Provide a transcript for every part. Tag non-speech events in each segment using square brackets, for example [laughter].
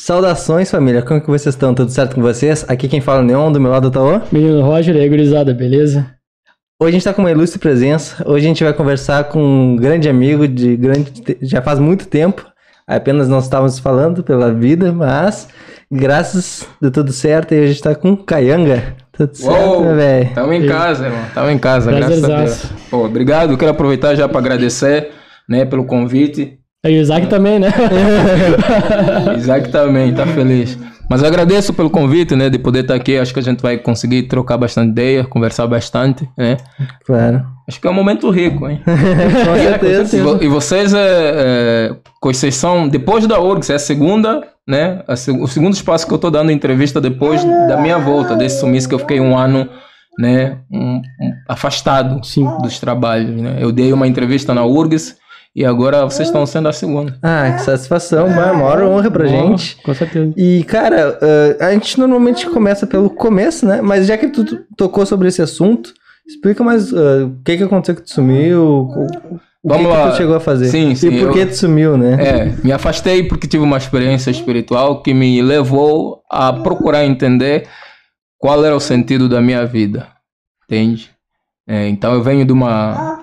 Saudações, família. Como que vocês estão? Tudo certo com vocês? Aqui quem fala é o Neon, do meu lado tá o... Menino Roger e aí, gurizada, beleza? Hoje a gente tá com uma ilustre presença. Hoje a gente vai conversar com um grande amigo de grande... já faz muito tempo. Apenas nós estávamos falando pela vida, mas graças a tudo certo e a gente tá com Caianga. Tudo certo, né, velho? Tamo em casa, irmão. Tamo em casa, graças a Deus. Pô, obrigado. Quero aproveitar já para agradecer, né, pelo convite. E o Isaac também, né? [laughs] Isaac também, tá feliz. Mas eu agradeço pelo convite, né, de poder estar aqui. Acho que a gente vai conseguir trocar bastante ideia, conversar bastante, né? Claro. Acho que é um momento rico, hein? [laughs] Com E certeza. vo- E vocês, é, é, com exceção, depois da URGS, é a segunda, né? a o segundo espaço que eu tô dando entrevista depois da minha volta, desse sumiço que eu fiquei um ano, né? um- um- afastado Sim. dos trabalhos, né? Eu dei uma entrevista na URGS e agora vocês estão sendo a segunda. Ah, que satisfação. Uma maior honra pra gente. Com certeza. E, cara, ah, a gente normalmente começa pelo começo, né? Mas já que tu tocou sobre esse assunto, explica mais ah, o que que aconteceu que tu sumiu, o, o Vamos que, que lá. tu chegou a fazer. Sim, sim, E por eu- que tu sumiu, né? É, me afastei porque tive uma experiência espiritual que me levou a procurar entender qual era o sentido da minha vida, entende? É, então eu venho de uma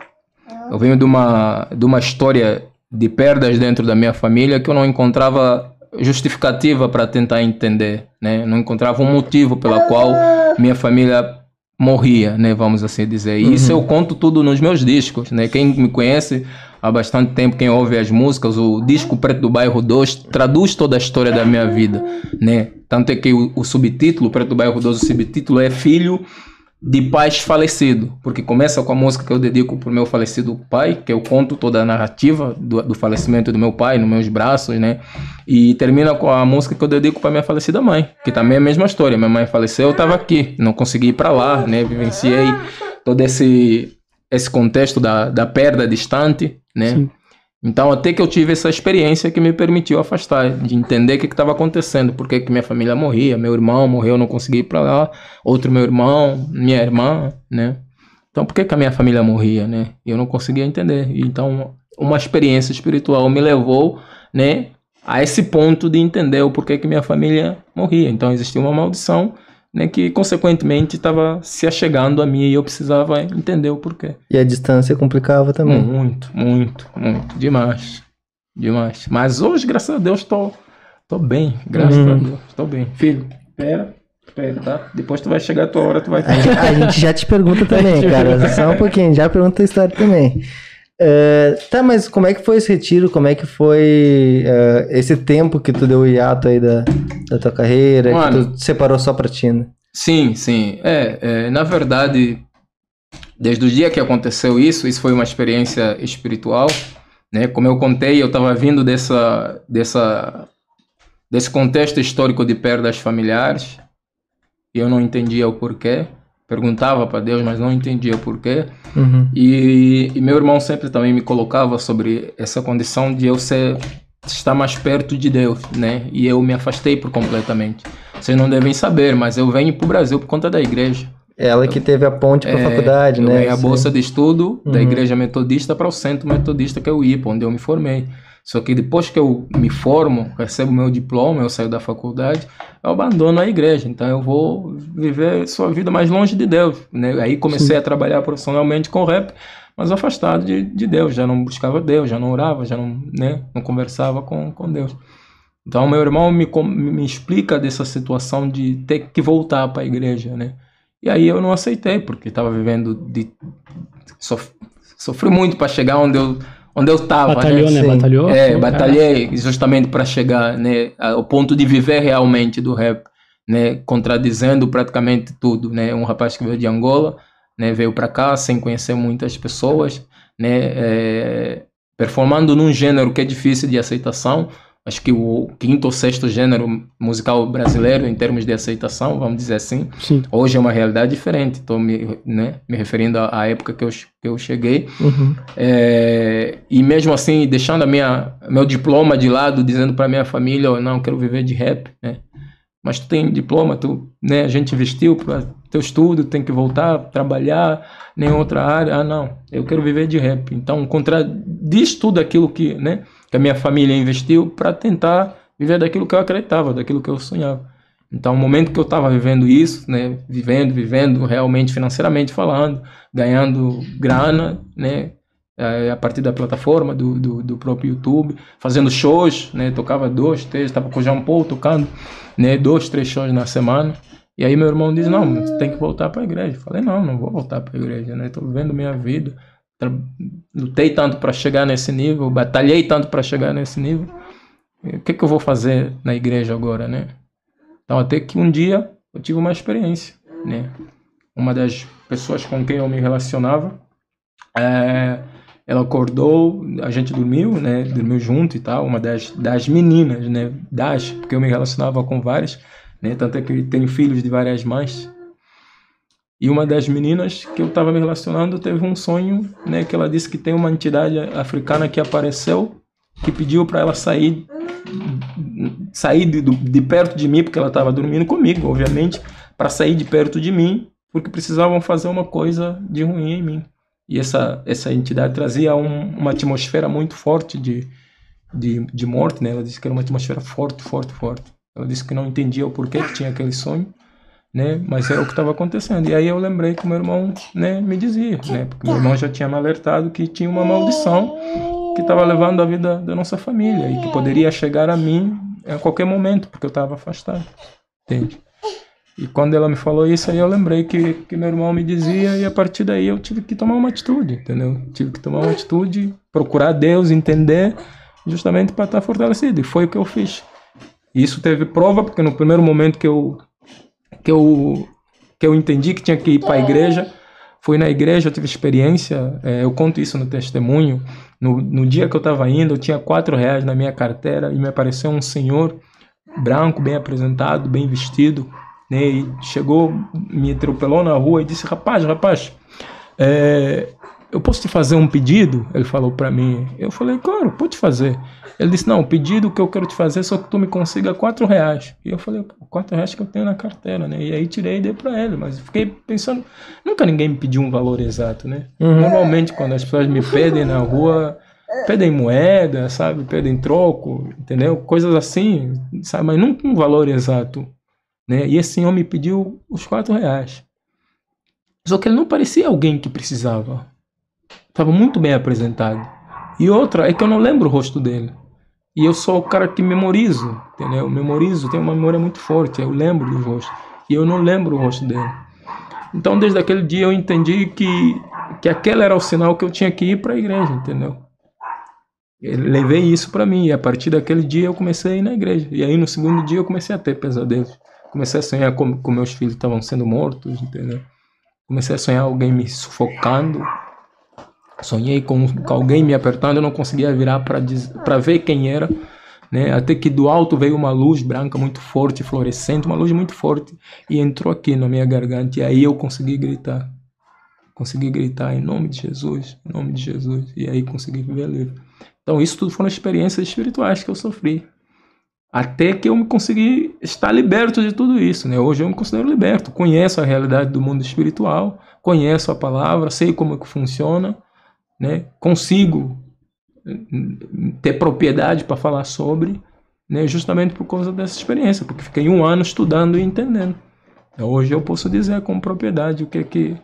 eu venho de uma de uma história de perdas dentro da minha família que eu não encontrava justificativa para tentar entender, né? Não encontrava um motivo pela qual minha família morria, né? Vamos assim dizer. E isso eu conto tudo nos meus discos, né? Quem me conhece há bastante tempo, quem ouve as músicas, o disco Preto do Bairro 2 traduz toda a história da minha vida, né? Tanto é que o, o subtítulo, Preto do Bairro 2, o subtítulo é Filho de pais falecido, porque começa com a música que eu dedico pro meu falecido pai, que eu conto toda a narrativa do, do falecimento do meu pai nos meus braços, né? E termina com a música que eu dedico para minha falecida mãe, que também é a mesma história. Minha mãe faleceu, eu estava aqui, não consegui ir para lá, né? Vivenciei todo esse esse contexto da, da perda distante, né? Sim. Então, até que eu tive essa experiência que me permitiu afastar, de entender o que estava acontecendo, por que minha família morria, meu irmão morreu, eu não consegui ir para lá, outro meu irmão, minha irmã, né? Então, por que que a minha família morria, né? Eu não conseguia entender. Então, uma experiência espiritual me levou, né, a esse ponto de entender o porquê que minha família morria. Então, existia uma maldição, né, que consequentemente estava se achegando a mim e eu precisava entender o porquê. E a distância complicava também. Muito, muito, muito. Demais. Demais. Mas hoje, graças a Deus, tô, tô bem. Graças Uhum. a Deus. Tô bem. Filho, espera. Espera, tá? Depois tu vai chegar a tua hora, tu vai A a gente já te pergunta [laughs] também, cara. Só um pouquinho, já pergunta a história também. É, tá, mas como é que foi esse retiro? Como é que foi é, esse tempo que tu deu o hiato aí da, da tua carreira? Mano. que tu separou só pra ti, né? Sim, sim. É, é, na verdade, desde o dia que aconteceu isso, isso foi uma experiência espiritual, né? Como eu contei, eu estava vindo dessa, dessa, desse contexto histórico de perdas familiares e eu não entendia o porquê. Perguntava para Deus, mas não entendia porquê. Uhum. E, e meu irmão sempre também me colocava sobre essa condição de eu ser estar mais perto de Deus, né? E eu me afastei por completamente. Vocês não devem saber, mas eu venho para o Brasil por conta da igreja. Ela que teve a ponte pra É, faculdade, eu né? ganhei a bolsa de estudo da Uhum. igreja metodista para o centro metodista que é o IPA, onde eu me formei. Só que depois que eu me formo, recebo meu diploma, eu saio da faculdade, eu abandono a igreja. Então eu vou viver sua vida mais longe de Deus. Né? Aí comecei a trabalhar profissionalmente com rap, mas afastado de, de Deus. Já não buscava Deus, já não orava, já não, né, não conversava com, com Deus. Então meu irmão me, me explica dessa situação de ter que voltar para a igreja, né? E aí eu não aceitei, porque estava vivendo de sof- sofri muito para chegar onde eu onde eu estava, Batalhou, né? Sim. Batalhou. é, batalhei justamente para chegar né, ao ponto de viver realmente do rap, né, contradizendo praticamente tudo, né? Um rapaz que veio de Angola, né, veio para cá sem conhecer muitas pessoas, né, é, performando num gênero que é difícil de aceitação. Acho que o quinto ou sexto gênero musical brasileiro em termos de aceitação, vamos dizer assim. Sim. Hoje é uma realidade diferente. Estou me, né, me referindo à época que eu, que eu cheguei. Uhum. É, e mesmo assim, deixando a minha, meu diploma de lado, dizendo para minha família, oh, não, quero viver de rap, né? Mas tu tem diploma, tu, né? A gente investiu para teu estudo, tem que voltar, trabalhar em outra área. Ah, não, eu quero viver de rap. Então, contradiz tudo aquilo que, né? Que a minha família investiu para tentar viver daquilo que eu acreditava, daquilo que eu sonhava. Então, o momento que eu estava vivendo isso, né, vivendo, vivendo realmente financeiramente falando, ganhando grana, né, eh, a partir da plataforma do, do, do, próprio YouTube, fazendo shows, né, tocava dois, três, estava com o Jean Paul tocando, né, dois, três shows na semana. E aí meu irmão diz, não, tem que voltar para a igreja. Eu falei, não, não vou voltar para a igreja, né, estou vivendo minha vida, lutei tanto para chegar nesse nível, batalhei tanto para chegar nesse nível, o que, que eu vou fazer na igreja agora, né? Então, até que um dia eu tive uma experiência, né? Uma das pessoas com quem eu me relacionava, é, ela acordou, a gente dormiu, né? Dormiu junto e tal. Uma das, das meninas, né? Das, porque eu me relacionava com várias, né? Tanto é que tenho filhos de várias mães. E uma das meninas que eu estava me relacionando teve um sonho, né? Que ela disse que tem uma entidade africana que apareceu, que pediu para ela sair sair de, de perto de mim, porque ela estava dormindo comigo, obviamente, para sair de perto de mim, porque precisavam fazer uma coisa de ruim em mim. E essa, essa entidade trazia um, uma atmosfera muito forte de, de, de morte, né? Ela disse que era uma atmosfera forte, forte, forte. Ela disse que não entendia o porquê que tinha aquele sonho, né? Mas era o que estava acontecendo. E aí eu lembrei que meu irmão, né, me dizia, né? Porque meu irmão já tinha me alertado que tinha uma maldição que estava levando a vida da nossa família e que poderia chegar a mim a qualquer momento, porque eu estava afastado. Entende? E quando ela me falou isso, aí eu lembrei que, que meu irmão me dizia, e a partir daí eu tive que tomar uma atitude, entendeu? Tive que tomar uma atitude, procurar Deus, entender, justamente para estar fortalecido. E foi o que eu fiz. E isso teve prova, porque no primeiro momento que eu, que eu, que eu entendi que tinha que ir para a igreja, fui na igreja, eu tive experiência, é, eu conto isso no testemunho. No, no dia que eu estava indo, eu tinha quatro reais na minha carteira e me apareceu um senhor branco, bem apresentado, bem vestido, né? E chegou, me atropelou na rua e disse: Rapaz, rapaz, é, eu posso te fazer um pedido? Ele falou para mim. Eu falei: Claro, pode fazer. Ele disse: Não, o pedido que eu quero te fazer é só que tu me consiga quatro reais. E eu falei: Quatro reais que eu tenho na carteira, né? E aí tirei e dei para ele. Mas fiquei pensando: Nunca ninguém me pediu um valor exato, né? Uhum. Normalmente, quando as pessoas me pedem na rua, pedem moeda, sabe? Pedem troco, entendeu? Coisas assim, sabe? Mas nunca um valor exato. Né? E esse senhor me pediu os quatro reais. Só que ele não parecia alguém que precisava. Estava muito bem apresentado. E outra é que eu não lembro o rosto dele. E eu sou o cara que memorizo, entendeu? memorizo, tenho uma memória muito forte, eu lembro do rosto. E eu não lembro o rosto dele. Então, desde aquele dia eu entendi que, que aquele era o sinal que eu tinha que ir para a igreja, entendeu? Eu levei isso para mim e a partir daquele dia eu comecei a ir na igreja. E aí no segundo dia eu comecei a ter pesadelos comecei a sonhar com, com meus filhos estavam sendo mortos, entendeu? Comecei a sonhar alguém me sufocando. Sonhei com, com alguém me apertando, eu não conseguia virar para ver quem era. Né? Até que do alto veio uma luz branca muito forte, fluorescente, uma luz muito forte, e entrou aqui na minha garganta. E aí eu consegui gritar. Consegui gritar em nome de Jesus, em nome de Jesus. E aí consegui viver livre. Então, isso tudo foram experiências espirituais que eu sofri até que eu me consegui estar liberto de tudo isso. Né? Hoje eu me considero liberto, conheço a realidade do mundo espiritual, conheço a palavra, sei como é que funciona, né? consigo hum, ter propriedade para falar sobre, né? justamente por causa dessa experiência, porque fiquei um ano estudando e entendendo. Então, hoje eu posso dizer com propriedade o que que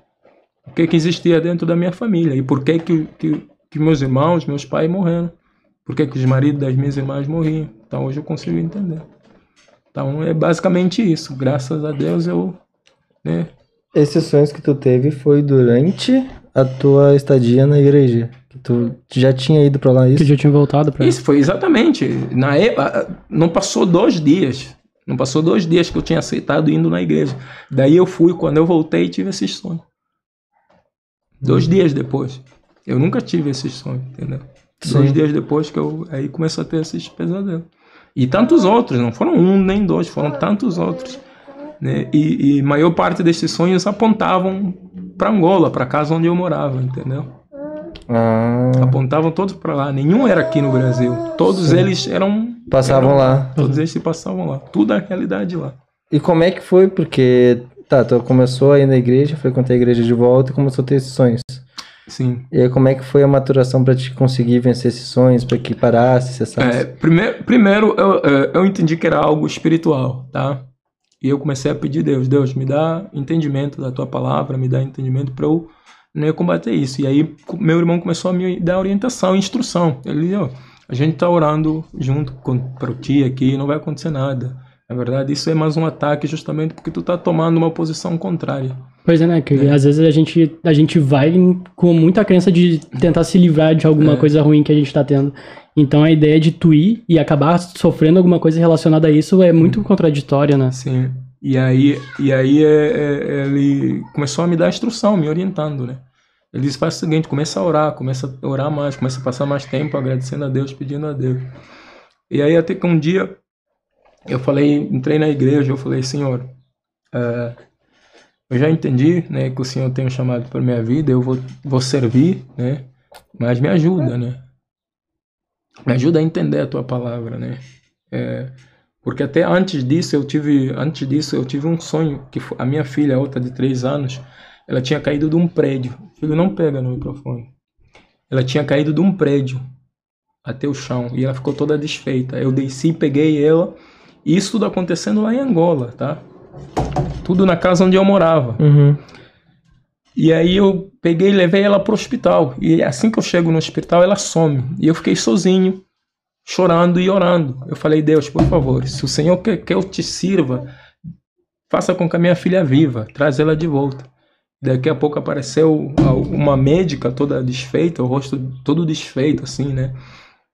o que que existia dentro da minha família e por que que, que, que meus irmãos, meus pais morreram, por que que os maridos das minhas irmãs morriam. Então hoje eu consigo entender. Então é basicamente isso. Graças a Deus eu. Né? Esses sonhos que tu teve foi durante a tua estadia na igreja? Que tu já tinha ido para lá isso? Que já tinha voltado para Isso foi exatamente. Na época, não passou dois dias. Não passou dois dias que eu tinha aceitado indo na igreja. Daí eu fui, quando eu voltei, tive esses sonhos. Dois uhum. dias depois. Eu nunca tive esses sonhos, entendeu? Sim. Dois dias depois que eu aí começou a ter esses pesadelos. E tantos outros, não foram um nem dois, foram tantos outros. Né? E, e maior parte desses sonhos apontavam para Angola, para casa onde eu morava, entendeu? Ah. Apontavam todos para lá. Nenhum era aqui no Brasil. Todos Sim. eles eram. Passavam eram, lá. Todos eles se passavam lá. Tudo a realidade lá. E como é que foi? Porque, tá, tu começou aí na igreja, frequentei a igreja de volta e começou a ter esses sonhos. Sim. E aí, como é que foi a maturação para te conseguir vencer esses sonhos, para que parasse, cessasse? É, primeiro, primeiro eu, é, eu entendi que era algo espiritual, tá? E eu comecei a pedir a Deus, Deus, me dá entendimento da tua palavra, me dá entendimento para eu né, combater isso. E aí meu irmão começou a me dar orientação, instrução. Ele ó, a gente tá orando junto para ti aqui, não vai acontecer nada. Na verdade, isso é mais um ataque justamente porque tu tá tomando uma posição contrária. Pois é, né? Que às vezes a gente, a gente vai com muita crença de tentar se livrar de alguma É. coisa ruim que a gente tá tendo. Então a ideia de tu ir e acabar sofrendo alguma coisa relacionada a isso é muito contraditória, né? Sim. E aí, e aí é, é, ele começou a me dar instrução, me orientando, né? Ele disse, faz o seguinte, começa a orar, começa a orar mais, começa a passar mais tempo agradecendo a Deus, pedindo a Deus. E aí até que um dia eu falei, entrei na igreja, eu falei, Senhor, eh, eu já entendi, né, que o Senhor tem um chamado para minha vida, eu vou, vou servir, né, mas me ajuda, né, me ajuda a entender a tua palavra, né, Eh, porque até antes disso eu tive, antes disso eu tive um sonho que a minha filha, outra de três anos, ela tinha caído de um prédio. Filho, não pega no microfone. Ela tinha caído de um prédio até o chão e ela ficou toda desfeita. Eu desci, peguei ela. Isso tudo acontecendo lá em Angola, tá? Tudo na casa onde eu morava. Uhum. E aí eu peguei e levei ela pro hospital. E assim que eu chego no hospital, ela some. E eu fiquei sozinho, chorando e orando. Eu falei, Deus, por favor, se o Senhor quer que eu te sirva, faça com que a minha filha viva, traz ela de volta. Daqui a pouco apareceu uma médica toda desfeita, o rosto todo desfeito, assim, né?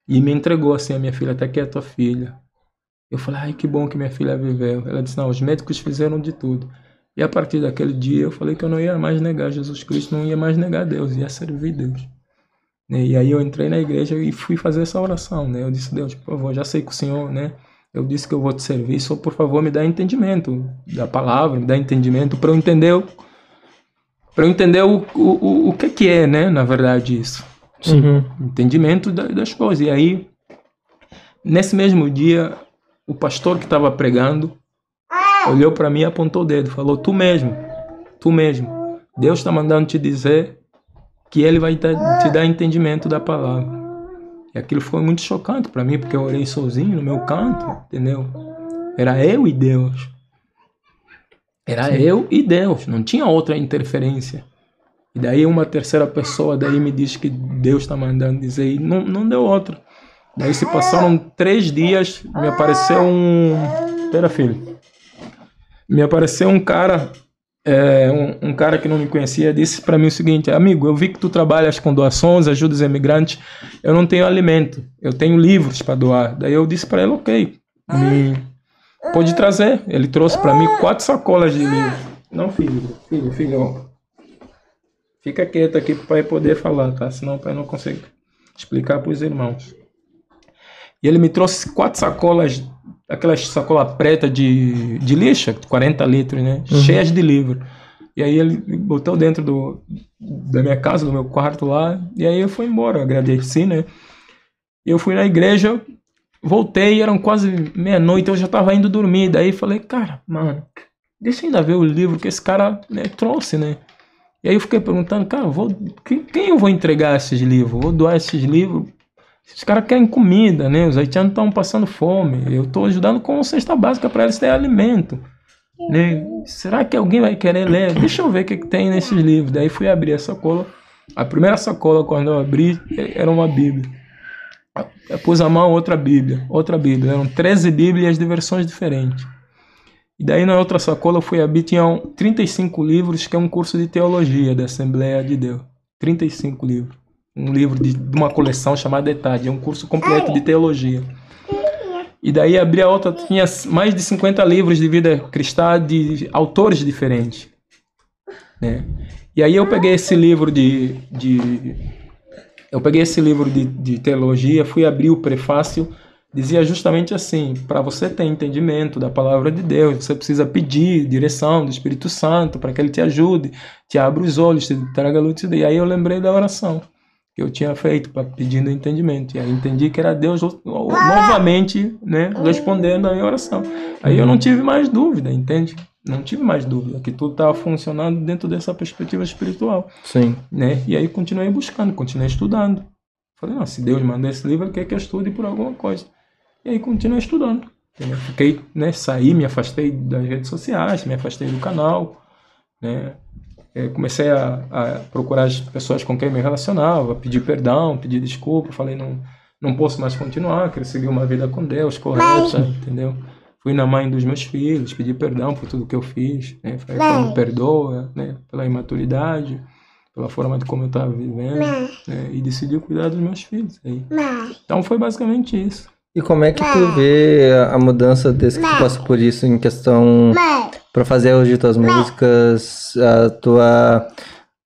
E me entregou assim, a minha filha, até que é a tua filha. Eu falei, ai, que bom que minha filha viveu. Ela disse, não, os médicos fizeram de tudo. E a partir daquele dia eu falei que eu não ia mais negar Jesus Cristo, não ia mais negar Deus, ia servir Deus. Né? E aí eu entrei na igreja e fui fazer essa oração, né? Eu disse, Deus, por favor, já sei que o Senhor, né? Eu disse que eu vou te servir, só por favor me dá entendimento da palavra, me dá entendimento para eu entender o, para eu entender o, o, o, o que que é, né? Na verdade isso Uhum. entendimento da- das coisas. E aí, nesse mesmo dia, o pastor que estava pregando olhou para mim e apontou o dedo, falou: Tu mesmo, tu mesmo, Deus está mandando te dizer que Ele vai te, dar entendimento da palavra. E aquilo foi muito chocante para mim, porque eu orei sozinho no meu canto, entendeu? Era eu e Deus. Era eu e Deus, não tinha outra interferência. E daí uma terceira pessoa daí me diz que Deus está mandando dizer e não, não deu outra. Daí se passaram três dias, me apareceu um... Pera, filho. Me apareceu um cara, é, um, um cara que não me conhecia, disse para mim o seguinte, amigo, eu vi que tu trabalhas com doações, ajuda os imigrantes, eu não tenho alimento, eu tenho livros para doar. Daí eu disse para ele, ok, me pode trazer. Ele trouxe para mim quatro sacolas de livros. Não, filho, filho, filho. Fica quieto aqui para o pai poder falar, tá? Senão o pai não consegue explicar para os irmãos. E ele me trouxe quatro sacolas, aquelas sacolas preta de, de lixo, 40 litros, né? Cheias de livro. E aí ele botou dentro do, da minha casa, do meu quarto lá, e aí eu fui embora, eu agradeci, né? Eu fui na igreja, voltei, eram quase meia-noite, eu já tava indo dormir. Daí falei, cara, mano, deixa eu ainda ver o livro que esse cara né, trouxe, né? E aí eu fiquei perguntando, cara, vou, quem, quem eu vou entregar esses livros? Vou doar esses livros? Esses caras querem comida, né? Os haitianos estão passando fome. Eu estou ajudando com cesta básica para eles terem alimento. Né? Será que alguém vai querer ler? Deixa eu ver o que, que tem nesses livros. Daí fui abrir a sacola. A primeira sacola, quando eu abri, era uma Bíblia. Eu pus a mão, outra Bíblia, outra Bíblia. Eram 13 Bíblias de versões diferentes. E daí na outra sacola eu fui abrir, tinham 35 livros, que é um curso de teologia da Assembleia de Deus. 35 livros. Um livro de, de uma coleção chamada Etade, é um curso completo de teologia. E daí abri a outra, tinha mais de 50 livros de vida cristã de autores diferentes. Né? E aí eu peguei esse livro de, de eu peguei esse livro de, de teologia, fui abrir o prefácio, dizia justamente assim: para você ter entendimento da palavra de Deus, você precisa pedir direção do Espírito Santo para que ele te ajude, te abra os olhos, te traga luz. E aí eu lembrei da oração. Que eu tinha feito pra, pedindo entendimento. E aí entendi que era Deus novamente, né, respondendo a minha oração. Aí eu não tive mais dúvida, entende? Não tive mais dúvida que tudo estava funcionando dentro dessa perspectiva espiritual, Sim. né? E aí continuei buscando, continuei estudando. Falei, não, se Deus mandou esse livro, ele quer que eu estude por alguma coisa. E aí continuei estudando. entendeu? Fiquei, né, saí, me afastei das redes sociais, me afastei do canal, né? Eh, comecei a, a procurar as pessoas com quem me relacionava, pedir perdão, pedir desculpa, falei, não, não posso mais continuar, quero seguir uma vida com Deus, correta, entendeu? Fui na mãe dos meus filhos, pedi perdão por tudo que eu fiz, né? Falei, "Pai, me perdoa, né? Pela imaturidade, pela forma de como eu estava vivendo, né? E decidi cuidar dos meus filhos. Aí. Então foi basicamente isso. E como é que tu vê a mudança desde que tu passou por isso em questão pra fazer hoje tuas músicas, a tua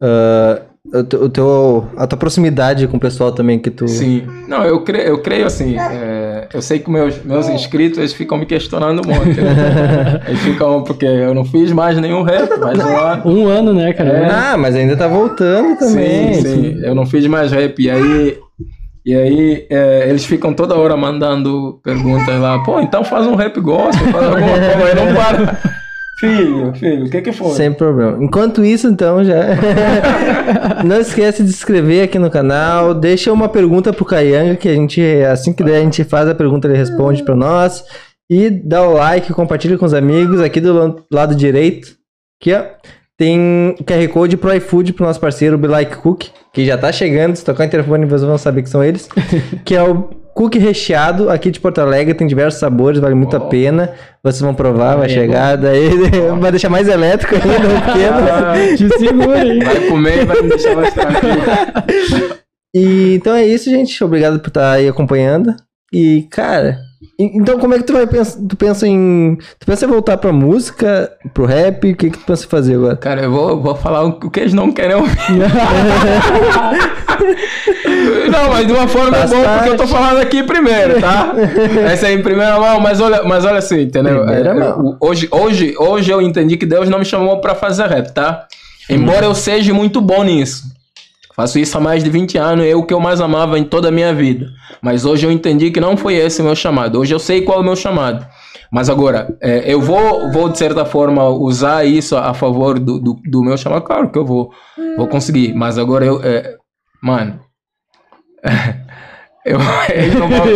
ah, o teu- a tua proximidade com o pessoal também que tu Sim. Não, eu creio, eu creio assim, é, eu sei que meus, meus inscritos, eles ficam me questionando muito. né? [laughs] Eles ficam, porque eu não fiz mais nenhum rap, mais um ano. Um ano, né, cara? Ah, mas ainda tá voltando também. Sim, sim. Eu não fiz mais rap. E aí, e aí é, eles ficam toda hora mandando perguntas lá. Pô, então faz um rap gospel, faz alguma [laughs] coisa. Aí não para. Filho, filho, o que que foi? Sem problema. Enquanto isso, então, já. [laughs] não esquece de se inscrever aqui no canal. Deixa uma pergunta pro Kayanga, que a gente, assim que der, a gente faz a pergunta, ele responde pra nós. E dá o like, compartilha com os amigos. Aqui do la- lado direito, aqui, ó. Tem o QR Code pro iFood pro nosso parceiro, o Be Like Cook, que já tá chegando. Se tocar o interfone, vocês vão saber que são eles. [laughs] que é o cookie recheado aqui de Porto Alegre. Tem diversos sabores, vale muito a pena. Vocês vão provar, vai é chegar. Daí [laughs] vai deixar mais elétrico ainda, [laughs] pequeno. Ah, Te segura, hein? vai comer e vai me deixar mais tranquilo. E então é isso, gente. Obrigado por estar aí acompanhando. E, cara, então como é que tu vai pensar? Tu pensa em. Tu pensa em voltar pra música, pro rap? O que, que tu pensa em fazer agora? Cara, eu vou, vou falar o que eles não querem ouvir. [laughs] Não, mas de uma forma Faz boa, porque eu tô falando aqui primeiro, tá? Essa é em primeira mão, mas olha, mas olha assim, entendeu? Primeira É, mão. Hoje, hoje, hoje eu entendi que Deus não me chamou pra fazer rap, tá? Embora eu seja muito bom nisso. Faço isso há mais de 20 anos, é o que eu mais amava em toda a minha vida. Mas hoje eu entendi que não foi esse o meu chamado. Hoje eu sei qual é o meu chamado. Mas agora, é, eu vou, vou, de certa forma, usar isso a, a favor do, do, do meu chamado? Claro que eu vou, vou conseguir. Mas agora eu. é, mano. [laughs] eu, eu não vou.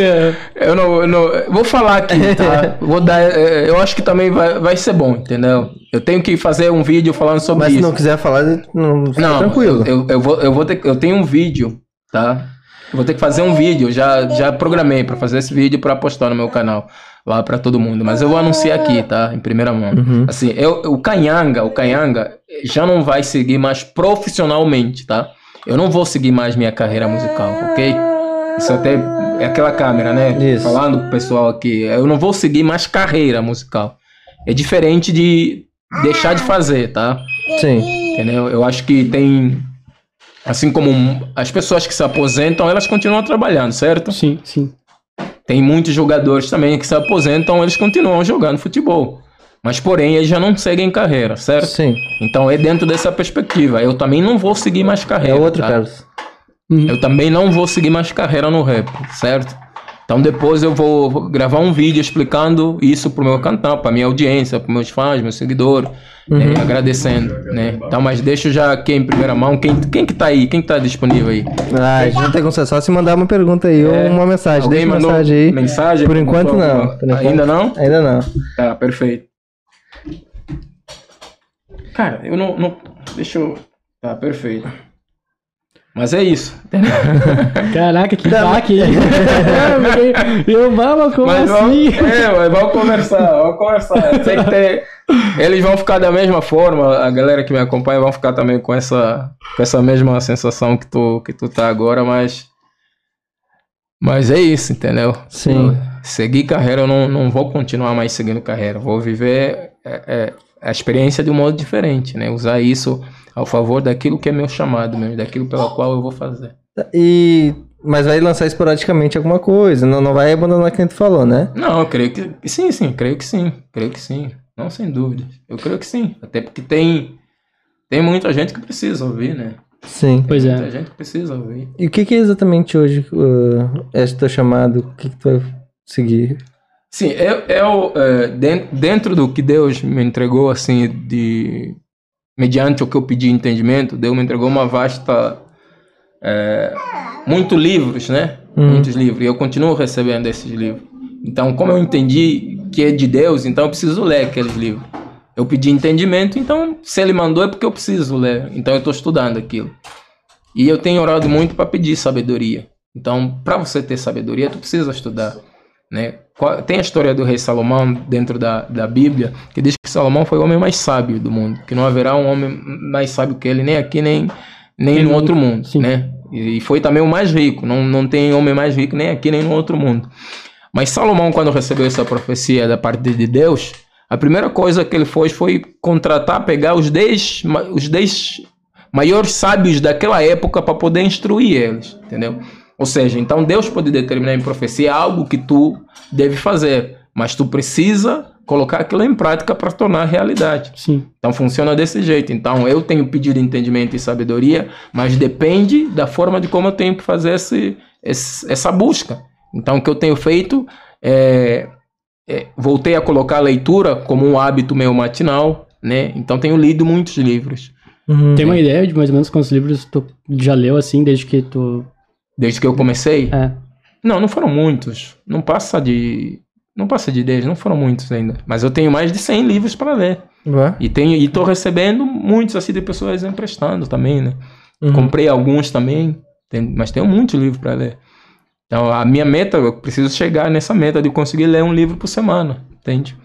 Eu não, eu não- vou falar aqui, tá? [laughs] Vou dar. é, Eu acho que também vai, vai ser bom, entendeu? Eu tenho que fazer um vídeo falando sobre Mas se isso. não quiser falar, não, fica Não, tranquilo. Eu, eu, vou, eu vou ter, eu tenho um vídeo, tá? Eu vou ter que fazer um vídeo. Já, já programei pra fazer esse vídeo pra postar no meu canal lá pra todo mundo. Mas eu vou anunciar aqui, tá? Em primeira mão. Uhum. Assim, eu, o Canhanga, o Canhanga já não vai seguir mais profissionalmente, tá? Eu não vou seguir mais minha carreira musical, ok? Isso até é aquela câmera, né? Isso. Falando pro pessoal aqui, eu não vou seguir mais carreira musical. É diferente de deixar de fazer, tá? Sim. Entendeu? Eu acho que tem. Assim como as pessoas que se aposentam, elas continuam trabalhando, certo? Sim, sim. Tem muitos jogadores também que se aposentam, eles continuam jogando futebol. Mas, porém, eles já não seguem carreira, certo? Sim. Então é dentro dessa perspectiva. Eu também não vou seguir mais É carreira. outro, tá? Carlos. Uhum. Eu também não vou seguir mais carreira no rap, certo? Então depois eu vou gravar um vídeo explicando isso pro meu canal, pra minha audiência, pros meus fãs, meus seguidores, né, agradecendo, né? Então, mas deixa já aqui em primeira mão, quem, quem que tá aí, quem que tá disponível aí? Ah, a gente não tem como ser só se mandar uma pergunta aí ou uma mensagem. É. Alguém Deixa mensagem aí. mensagem? Por enquanto não. alguma- Por enquanto- Ainda não? Ainda não. Tá, perfeito. Cara, eu não, não. Deixa eu. Tá, perfeito. Mas é isso. [laughs] Caraca, que baque, hein? [laughs] Eu, vamos, como Mas assim? vamos, é, mas vamos conversar, vamos conversar. [laughs] Sei que tem- eles vão ficar da mesma forma, a galera que me acompanha vão ficar também com essa, com essa mesma sensação que tu, que tu tá agora, mas. Mas é isso, entendeu? Sim. Eu seguir carreira, eu não, não vou continuar mais seguindo carreira. Vou viver é, é, a experiência de um modo diferente, né? Usar isso ao favor daquilo que é meu chamado mesmo, daquilo pela qual eu vou fazer. E. Mas vai lançar esporadicamente alguma coisa. Não, não vai abandonar quem tu falou, né? Não, eu creio que sim, sim, creio que sim, creio que sim, não sem dúvida. Eu creio que sim, até porque tem tem muita gente que precisa ouvir, né? Sim. Pois Muita é. gente precisa ouvir. E o que, que é exatamente hoje uh, esse teu chamado? O que, que tu vai seguir? Sim, eu, eu den- dentro do que Deus me entregou, assim, de mediante o que eu pedi entendimento, Deus me entregou uma vasta, eh, muitos livros, né? Hum. Muitos livros. E eu continuo recebendo esses livros. Então, como eu entendi que é de Deus, então eu preciso ler aqueles livros. Eu pedi entendimento, então se Ele mandou é porque eu preciso ler. Então eu estou estudando aquilo. E eu tenho orado muito para pedir sabedoria. Então, para você ter sabedoria, tu precisa estudar, né? Tem a história do rei Salomão dentro da, da Bíblia, que diz que Salomão foi o homem mais sábio do mundo, que não haverá um homem mais sábio que ele, nem aqui, nem, nem no outro mundo, sim. né? E foi também o mais rico, não, não tem homem mais rico nem aqui, nem no outro mundo. Mas Salomão, quando recebeu essa profecia da parte de Deus, a primeira coisa que ele fez foi contratar, pegar os 10 ma- os 10 maiores sábios daquela época para poder instruir eles, entendeu? Ou seja, então Deus pode determinar em profecia algo que tu deve fazer, mas tu precisa colocar aquilo em prática para tornar realidade. Sim. Então funciona desse jeito. Então eu tenho pedido entendimento e sabedoria, mas depende da forma de como eu tenho que fazer esse, esse- essa busca. Então o que eu tenho feito é, é, voltei a colocar a leitura como um hábito meu matinal, né? Então tenho lido muitos livros Uhum. Tem uma ideia de mais ou menos quantos livros tu já leu, assim, desde que tu... desde que eu comecei. É. Não, não foram muitos. Não passa de não passa de 10, não foram muitos ainda. Mas eu tenho mais de 100 livros para ler. Ué? E tenho e tô recebendo muitos assim de pessoas emprestando também, né? Uhum. Comprei alguns também, tem- mas tenho muitos livros para ler. Então, a minha meta, eu preciso chegar nessa meta de conseguir ler um livro por semana, entende?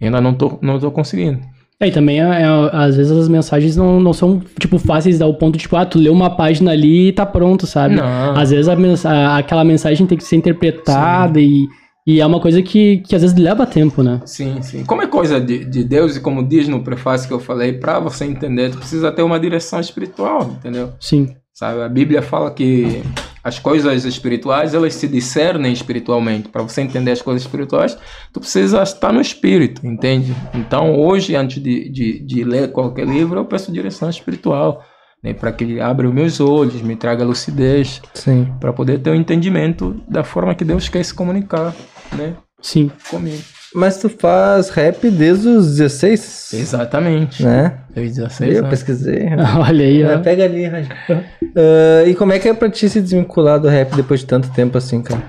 Ainda não tô, não tô conseguindo. É, e também, é, é, às vezes, as mensagens não, não são, tipo, fáceis ao ponto, tipo, ah, tu leu uma página ali e tá pronto, sabe? Não. Às vezes a mensa- aquela mensagem tem que ser interpretada e, e é uma coisa que, que às vezes leva tempo, né? Sim, sim. Como é coisa de, de Deus e como diz no prefácio que eu falei, para você entender, tu precisa ter uma direção espiritual, entendeu? Sim. Sabe? A Bíblia fala que as coisas espirituais, elas se discernem espiritualmente. Para você entender as coisas espirituais, tu precisa estar no espírito, entende? Então, hoje, antes de, de, de ler qualquer livro, eu peço direção espiritual, né? para que ele abra os meus olhos, me traga lucidez, Sim. para poder ter o um entendimento da forma que Deus quer se comunicar, né? Sim. Comigo. Mas tu faz rap desde os 16? Exatamente. Né? Desde 16 Eu anos. pesquisei. [laughs] Olha aí, ó. pega ali. Ah, e como é que é pra ti se desvincular do rap depois de tanto tempo assim, cara?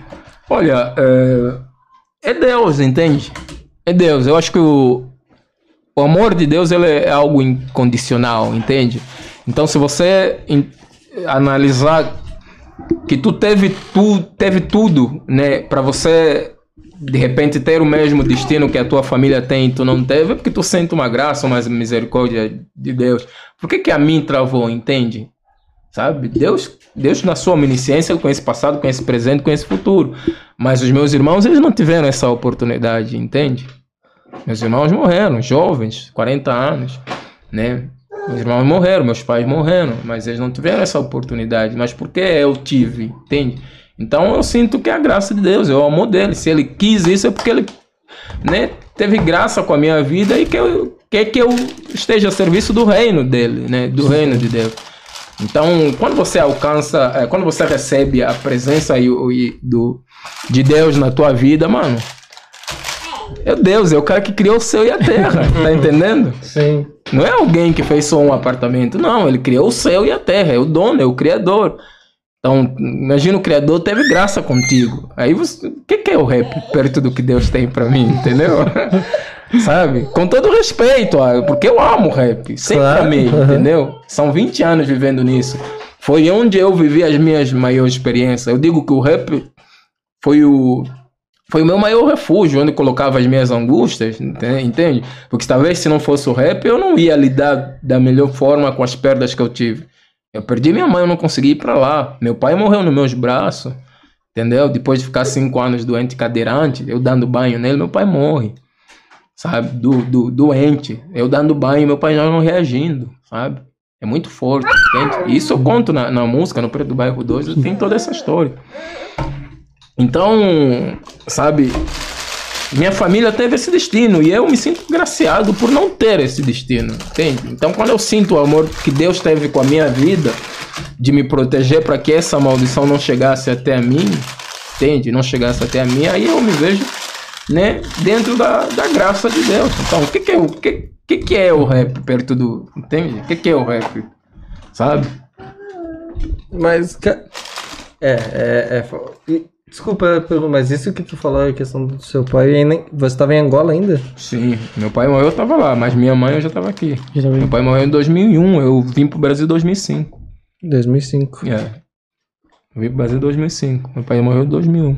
Olha, é, é Deus, entende? É Deus. Eu acho que o, o amor de Deus ele é algo incondicional, entende? Então, se você in- analisar que tu teve, tu teve tudo, né, para você de repente ter o mesmo destino que a tua família tem e tu não teve, é porque tu sente uma graça, uma misericórdia de Deus. Por que que a mim travou, entende? Sabe? Deus, Deus na sua onisciência, ele conhece passado, conhece presente, conhece futuro. Mas os meus irmãos, eles não tiveram essa oportunidade, entende? Meus irmãos morreram, jovens, 40 anos, né? Meus irmãos morreram, meus pais morreram, mas eles não tiveram essa oportunidade. Mas por que eu tive, entende? Então eu sinto que é a graça de Deus, é o amor dele. Se ele quis isso, é porque ele né, teve graça com a minha vida e quer que eu esteja a serviço do reino dele, né? Do reino de Deus. Então, quando você alcança, eh, quando você recebe a presença e, e do, de Deus na tua vida, mano, é Deus, é o cara que criou o céu e a terra, [laughs] tá entendendo? Sim. Não é alguém que fez só um apartamento, não, ele criou o céu e a terra, é o dono, é o criador. Então, imagina o criador teve graça contigo. Aí você, o que, que é o rap perto do que Deus tem pra mim, entendeu? [laughs] Sabe? Com todo respeito, porque eu amo rap, sempre Claro, amei, entendeu? São 20 anos vivendo nisso. Foi onde eu vivi as minhas maiores experiências. Eu digo que o rap foi o foi o meu maior refúgio, onde eu colocava as minhas angústias, ente- entende? Porque talvez se não fosse o rap, eu não ia lidar da melhor forma com as perdas que eu tive. Eu perdi minha mãe, eu não consegui ir pra lá. Meu pai morreu nos meus braços, entendeu? Depois de ficar cinco anos doente cadeirante, eu dando banho nele, meu pai morre, sabe? Do, do, doente, eu dando banho, meu pai já não reagindo, sabe? É muito forte, entende? Isso eu conto na, na música, no Preto do Bairro 2, tem toda essa história. Então, sabe, Minha família teve esse destino e eu me sinto graciado por não ter esse destino, entende? Então, quando eu sinto o amor que Deus teve com a minha vida, de me proteger para que essa maldição não chegasse até a mim, entende? Não chegasse até a mim, aí eu me vejo, né, dentro da, da graça de Deus. Então, o que, que é o que, que, que é o rap perto do, entende? O que, que é o rap, sabe? Mas. É, é. é Desculpa, mas isso que tu falou, a questão do seu pai, você estava em Angola ainda? Sim, meu pai morreu, eu tava lá, mas minha mãe eu já tava aqui. Já. Meu pai morreu em 2001, eu vim pro Brasil em 2005. 2005. É. Eu vim pro Brasil em 2005. Meu pai morreu em 2001.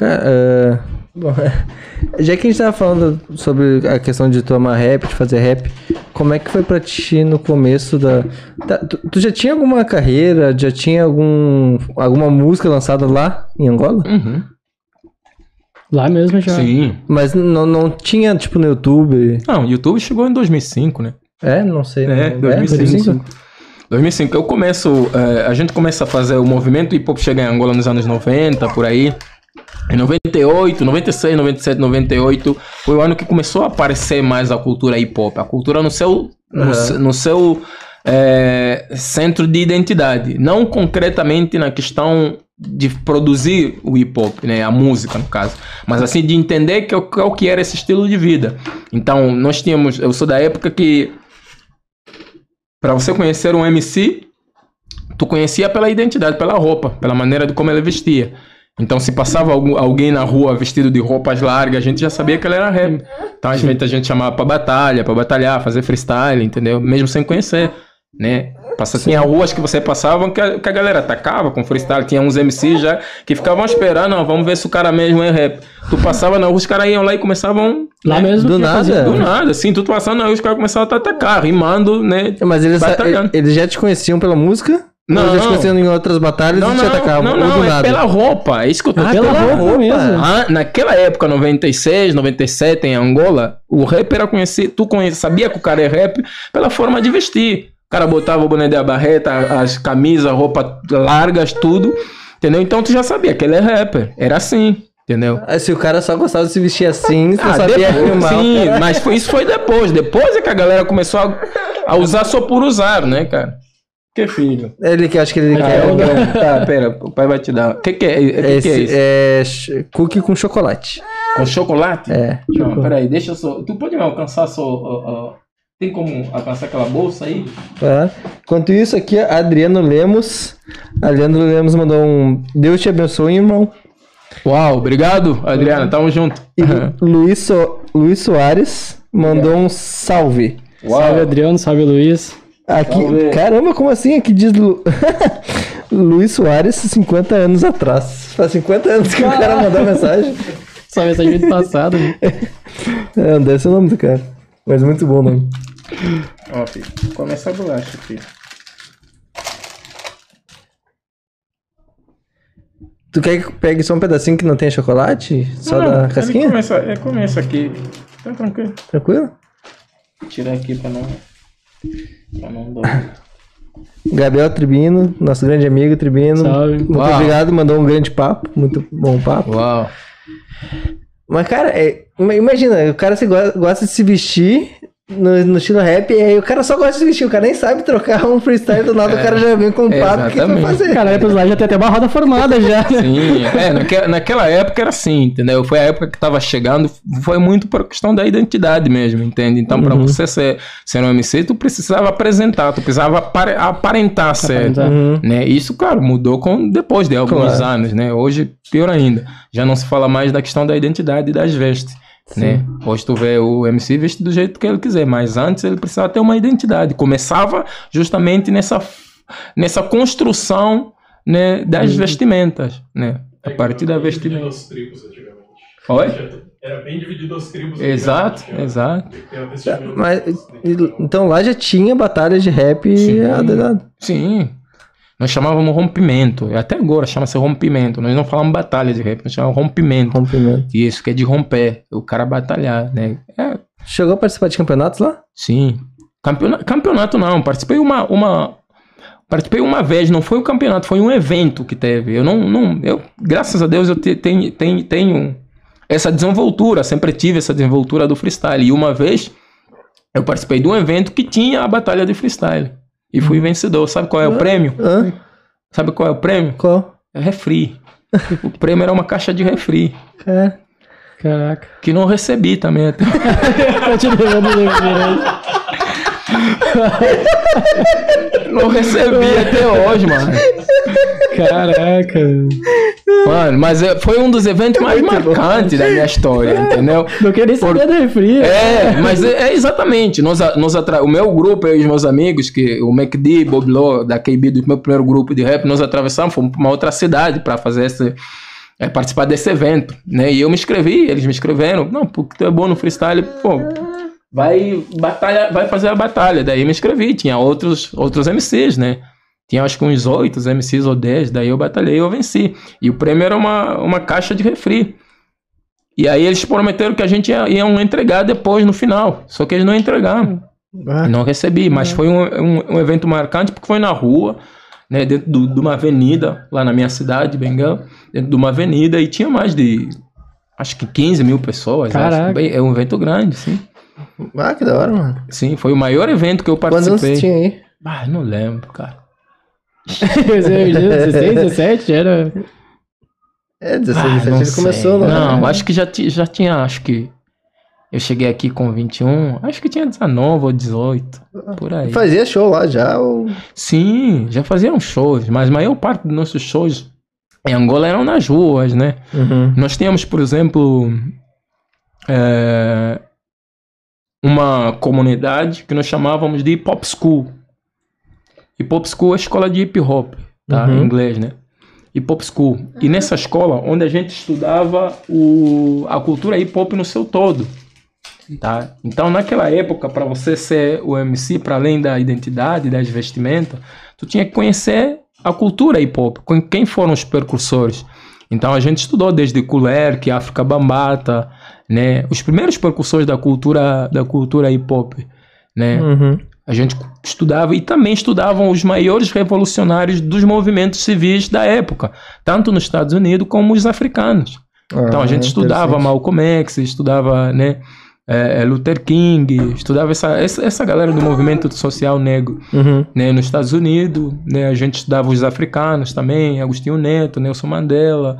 Cara, é, bom, [laughs] já que a gente tava falando sobre a questão de tomar rap, de fazer rap, como é que foi pra ti no começo da. tá, tu, tu já tinha alguma carreira, já tinha algum, alguma música lançada lá em Angola? Uhum. Lá mesmo já. Sim. Mas não, não tinha, tipo, no YouTube? Não, o YouTube chegou em 2005, né? É, não sei. É, não- 2005. 2005. Eu começo, eh, a gente começa a fazer o movimento hip hop chega em Angola nos anos 90, por aí. Em 98, 96, 97, 98 foi o ano que começou a aparecer mais a cultura hip hop, a cultura no seu no, Aham. se- no seu eh, centro de identidade, não concretamente na questão de produzir o hip hop, né, a música no caso, mas assim de entender que, o- qual que era esse estilo de vida. Então nós tínhamos, eu sou da época que para você conhecer um MC, tu conhecia pela identidade, pela roupa, pela maneira de como ele vestia. Então, se passava algum- alguém na rua vestido de roupas largas, a gente já sabia que ele era rap. Então, às vezes a gente chamava pra batalha, pra batalhar, fazer freestyle, entendeu? Mesmo sem conhecer, né? Passa, tinha ruas que você passava que a, que a galera atacava com freestyle. Tinha uns MCs já que ficavam esperando, não, vamos ver se o cara mesmo é rap. Tu passava na rua, os caras iam lá e começavam... Lá né? mesmo. Do nada? fazia. Do nada, assim, tu passando na rua, os caras começavam a te atacar, rimando, né? Mas eles, Batalhando. eles já te conheciam pela música? Não. Ou já te conheciam em outras batalhas Não, e te não, atacavam? não, não, é nada? pela roupa, é isso que eu tô Ah, Pela pela roupa mesmo. Ah, naquela época, 96, 97, em Angola, o rap era conhecido, tu conhe, sabia que o cara é rap pela forma de vestir. O cara botava o boné de barreta, as camisas, roupa largas, tudo, entendeu? Então tu já sabia que ele é rapper, era assim, entendeu? Ah, Se o cara só gostava de se vestir assim, tu Ah, sabia depois, rimar. sim, mas foi, isso foi depois. Depois é que a galera começou a, a usar só por usar, né, cara? Que filho? Ele que acho que ele Ah, quer. eu não- tá, pera, o pai vai te dar. O que, que é? O que, que é isso? é cookie com chocolate. Com chocolate? É. Não, peraí, deixa eu só. Tu pode me alcançar só. ó, ó, tem como alcançar aquela bolsa aí? Tá. Enquanto isso, aqui, Adriano Lemos. Adriano Lemos mandou um. Deus te abençoe, irmão. Uau, obrigado, Adriana, tamo junto. E Luiz, so... Luiz Soares mandou um salve. Salve Adriano, salve Luiz. Aqui, caramba, como assim? Aqui diz Lu... [laughs] Luiz Soares, 50 anos atrás. Faz 50 anos que o cara mandou a mensagem. [laughs] Só mensagem do passado. né? [laughs] É, não deve ser o nome do cara. Mas muito bom o nome. Ó, filho, começa a bolacha, filho. Tu quer que pegue só um pedacinho que não tenha chocolate? Só da casquinha? Começa, é, começa aqui. Tá tranquilo. Tranquilo? Vou tirar aqui pra não. Pra não dar. Gabriel Tribino, nosso grande amigo Tribino. Salve. Muito Uau. obrigado, mandou um grande papo. Muito bom papo. Uau. Mas, cara, é, ima- imagina, o cara se go- gosta de se vestir no, no estilo rap, e aí o cara só gosta de se vestir, o cara nem sabe trocar um freestyle do nada, o cara já vem com um papo, o que que vai fazer? Cara, depois lá já tem até uma roda formada já. Sim, é, naque- naquela época era assim, entendeu? Foi a época que tava chegando, foi muito por questão da identidade mesmo, entende? Então, pra você ser, ser um MC, tu precisava apresentar, tu precisava apare- aparentar ser. Uhum. né? Isso, claro, mudou com, depois de alguns Claro. anos, né? Hoje, pior ainda, já não se fala mais da questão da identidade e das vestes. Né? Hoje tu vê o MC veste do jeito que ele quiser, mas antes ele precisava ter uma identidade. Começava justamente nessa, nessa construção né, das vestimentas, né? A partir da Era bem vestimenta. dividido aos tribos antigamente. Oi? Era bem dividido aos tribos. Exato, antigamente, exato. Mas, então lá já tinha batalha de rap Sim. adedado. Sim. Nós chamávamos rompimento. Até agora chama-se rompimento. Nós não falamos batalha de rap, nós chamamos rompimento. rompimento. Isso, que é de romper. O cara batalhar, né? É, Chegou a participar de campeonatos lá? Sim. Campeonato, campeonato não, participei uma, uma participei uma vez, não foi um campeonato, foi um evento que teve. Eu não, não eu, graças a Deus eu te- tenho, tenho, tenho essa desenvoltura, sempre tive essa desenvoltura do freestyle. E uma vez eu participei de um evento que tinha a batalha de freestyle. E fui vencedor. Sabe qual é o prêmio? Hã? Sabe qual é o prêmio? Qual? É refri. o prêmio era uma caixa de refri. É. Caraca. Que não recebi também até. [laughs] Te. [laughs] Não recebi até hoje, mano. Caraca. Mano, mas é- foi um dos eventos mais marcantes da minha história, entendeu? [laughs] Não queria saber do refri. É, mas é, é exatamente. Nós, atra... O meu grupo, e os meus amigos, que o MacD, Bob Law, da KB, do meu primeiro grupo de rap, nós atravessamos, fomos para uma outra cidade para fazer esse. é, participar desse evento, né? E eu me inscrevi, eles me inscreveram. Não, porque tu é bom no freestyle, pô. Vai, batalha, vai fazer a batalha. Daí eu me inscrevi. Tinha outros, outros MCs, né? Tinha acho que uns oito MCs ou 10. Daí eu batalhei e eu venci. E o prêmio era uma, uma caixa de refri. E aí eles prometeram que a gente ia, iam entregar depois no final. Só que eles não entregaram. Ah, Não recebi, mas foi um, um, um evento marcante porque foi na rua, né, dentro do- de uma avenida, lá na minha cidade, Benguela, dentro de uma avenida, e tinha mais de, acho que 15 mil pessoas. Bem, é um evento grande, sim. Ah, que da hora, mano. Sim, foi o maior evento que eu Quantos anos participei. você tinha aí? Ah, não lembro, cara. [laughs] 16, 17, [laughs] era. É, 16, Ah, 17 não ele sei. começou lá. Não, acho que já, já tinha, acho que. Eu cheguei aqui com 21, acho que tinha 19 ou 18, por aí. Fazia show lá já, ou... Sim, já faziam shows, mas a maior parte dos nossos shows em Angola eram nas ruas, né? Uhum. Nós tínhamos, por exemplo, é, uma comunidade que nós chamávamos de Hip Hop School. Hip Hop School é escola de hip hop, tá? Uhum. Em inglês, né? Hip Hop School. E nessa escola, onde a gente estudava o, a cultura hip hop no seu todo. Tá? Então, naquela época, para você ser o MC, para além da identidade, das vestimentas, tu tinha que conhecer a cultura hip hop, com quem foram os percursores. Então, a gente estudou desde Kulerk, África Bambata, né? Os primeiros percursores da cultura, da cultura hip hop, né? Uhum. A gente estudava e também estudavam os maiores revolucionários dos movimentos civis da época, tanto nos Estados Unidos como os africanos. Então a Ah, gente estudava. Malcolm X, estudava né, eh, Luther King, estudava essa, essa, essa galera do movimento social negro Uhum. né, nos Estados Unidos. Né, a gente estudava os africanos também, Agostinho Neto, Nelson Mandela,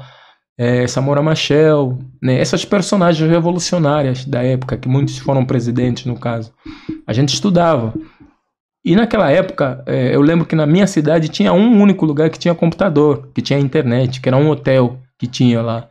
eh, Samora Machel, né, essas personagens revolucionárias da época, que muitos foram presidentes no caso. A gente estudava. E naquela época, eh, eu lembro que na minha cidade tinha um único lugar que tinha computador, que tinha internet, que era um hotel que tinha lá.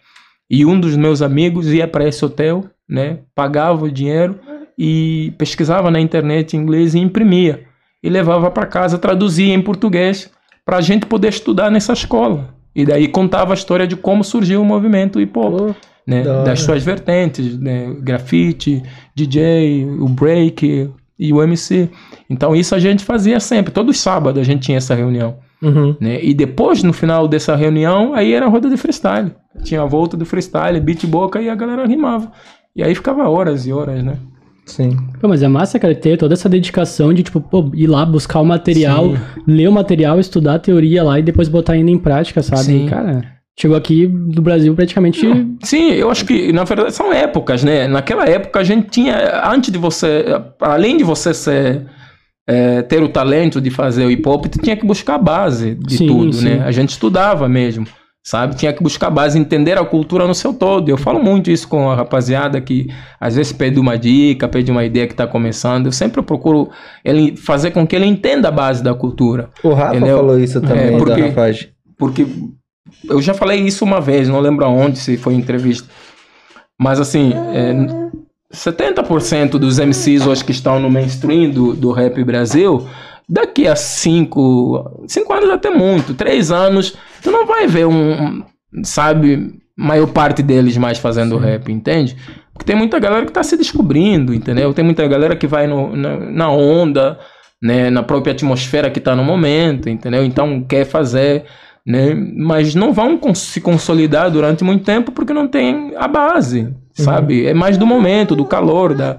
E um dos meus amigos ia para esse hotel, né? Pagava o dinheiro e pesquisava na internet em inglês e imprimia. E levava para casa, traduzia em português, para a gente poder estudar nessa escola. E daí contava a história de como surgiu o movimento hip hop Pô, né, das suas vertentes, né, grafite, DJ, o break e o MC. Então isso a gente fazia sempre, todos os sábados a gente tinha essa reunião, Uhum. né? E depois no final dessa reunião, aí era a roda de freestyle. Tinha a volta do freestyle, beat boca e a galera rimava. E aí ficava horas e horas, né? Sim. Pô, mas é massa, cara, ter toda essa dedicação de, tipo, pô, ir lá buscar o material, Sim. ler o material, estudar a teoria lá e depois botar ainda em prática, sabe? Sim. Cara, chegou aqui do Brasil praticamente. Sim, eu acho que na verdade são épocas, né? Naquela época a gente tinha, antes de você, além de você ser é, ter o talento de fazer o hip hop, tu tinha que buscar a base de Sim, tudo, sim. né? A gente estudava mesmo, sabe? Tinha que buscar base, entender a cultura no seu todo. Eu falo muito isso com a rapaziada que às vezes pede uma dica, pede uma ideia que está começando. Eu sempre procuro ele fazer com que ele entenda a base da cultura. O Rafa Entendeu? falou isso também, É, porque- Rafage. Porque eu já falei isso uma vez, não lembro aonde, se foi em entrevista. Mas assim, é, 70% dos MCs hoje que estão no mainstream do, do rap Brasil, daqui a 5 cinco anos até muito, 3 anos, tu não vai ver um, sabe, maior parte deles mais fazendo rap, entende? Porque tem muita galera que está se descobrindo, entendeu? Tem muita galera que vai no- na, na onda, né, na própria atmosfera que está no momento, entendeu? Então quer fazer, né, mas não vão se consolidar durante muito tempo porque não tem a base, sabe? É mais do momento, do calor, da.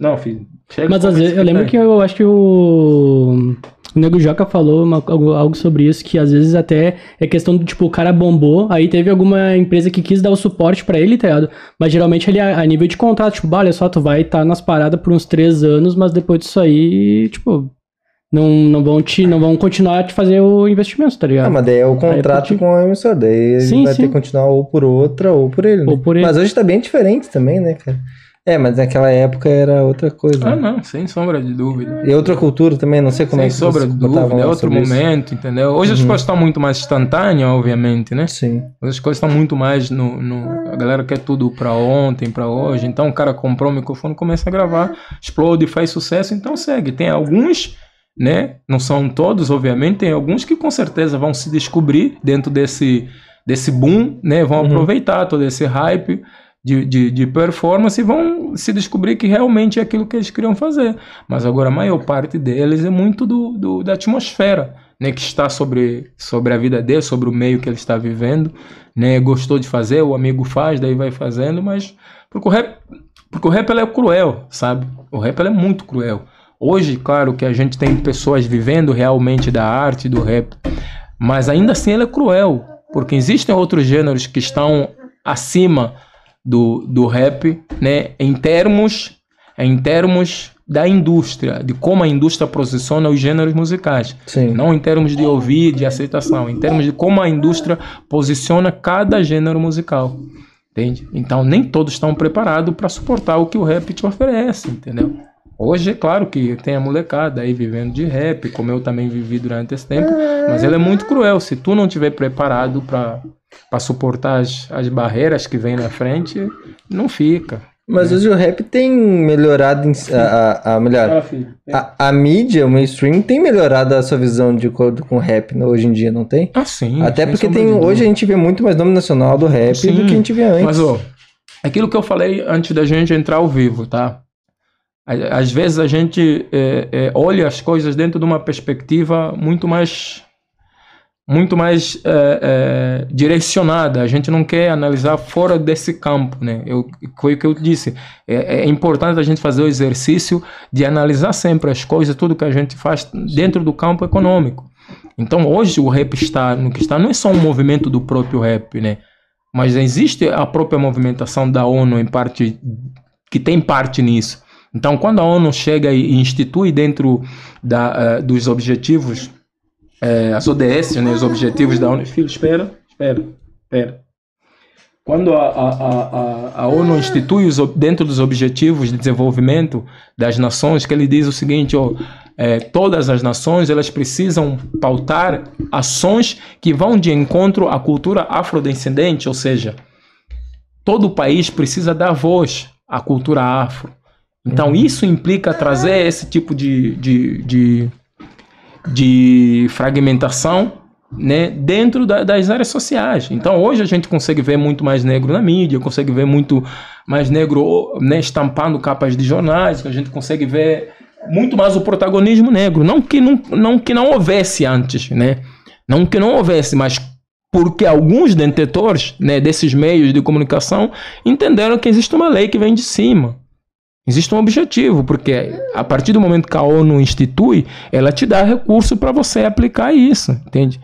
Não, filho. chega Mas às vezes, eu lembro que eu acho que o. O Nego Joca falou uma- algo, sobre isso, que às vezes até é questão do tipo, o cara bombou, aí teve alguma empresa que quis dar o suporte pra ele, tá ligado? Mas geralmente ele é a nível de contrato, tipo, olha só, tu vai estar nas paradas por uns três anos, mas depois disso aí, tipo, não, não vão te, não vão continuar a te fazer o investimento, tá ligado? Ah, mas daí é o contrato Aí, com a emissora. Daí ele Sim, vai ter sim. que continuar ou por outra ou por ele. né? Ou por ele. Mas hoje tá bem diferente também, né, cara? É, mas naquela época era outra coisa. Ah, né? não, sem sombra de dúvida. E outra cultura também, não sei como sem é que sombra vocês de dúvida, é outro sobre isso. momento, entendeu? Hoje as Uhum. coisas estão muito mais instantâneas, obviamente, né? Sim. As coisas estão muito mais no, no- A galera quer tudo pra ontem, pra hoje. Então o cara comprou o microfone, começa a gravar, explode, faz sucesso, então segue. Tem alguns, né? Não são todos, obviamente, tem alguns que com certeza vão se descobrir dentro desse, desse boom, né? Vão Uhum. aproveitar todo esse hype. De, de, de performance vão se descobrir que realmente é aquilo que eles queriam fazer. Mas agora a maior parte deles é muito do, do- da atmosfera, né, que está sobre, sobre a vida dele, sobre o meio que ele está vivendo, né, gostou de fazer, o amigo faz, daí vai fazendo, mas porque o rap, porque o rap é cruel, sabe? O rap é muito cruel. Hoje, claro que a gente tem pessoas vivendo realmente da arte do rap, mas ainda assim ele é cruel, porque existem outros gêneros que estão acima do, do rap, né, em termos em termos da indústria, de como a indústria posiciona os gêneros musicais. Sim. Não em termos de ouvir, de aceitação, em termos de como a indústria posiciona cada gênero musical. Entende? Então nem todos estão preparados para suportar o que o rap te oferece, entendeu? Hoje é claro que tem a molecada aí vivendo de rap, como eu também vivi durante esse tempo, mas ele é muito cruel. Se tu não tiver preparado para para suportar as, as barreiras que vem na frente, não fica. Mas hoje o rap tem melhorado em, a, a, a melhor. A, a mídia, o mainstream, tem melhorado a sua visão de acordo com o rap né, hoje em dia, não tem? Ah, sim. Até porque tem, hoje a gente vê muito mais nome nacional do rap Sim. do que a gente vê antes. Mas, ó, aquilo que eu falei antes da gente entrar ao vivo, tá? Às vezes a gente é, é, olha as coisas dentro de uma perspectiva muito mais muito mais é, é, direcionada. A gente não quer analisar fora desse campo, né? Eu, foi o que eu disse. É, é importante a gente fazer o exercício de analisar sempre as coisas, tudo que a gente faz dentro do campo econômico. Então hoje o rap está no que está não é só um movimento do próprio rap, né? Mas existe a própria movimentação da ONU em parte que tem parte nisso. Então, quando a ONU chega e institui dentro da, eh, dos objetivos, eh, as ODS, né, os objetivos da ONU. Filho, espera, espera, espera. Quando a, a, a, a- ONU institui os, dentro dos objetivos de desenvolvimento das nações, que ele diz o seguinte, ó, eh, todas as nações elas precisam pautar ações que vão de encontro à cultura afrodescendente, ou seja, todo país precisa dar voz à cultura afro. Então, isso implica trazer esse tipo de, de, de, de fragmentação né, dentro da- das áreas sociais. Então, hoje a gente consegue ver muito mais negro na mídia, consegue ver muito mais negro né, estampando capas de jornais, a gente consegue ver muito mais o protagonismo negro. Não que não, não, que não houvesse antes, né? Não que não houvesse, mas porque alguns detentores né, desses meios de comunicação entenderam que existe uma lei que vem de cima. Existe um objetivo, porque a partir do momento que a ONU institui, ela te dá recurso para você aplicar isso, entende?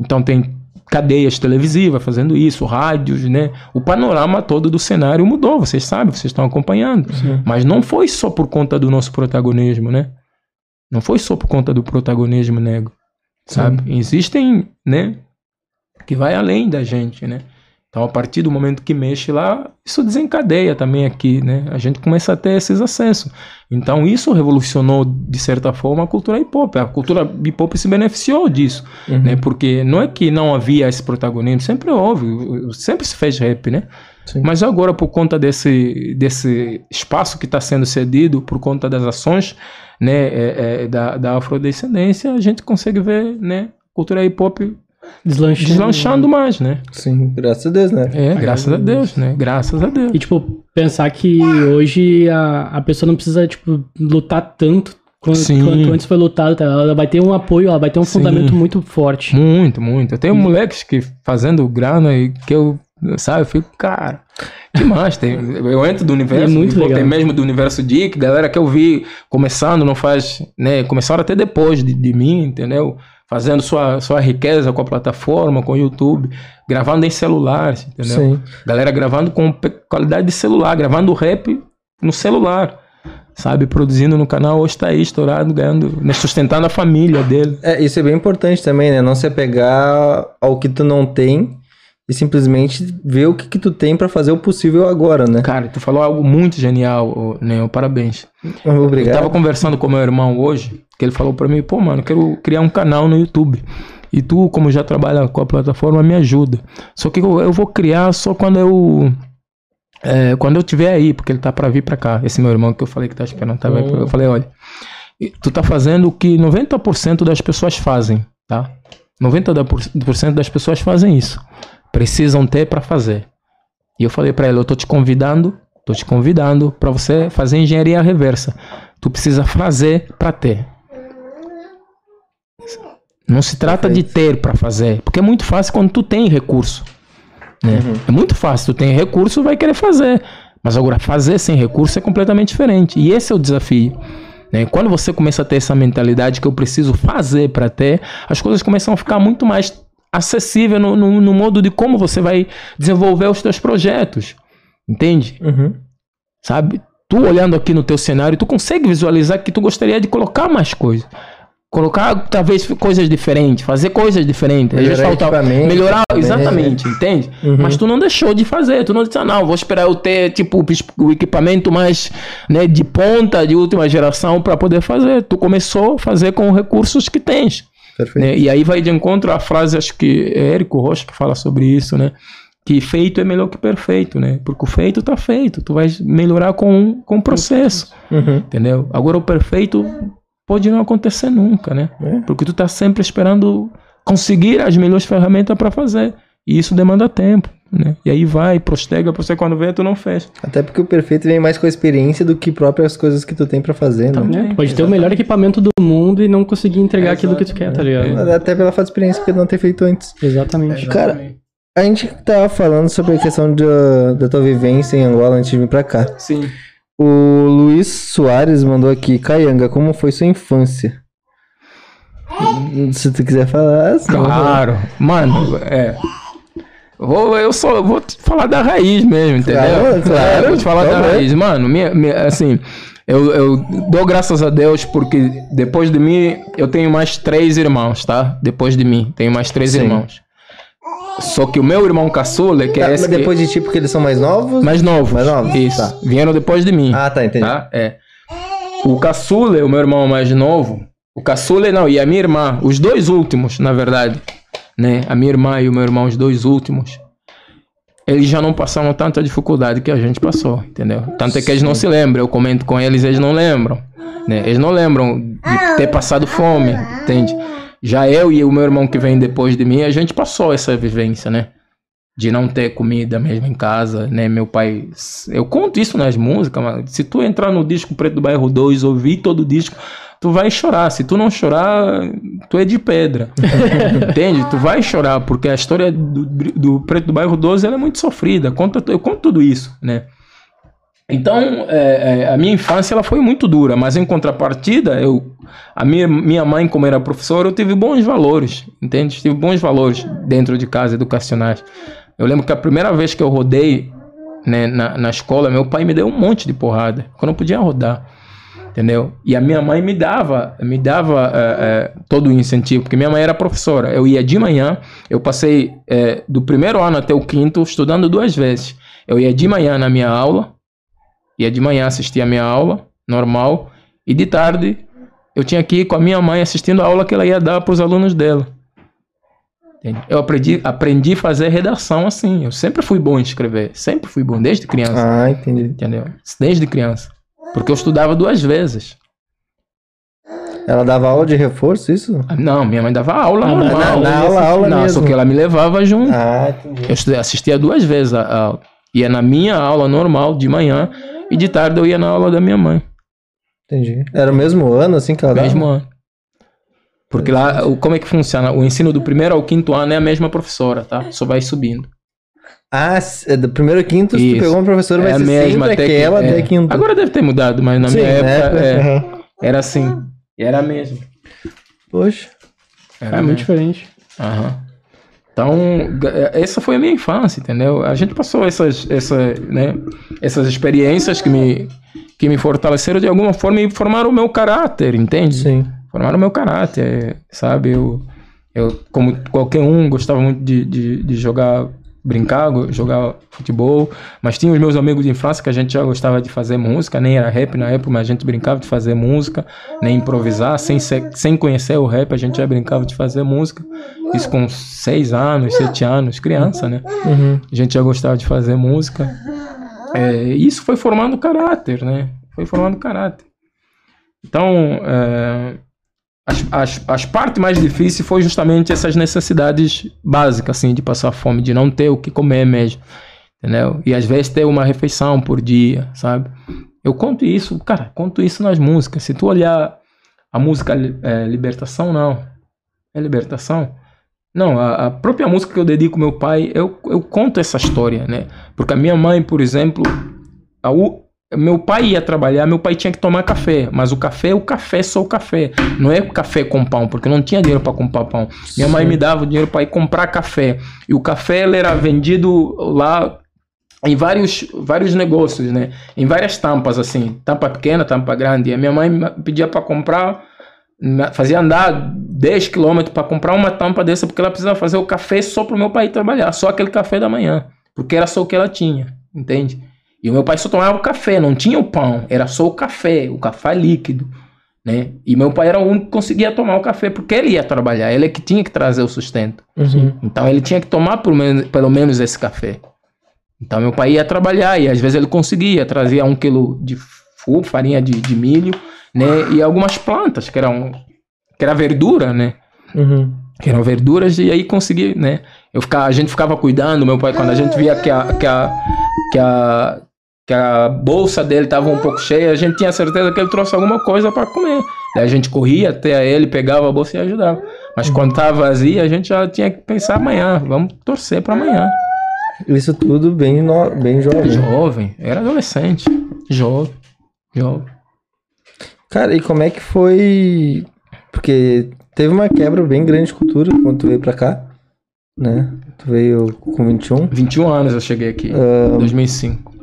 Então tem cadeias televisivas fazendo isso, rádios, né? O panorama todo do cenário mudou, vocês sabem, vocês estão acompanhando. Mas não foi só por conta do nosso protagonismo, né? Não foi só por conta do protagonismo negro, sabe? Existem, né? Que vai além da gente, né? Então, a partir do momento que mexe lá, isso desencadeia também aqui, né? A gente começa a ter esses acessos. Então, isso revolucionou, de certa forma, a cultura hip hop. A cultura hip hop se beneficiou disso, Uhum. né? Porque não é que não havia esse protagonismo, sempre houve, sempre se fez rap, né? Sim. Mas agora, por conta desse, desse espaço que está sendo cedido, por conta das ações né, é, é, da, da afrodescendência, a gente consegue ver né, cultura hip hop Deslanchando. deslanchando mais, né? Sim, graças a Deus, né? É, graças a Deus, né? Graças a Deus. E, tipo, pensar que hoje a, a pessoa não precisa, tipo, lutar tanto quanto, quanto antes foi lutado, tá? Ela vai ter um apoio, ela vai ter um Sim. fundamento muito forte. Muito, muito. Eu tenho moleques que fazendo grana e que eu Sabe? Eu fico, cara, demais. Tem, eu entro do universo, É muito pô, tem mesmo do universo Dick, galera que eu vi começando, não faz, né? Começaram até depois de, de mim, entendeu? Fazendo sua, sua riqueza com a plataforma, com o YouTube, gravando em celulares, entendeu? Sim. Galera gravando com qualidade de celular, gravando rap no celular, sabe? Produzindo no canal, hoje tá aí estourado, ganhando, né? sustentando a família dele. É, isso é bem importante também, né? Não se apegar ao que tu não tem e simplesmente ver o que, que tu tem pra fazer o possível agora, né? Cara, tu falou algo muito genial, Neo, parabéns. [laughs] Eu Obrigado. tava conversando com meu irmão hoje, que ele falou pra mim, pô, mano, eu quero criar um canal no YouTube. E tu, como já trabalha com a plataforma, me ajuda. Só que eu, eu vou criar só quando eu. é, quando eu tiver aí, porque ele tá pra vir pra cá. Esse meu irmão que eu falei que tá esperando, tá? Eu falei, olha, tu tá fazendo o que 90% das pessoas fazem, tá? 90% das pessoas fazem isso. Precisam ter pra fazer. E eu falei pra ele, eu tô te convidando, tô te convidando pra você fazer engenharia reversa. Tu precisa fazer pra ter. Não se trata de ter pra fazer, porque é muito fácil quando tu tem recurso. né? É muito fácil, tu tem recurso, vai querer fazer. Mas agora fazer sem recurso é completamente diferente. E esse é o desafio. né? Quando você começa a ter essa mentalidade que eu preciso fazer pra ter, as coisas começam a ficar muito mais acessível no, no, no modo de como você vai desenvolver os teus projetos. Entende? Uhum. sabe? Tu olhando aqui no teu cenário, tu consegue visualizar que tu gostaria de colocar mais coisas. Colocar talvez coisas diferentes, fazer coisas diferentes. Melhorar falta- melhorar, também. exatamente, entende? Uhum. Mas tu não deixou de fazer, tu não disse, ah, não, vou esperar eu ter tipo o equipamento mais né, de ponta, de última geração para poder fazer. Tu começou a fazer com os recursos que tens. Perfeito. né? E aí vai de encontro à frase, acho que é Érico Rocha que fala sobre isso, né? Que feito é melhor que perfeito, né? Porque o feito tá feito, tu vai melhorar com, com o processo, Uhum. entendeu? Agora o perfeito pode não acontecer nunca, né? É. Porque tu tá sempre esperando conseguir as melhores ferramentas para fazer. E isso demanda tempo, né? E aí vai, prostega, você quando vê, tu não fez. Até porque o perfeito vem mais com a experiência do que próprias coisas que tu tem pra fazer, né? Também. É, pode ter o melhor equipamento do mundo e não conseguir entregar aquilo que tu quer, tá ligado? Até pela falta de experiência, porque não ter feito antes. Exatamente. Cara, a gente tava falando sobre a questão da, da tua vivência em Angola antes de vir pra cá. Sim. O Luiz Soares mandou aqui, Caianga, como foi sua infância? Se tu quiser falar, Claro. Mano, é. Vou, eu só vou te falar da raiz mesmo, entendeu? Claro, claro. É, vou te falar da favor. raiz. Mano, minha, minha- assim, eu, eu dou graças a Deus porque depois de mim eu tenho mais três irmãos, tá? Depois de mim, tenho mais três Sim. irmãos. Só que o meu irmão caçula, que Tá, é mas esse que- depois de ti, porque eles são mais novos? mais novos. Mais novos, Isso. tá. Vieram depois de mim. Ah, tá, entendi. Tá? É. O caçula, o meu irmão mais novo, o caçula não, e a minha irmã, os dois últimos, na verdade, né? A minha irmã e o meu irmão, os dois últimos, eles já não passaram tanta dificuldade que a gente passou, entendeu? Tanto é que eles não se lembram, eu comento com eles, eles não lembram, né? Eles não lembram de ter passado fome, entende? Já eu e o meu irmão que vem depois de mim, a gente passou essa vivência, né? de não ter comida mesmo em casa, né? Meu pai. Eu conto isso nas músicas, mas se tu entrar no disco Preto do Bairro 2, ouvir todo o disco, tu vai chorar. Se tu não chorar, tu é de pedra. [laughs] Entende? Tu vai chorar, porque a história do, do Preto do Bairro 12 ela é muito sofrida. Conta, eu conto tudo isso, né? Então, é, é, a minha infância ela foi muito dura, mas em contrapartida, eu, a minha, minha mãe, como era professora, eu tive bons valores, entende? Tive bons valores dentro de casa, educacionais. Eu lembro que a primeira vez que eu rodei né, na, na escola, meu pai me deu um monte de porrada, que eu não podia rodar, entendeu? E a minha mãe me dava, me dava é, é, todo o incentivo, porque minha mãe era professora. Eu ia de manhã, eu passei é, do primeiro ano até o quinto estudando duas vezes. Eu ia de manhã na minha aula, ia de manhã assistir a minha aula, normal, e de tarde eu tinha que ir com a minha mãe assistindo a aula que ela ia dar para os alunos dela. Eu aprendi, aprendi a fazer redação assim. Eu sempre fui bom em escrever, sempre fui bom, desde criança. Ah, entendi. Entendeu? Desde criança. Porque eu estudava duas vezes. Ela dava aula de reforço, isso? Não, minha mãe dava aula Ah, normal. na- na aula, aula Não, mesmo. só que ela me levava junto. Ah, entendi. Eu estudei- assistia duas vezes a aula. Ia na minha aula normal, de manhã, e de tarde eu ia na aula da minha mãe. Entendi. Era o mesmo ano, assim, que ela dava? Mesmo ano. Porque lá, como é que funciona? O ensino do primeiro ao quinto ano é a mesma professora, tá? Só vai subindo. Ah, é do primeiro ao quinto, se tu pegou uma professora, vai É a ser mesma sempre até que- aquela é. até quinto. Agora deve ter mudado, mas na Sim, minha na época, é, aham. era assim. E era a mesma. Poxa. Era É muito diferente. Aham. Então, essa foi a minha infância, entendeu? A gente passou essas, essa, né, essas experiências que me, que me fortaleceram de alguma forma e formaram o meu caráter, entende? Sim. Formaram o meu caráter, sabe? Eu, eu como qualquer um, gostava muito de, de, de jogar, brincar, jogar futebol, mas tinha os meus amigos de infância que a gente já gostava de fazer música, nem era rap na época, mas a gente brincava de fazer música, nem improvisar, sem, ser, sem conhecer o rap, a gente já brincava de fazer música. Isso com seis anos, sete anos, criança, né? Uhum. A gente já gostava de fazer música. É, isso foi formando caráter, né? Foi formando caráter. Então, é, as, as, as partes mais difíceis foi justamente essas necessidades básicas, assim, de passar fome, de não ter o que comer mesmo, entendeu? E às vezes ter uma refeição por dia, sabe? Eu conto isso, cara, conto isso nas músicas. Se tu olhar a música é, Libertação, não. É Libertação? Não, a, a própria música que eu dedico ao meu pai, eu, eu conto essa história, né? Porque a minha mãe, por exemplo, a meu pai ia trabalhar, meu pai tinha que tomar café, mas o café é o café, só o café. Não é café com pão, porque eu não tinha dinheiro para comprar pão. Minha mãe Sim. me dava o dinheiro para ir comprar café. E o café ele era vendido lá em vários, vários negócios, né? Em várias tampas, assim. Tampa pequena, tampa grande. E a minha mãe me pedia para comprar, fazia andar 10 quilômetros para comprar uma tampa dessa, porque ela precisava fazer o café só para o meu pai trabalhar. Só aquele café da manhã. Porque era só o que ela tinha, entende? E o meu pai só tomava o café, não tinha o pão. Era só o café, o café líquido. Né? E meu pai era o único que conseguia tomar o café, porque ele ia trabalhar. Ele é que tinha que trazer o sustento. Uhum. Então ele tinha que tomar pelo menos, pelo menos esse café. Então meu pai ia trabalhar e às vezes ele conseguia, trazia um quilo de farinha de, de milho, né? E algumas plantas que eram que era verdura, né? Uhum. Que eram verduras e aí conseguia, né? Eu ficava, a gente ficava cuidando, meu pai quando a gente via que a que a que a, que a bolsa dele estava um pouco cheia, a gente tinha certeza que ele trouxe alguma coisa para comer. Daí a gente corria até ele, pegava a bolsa e ajudava. Mas quando estava vazia, a gente já tinha que pensar amanhã, vamos torcer para amanhã. Isso tudo bem, no... bem jovem. Jovem, era adolescente, jovem, jovem. Cara, e como é que foi? Porque teve uma quebra bem grande de cultura quando tu veio pra cá, né? Tu veio com 21. 21 anos eu cheguei aqui, Ah, 2005.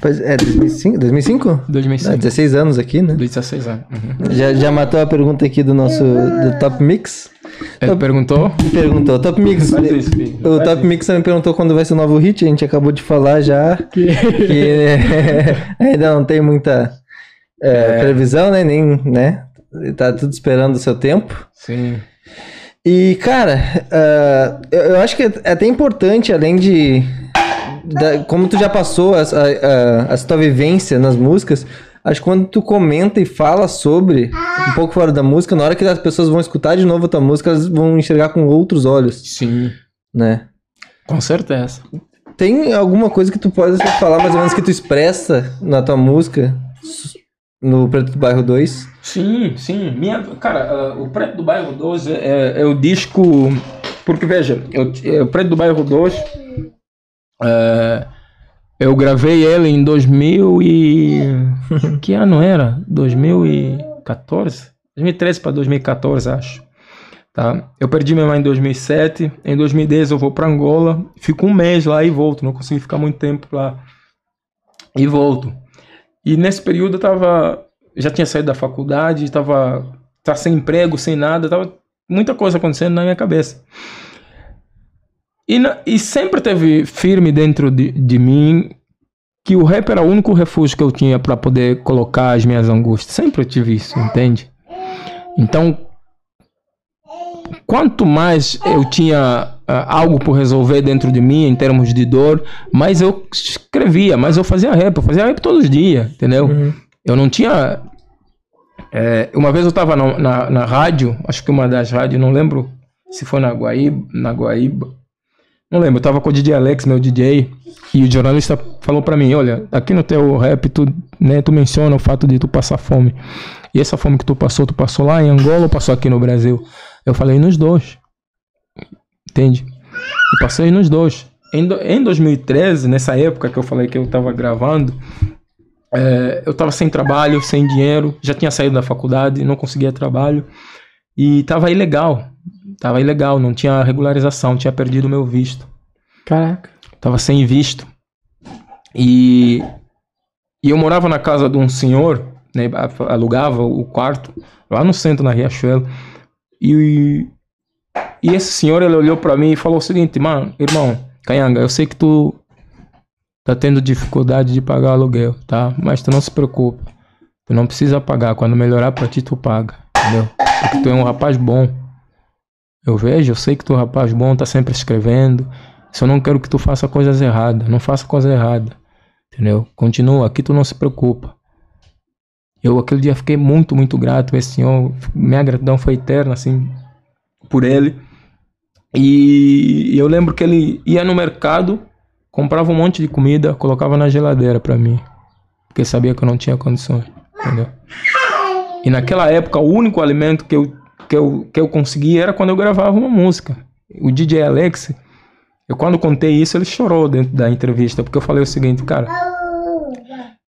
Pois é, 2005? 2005? 2005. Ah, 16 anos aqui, né? 16 anos. Uhum. Já, já matou a pergunta aqui do nosso do Top Mix? Ele perguntou? Perguntou, Top Mix. Isso. O Top Mix também perguntou quando vai ser o novo hit, a gente acabou de falar já que [laughs] ainda não tem muita é, previsão, né? Nem, né? Tá tudo esperando o seu tempo. Sim. E, cara, ah, eu, eu acho que é até importante, além de. Da- como tu já passou essa, a, a, essa tua vivência nas músicas, acho que quando tu comenta e fala sobre, um pouco fora da música, na hora que as pessoas vão escutar de novo a tua música, elas vão enxergar com outros olhos, Sim, né? com certeza. Tem alguma coisa que tu pode falar mais ou menos que tu expressa na tua música no Preto do Bairro 2? Sim, sim. Minha, cara, ah, o Preto do Bairro 2 é, é, é o disco. Porque, veja, eu, é, o Preto do Bairro 2. É, eu gravei ele em 2000 e. [laughs] que ano era? 2014? 2013 para 2014, acho. Tá? Eu perdi minha mãe em 2007. Em 2010 eu vou para Angola. Fico um mês lá e volto. Não consegui ficar muito tempo lá. E volto. E nesse período eu tava. Já tinha saído da faculdade, tava, tava sem emprego, sem nada, tava muita coisa acontecendo na minha cabeça. E, e sempre teve firme dentro de, de mim que o rap era o único refúgio que eu tinha para poder colocar as minhas angústias. Sempre eu tive isso, entende? Então, quanto mais eu tinha ah, algo por resolver dentro de mim em termos de dor, mais eu escrevia, mais eu fazia rap, eu fazia rap todos os dias, entendeu? Eu não tinha. é, uma vez eu estava na, na, na rádio, acho que uma das rádios, não lembro se foi na Guaíba, na Guaíba. Não lembro, eu tava com o DJ Alex, meu DJ, e o jornalista falou pra mim, olha, aqui no teu rap tu, né, tu menciona o fato de tu passar fome. E essa fome que tu passou, tu passou lá em Angola ou passou aqui no Brasil? Eu falei nos dois. Entende? Eu passei nos dois. em, do- em 2013, nessa época que eu falei que eu tava gravando, é, eu tava sem trabalho, sem dinheiro, já tinha saído da faculdade, não conseguia trabalho e tava ilegal. Tava ilegal, não tinha regularização, tinha perdido o meu visto. Caraca. Tava sem visto. E, e eu morava na casa de um senhor, né, alugava o quarto lá no centro, na Riachuelo. E, e esse senhor, ele olhou pra mim e falou o seguinte, mano, irmão, Canhanga, eu sei que tu tá tendo dificuldade de pagar o aluguel, tá? Mas tu não se preocupe. Tu não precisa pagar. Quando melhorar pra ti, tu paga. Entendeu? Porque tu é um rapaz bom. Eu vejo, eu sei que tu é um rapaz bom, tá sempre escrevendo. Só não quero que tu faça coisas erradas. Não faça coisa errada. Entendeu? Continua, aqui tu não se preocupa. Eu aquele dia fiquei muito, muito grato a esse senhor. Minha gratidão foi eterna, assim, por ele. E eu lembro que ele ia no mercado, comprava um monte de comida, colocava na geladeira pra mim. Porque sabia que eu não tinha condições, entendeu? E naquela época, o único alimento que eu, que eu, que eu conseguia era quando eu gravava uma música. O DJ Alex, eu quando contei isso, ele chorou dentro da entrevista, porque eu falei o seguinte, cara.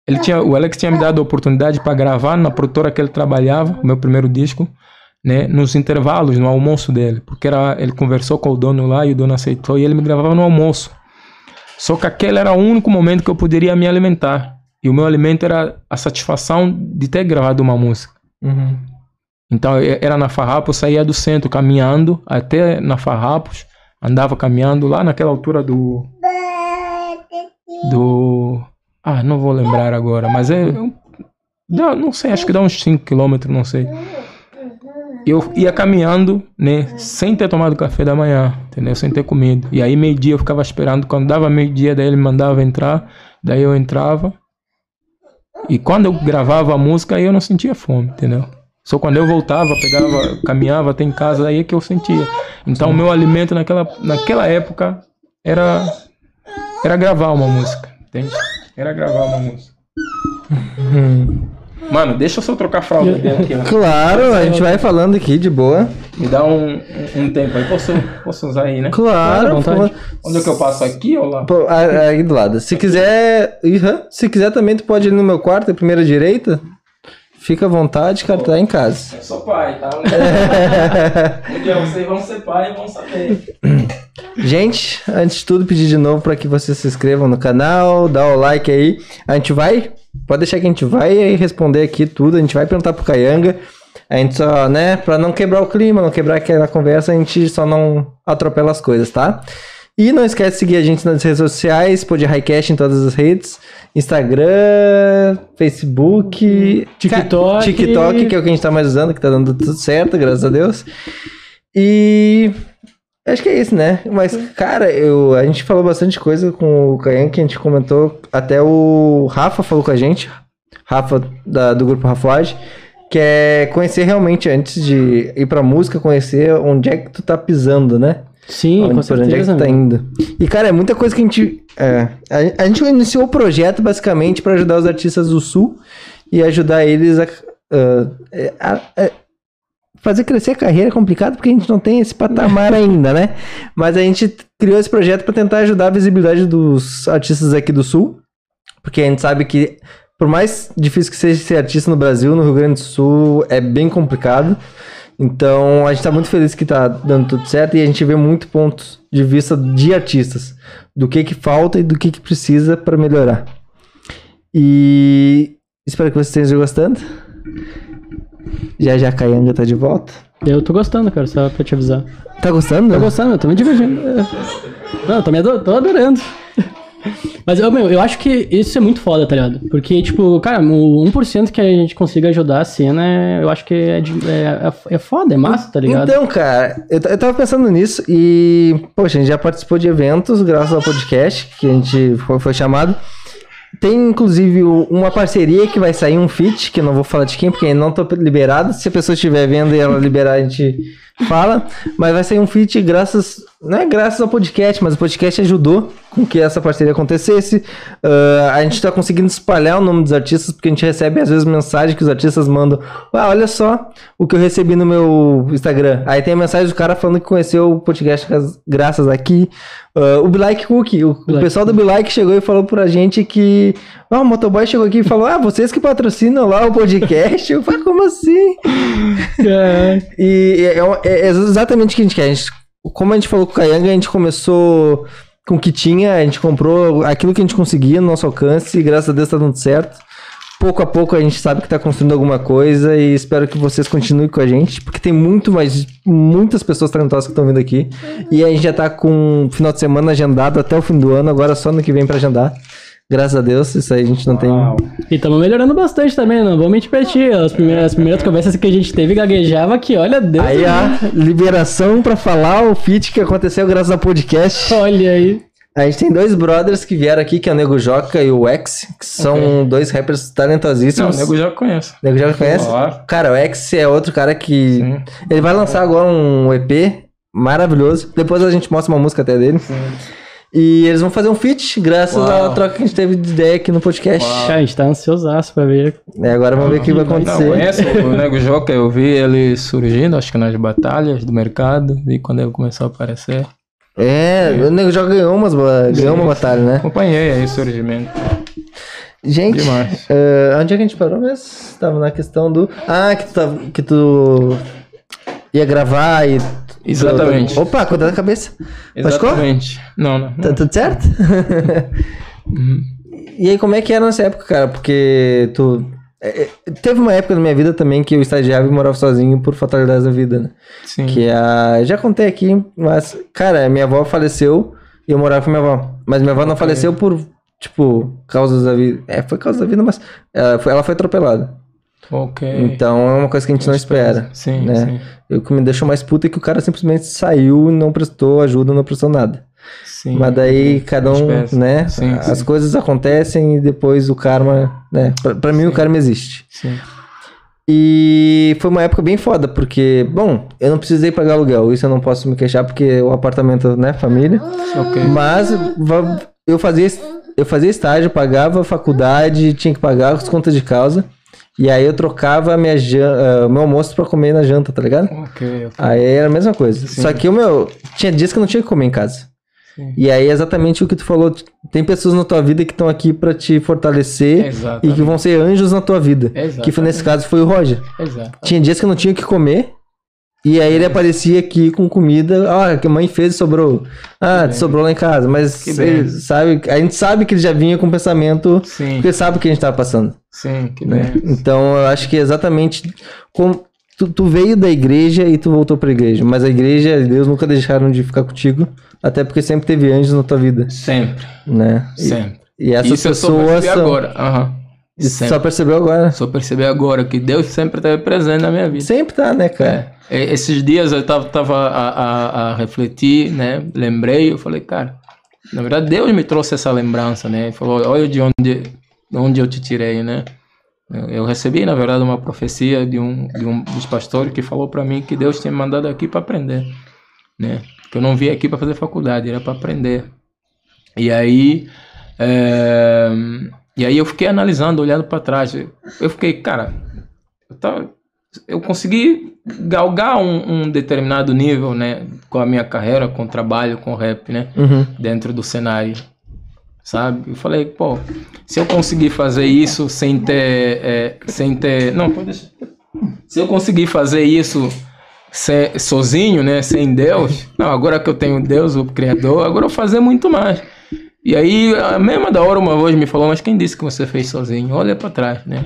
Ele tinha, o Alex tinha me dado a oportunidade para gravar na produtora que ele trabalhava, o meu primeiro disco, né, nos intervalos, no almoço dele, porque era, ele conversou com o dono lá e o dono aceitou e ele me gravava no almoço. Só que aquele era o único momento que eu poderia me alimentar. E o meu alimento era a satisfação de ter gravado uma música. Uhum. Então era na Farrapo, eu saía do centro caminhando até na Farrapos, andava caminhando lá naquela altura do. Do. Ah, não vou lembrar agora, mas é. dá- não sei, acho que dá uns 5 quilômetros, não sei. Eu ia caminhando, né, sem ter tomado café da manhã, entendeu? Sem ter comido. E aí meio-dia eu ficava esperando, quando dava meio-dia, daí ele me mandava entrar, daí eu entrava. E quando eu gravava a música, aí eu não sentia fome, entendeu? Só quando eu voltava, pegava, caminhava até em casa, aí é que eu sentia. Então o meu alimento naquela, naquela época era era gravar uma música, entende? Era gravar uma música. Mano, deixa eu só trocar a fralda [laughs] dele aqui, ó. Claro, a gente vai falando aqui de boa. Me dá um, um, tempo aí. Posso, posso usar aí, né? Claro, pô. Onde é que eu passo? Aqui ou lá? Pô, aí do lado. Se quiser, se quiser também tu pode ir no meu quarto, à primeira direita. Fica à vontade, cara, tá em casa. Eu sou pai, tá? [laughs] Um dia vocês vão ser pai e vão saber. Gente, antes de tudo, pedir de novo para que vocês se inscrevam no canal, dá o like aí. A gente vai, pode deixar que a gente vai responder aqui tudo. A gente vai perguntar pro Caianga. A gente só, né, pra não quebrar o clima, não quebrar aquela conversa, a gente só não atropela as coisas, tá? E não esquece de seguir a gente nas redes sociais, Pod Highcast em todas as redes. Instagram, Facebook, TikTok. TikTok, que é o que a gente tá mais usando, que tá dando tudo certo, graças a Deus. E Acho que é isso, né? Mas, cara, eu, a gente falou bastante coisa com o Caian, que a gente comentou. Até o Rafa falou com a gente, Rafa da- do grupo Rafoage, que é conhecer realmente antes de ir pra música, conhecer onde é que tu tá pisando, né? Sim, onde, com por onde é que certeza. tu tá indo. E, cara, é muita coisa que a gente. é, a, a gente iniciou o projeto basicamente pra ajudar os artistas do Sul e ajudar eles a. é, a- a- fazer crescer a carreira é complicado porque a gente não tem esse patamar [laughs] ainda, né? Mas a gente criou esse projeto pra tentar ajudar a visibilidade dos artistas aqui do Sul, porque a gente sabe que por mais difícil que seja ser artista no Brasil, no Rio Grande do Sul é bem complicado. Então a gente tá muito feliz que tá dando tudo certo e a gente vê muito pontos de vista de artistas, do que que falta e do que que precisa para melhorar. E espero que vocês estejam gostando. Já já a Caianga tá de volta. Eu tô gostando, cara, só pra te avisar. Tá gostando? Tô gostando, eu tô me divertindo. É. [laughs] Não, eu tô, me ado- tô adorando. Mas, eu, meu, eu acho que isso é muito foda, tá ligado? Porque, tipo, cara, o 1% que a gente consiga ajudar a cena, é- eu acho que é, de- é, é foda, é massa, tá ligado? Então, cara, eu, eu tava pensando nisso e, poxa, a gente já participou de eventos graças ao podcast que a gente foi, foi chamado. Tem, inclusive, uma parceria que vai sair, um feat, que eu não vou falar de quem, porque não tô liberado. Se a pessoa estiver vendo e ela liberar, a gente fala. Mas vai sair um feat graças não é graças ao podcast, mas o podcast ajudou com que essa parceria acontecesse. Ah, a gente tá conseguindo espalhar o nome dos artistas, porque a gente recebe às vezes mensagem que os artistas mandam. Ah, olha só o que eu recebi no meu Instagram. Aí tem a mensagem do cara falando que conheceu o podcast graças aqui. Ah, o Be Like Cookie, o, o Like pessoal do Be Like chegou e falou pra gente que. Ah, o motoboy chegou aqui e falou: Ah, vocês que patrocinam lá o podcast? Eu falei, como assim? [laughs] É, E é, é- é exatamente o que a gente quer. A gente- como a gente falou com o Kayanga, a gente começou com o que tinha, a gente comprou aquilo que a gente conseguia no nosso alcance e graças a Deus tá dando certo. Pouco a pouco a gente sabe que tá construindo alguma coisa e espero que vocês continuem com a gente, porque tem muito mais, muitas pessoas talentosas que estão vindo aqui. E a gente já tá com final de semana agendado até o fim do ano, agora só no que vem pra agendar. Graças a Deus, isso aí a gente não tem. E estamos melhorando bastante também, não vou mentir pra ti. As primeiras, as primeiras conversas que a gente teve gaguejava que, olha Deus. Aí a liberação pra falar o feat que aconteceu graças ao podcast. Olha aí. A gente tem dois brothers que vieram aqui, que é o Nego Joca e o X, que são dois rappers Não, talentosíssimos. o nego já conhece. Nego Joca conhece? Claro. Cara, o X é outro cara que. Sim. Ele vai lançar agora um EP maravilhoso. Depois a gente mostra uma música até dele. E eles vão fazer um feat, graças Uau. à troca que a gente teve de ideia aqui no podcast. Cara, a gente tá ansiosaço pra ver. É, agora vamos ver o que vai Não, acontecer. conheço o Nego Joca, eu vi ele surgindo, acho que nas batalhas do mercado, vi quando ele começou a aparecer. É, o Nego Joca ganhou, umas, ganhou uma batalha, né? Acompanhei aí o surgimento. Gente, eh, onde é que a gente parou mesmo? Tava na questão do. Ah, que tu, tava, que tu ia gravar e. Exatamente. Opa, cuidado da cabeça. Machucou? Exatamente. Não, não. Tá não. tudo certo? Uhum. e aí, como é que era nessa época, cara? Porque tu. é, é, Teve uma época na minha vida também que eu estagiava e morava sozinho por fatalidades da vida, né? Sim. Que a. Já contei aqui, mas, cara, minha avó faleceu e eu morava com minha avó. Mas minha avó não faleceu por, tipo, causas da vida. É, foi causa da vida, mas ela foi, ela foi atropelada. Então é uma coisa que a gente não espera. Sim, né? sim. E O que me deixou mais puto é que o cara simplesmente saiu e não prestou ajuda, não prestou nada. sim. Mas daí cada um, né? Sim, as sim. coisas acontecem e depois o karma, né? Pra, pra mim o karma existe. Sim. E foi uma época bem foda, porque, bom, eu não precisei pagar aluguel, isso eu não posso me queixar porque o apartamento, né, família. Ok. Mas eu fazia, eu fazia estágio, pagava faculdade, tinha que pagar as contas de causa. E aí eu trocava minha jan- ah, meu almoço pra comer na janta, tá ligado? Ok, ok. Aí era a mesma coisa. Só que o meu. Tinha dias que eu não tinha que comer em casa. Sim. E aí é exatamente o que tu falou. Tem pessoas na tua vida que estão aqui pra te fortalecer e Exatamente. que vão ser anjos na tua vida. Exatamente. Que foi nesse caso foi o Roger. Exato. Tinha dias que eu não tinha o que comer. E aí ele aparecia aqui com comida. Ah, que a mãe fez e sobrou. Ah, sobrou lá em casa. Mas ele sabe, a gente sabe que ele já vinha com pensamento. Sim, Porque sabe o que a gente tava passando. sim, que né? bem. Então eu acho que é exatamente como tu, tu veio da igreja e tu voltou pra igreja, mas a igreja e Deus nunca deixaram de ficar contigo, até porque sempre teve anjos na tua vida, Sempre, né? E, sempre. e essas Isso eu pessoas percebi são... agora. Aham. Sempre. Só percebeu agora. Só percebi agora que Deus sempre esteve presente na minha vida. Sempre tá, né, cara? É. Esses dias eu tava, tava a, a, a refletir, né? Lembrei, eu falei, cara, na verdade Deus me trouxe essa lembrança, né? Ele falou, olha de onde, de onde eu te tirei, né? Eu eu recebi, na verdade, uma profecia de um, de um dos pastores que falou para mim que Deus tinha me mandado aqui para aprender, né? Que eu não vim aqui para fazer faculdade, era para aprender. E aí, é, e aí eu fiquei analisando, olhando para trás. Eu fiquei, cara, eu, tava, eu consegui galgar um, um determinado nível, né, com a minha carreira, com o trabalho, com o rap, né, Uhum. dentro do cenário, sabe? Eu falei, pô, se eu conseguir fazer isso sem ter, é, sem ter, não, pode deixar. Se eu conseguir fazer isso se- sozinho, né, sem Deus, não, agora que eu tenho Deus, o Criador, agora eu vou fazer muito mais. E aí, a mesma da hora, uma voz me falou, mas quem disse que você fez sozinho? Olha pra trás, né?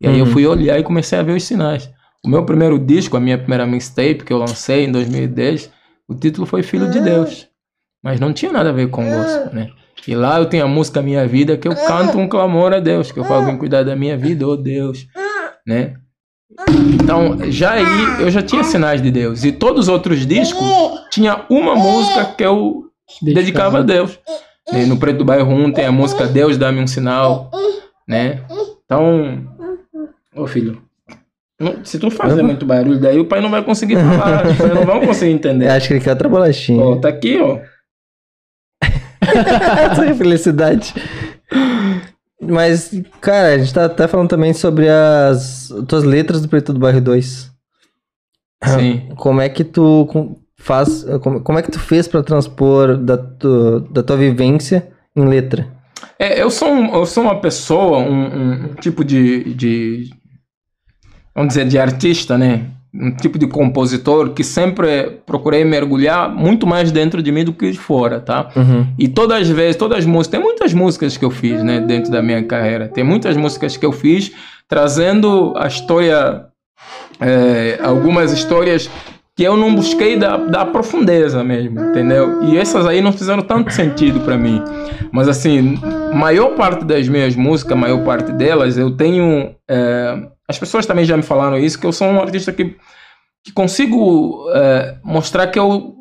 E aí eu Uhum. fui olhar e comecei a ver os sinais. O meu primeiro disco, a minha primeira mixtape que eu lancei em 2010, o título foi Filho de Deus. Mas não tinha nada a ver com gospel, né? E lá eu tenho a música Minha Vida, que eu canto um clamor a Deus, que eu falo, vem cuidar da minha vida, ô Deus, né? Então, já aí eu já tinha sinais de Deus. E todos os outros discos tinha uma música que eu dedicava a Deus. E no Preto do Bairro 1 tem a música Deus dá-me um sinal, né? Então, ô filho, Não- Se tu fazer muito barulho, daí o pai não vai conseguir falar, [laughs] os pais não vão conseguir entender. Eu acho que ele quer outra bolachinha. Ó, tá aqui, ó. [laughs] Essa felicidade. Mas, cara, a gente tá até falando também sobre as tuas letras do Preto do Bairro 2. Sim. Como é que tu faz. Como, como é que tu fez pra transpor da, tu- da tua vivência em letra? É, eu, sou um- eu sou uma pessoa, um, um tipo de, de. Vamos dizer, de artista, né? Um tipo de compositor que sempre procurei mergulhar muito mais dentro de mim do que de fora, tá? Uhum. E todas as vezes, todas as músicas, tem muitas músicas que eu fiz, né, dentro da minha carreira. Tem muitas músicas que eu fiz trazendo a história, é, algumas histórias que eu não busquei da, da profundeza mesmo, entendeu? E essas aí não fizeram tanto sentido para mim. Mas assim, maior parte das minhas músicas, maior parte delas, eu tenho. é, as pessoas também já me falaram isso, que eu sou um artista que, que consigo é, mostrar que eu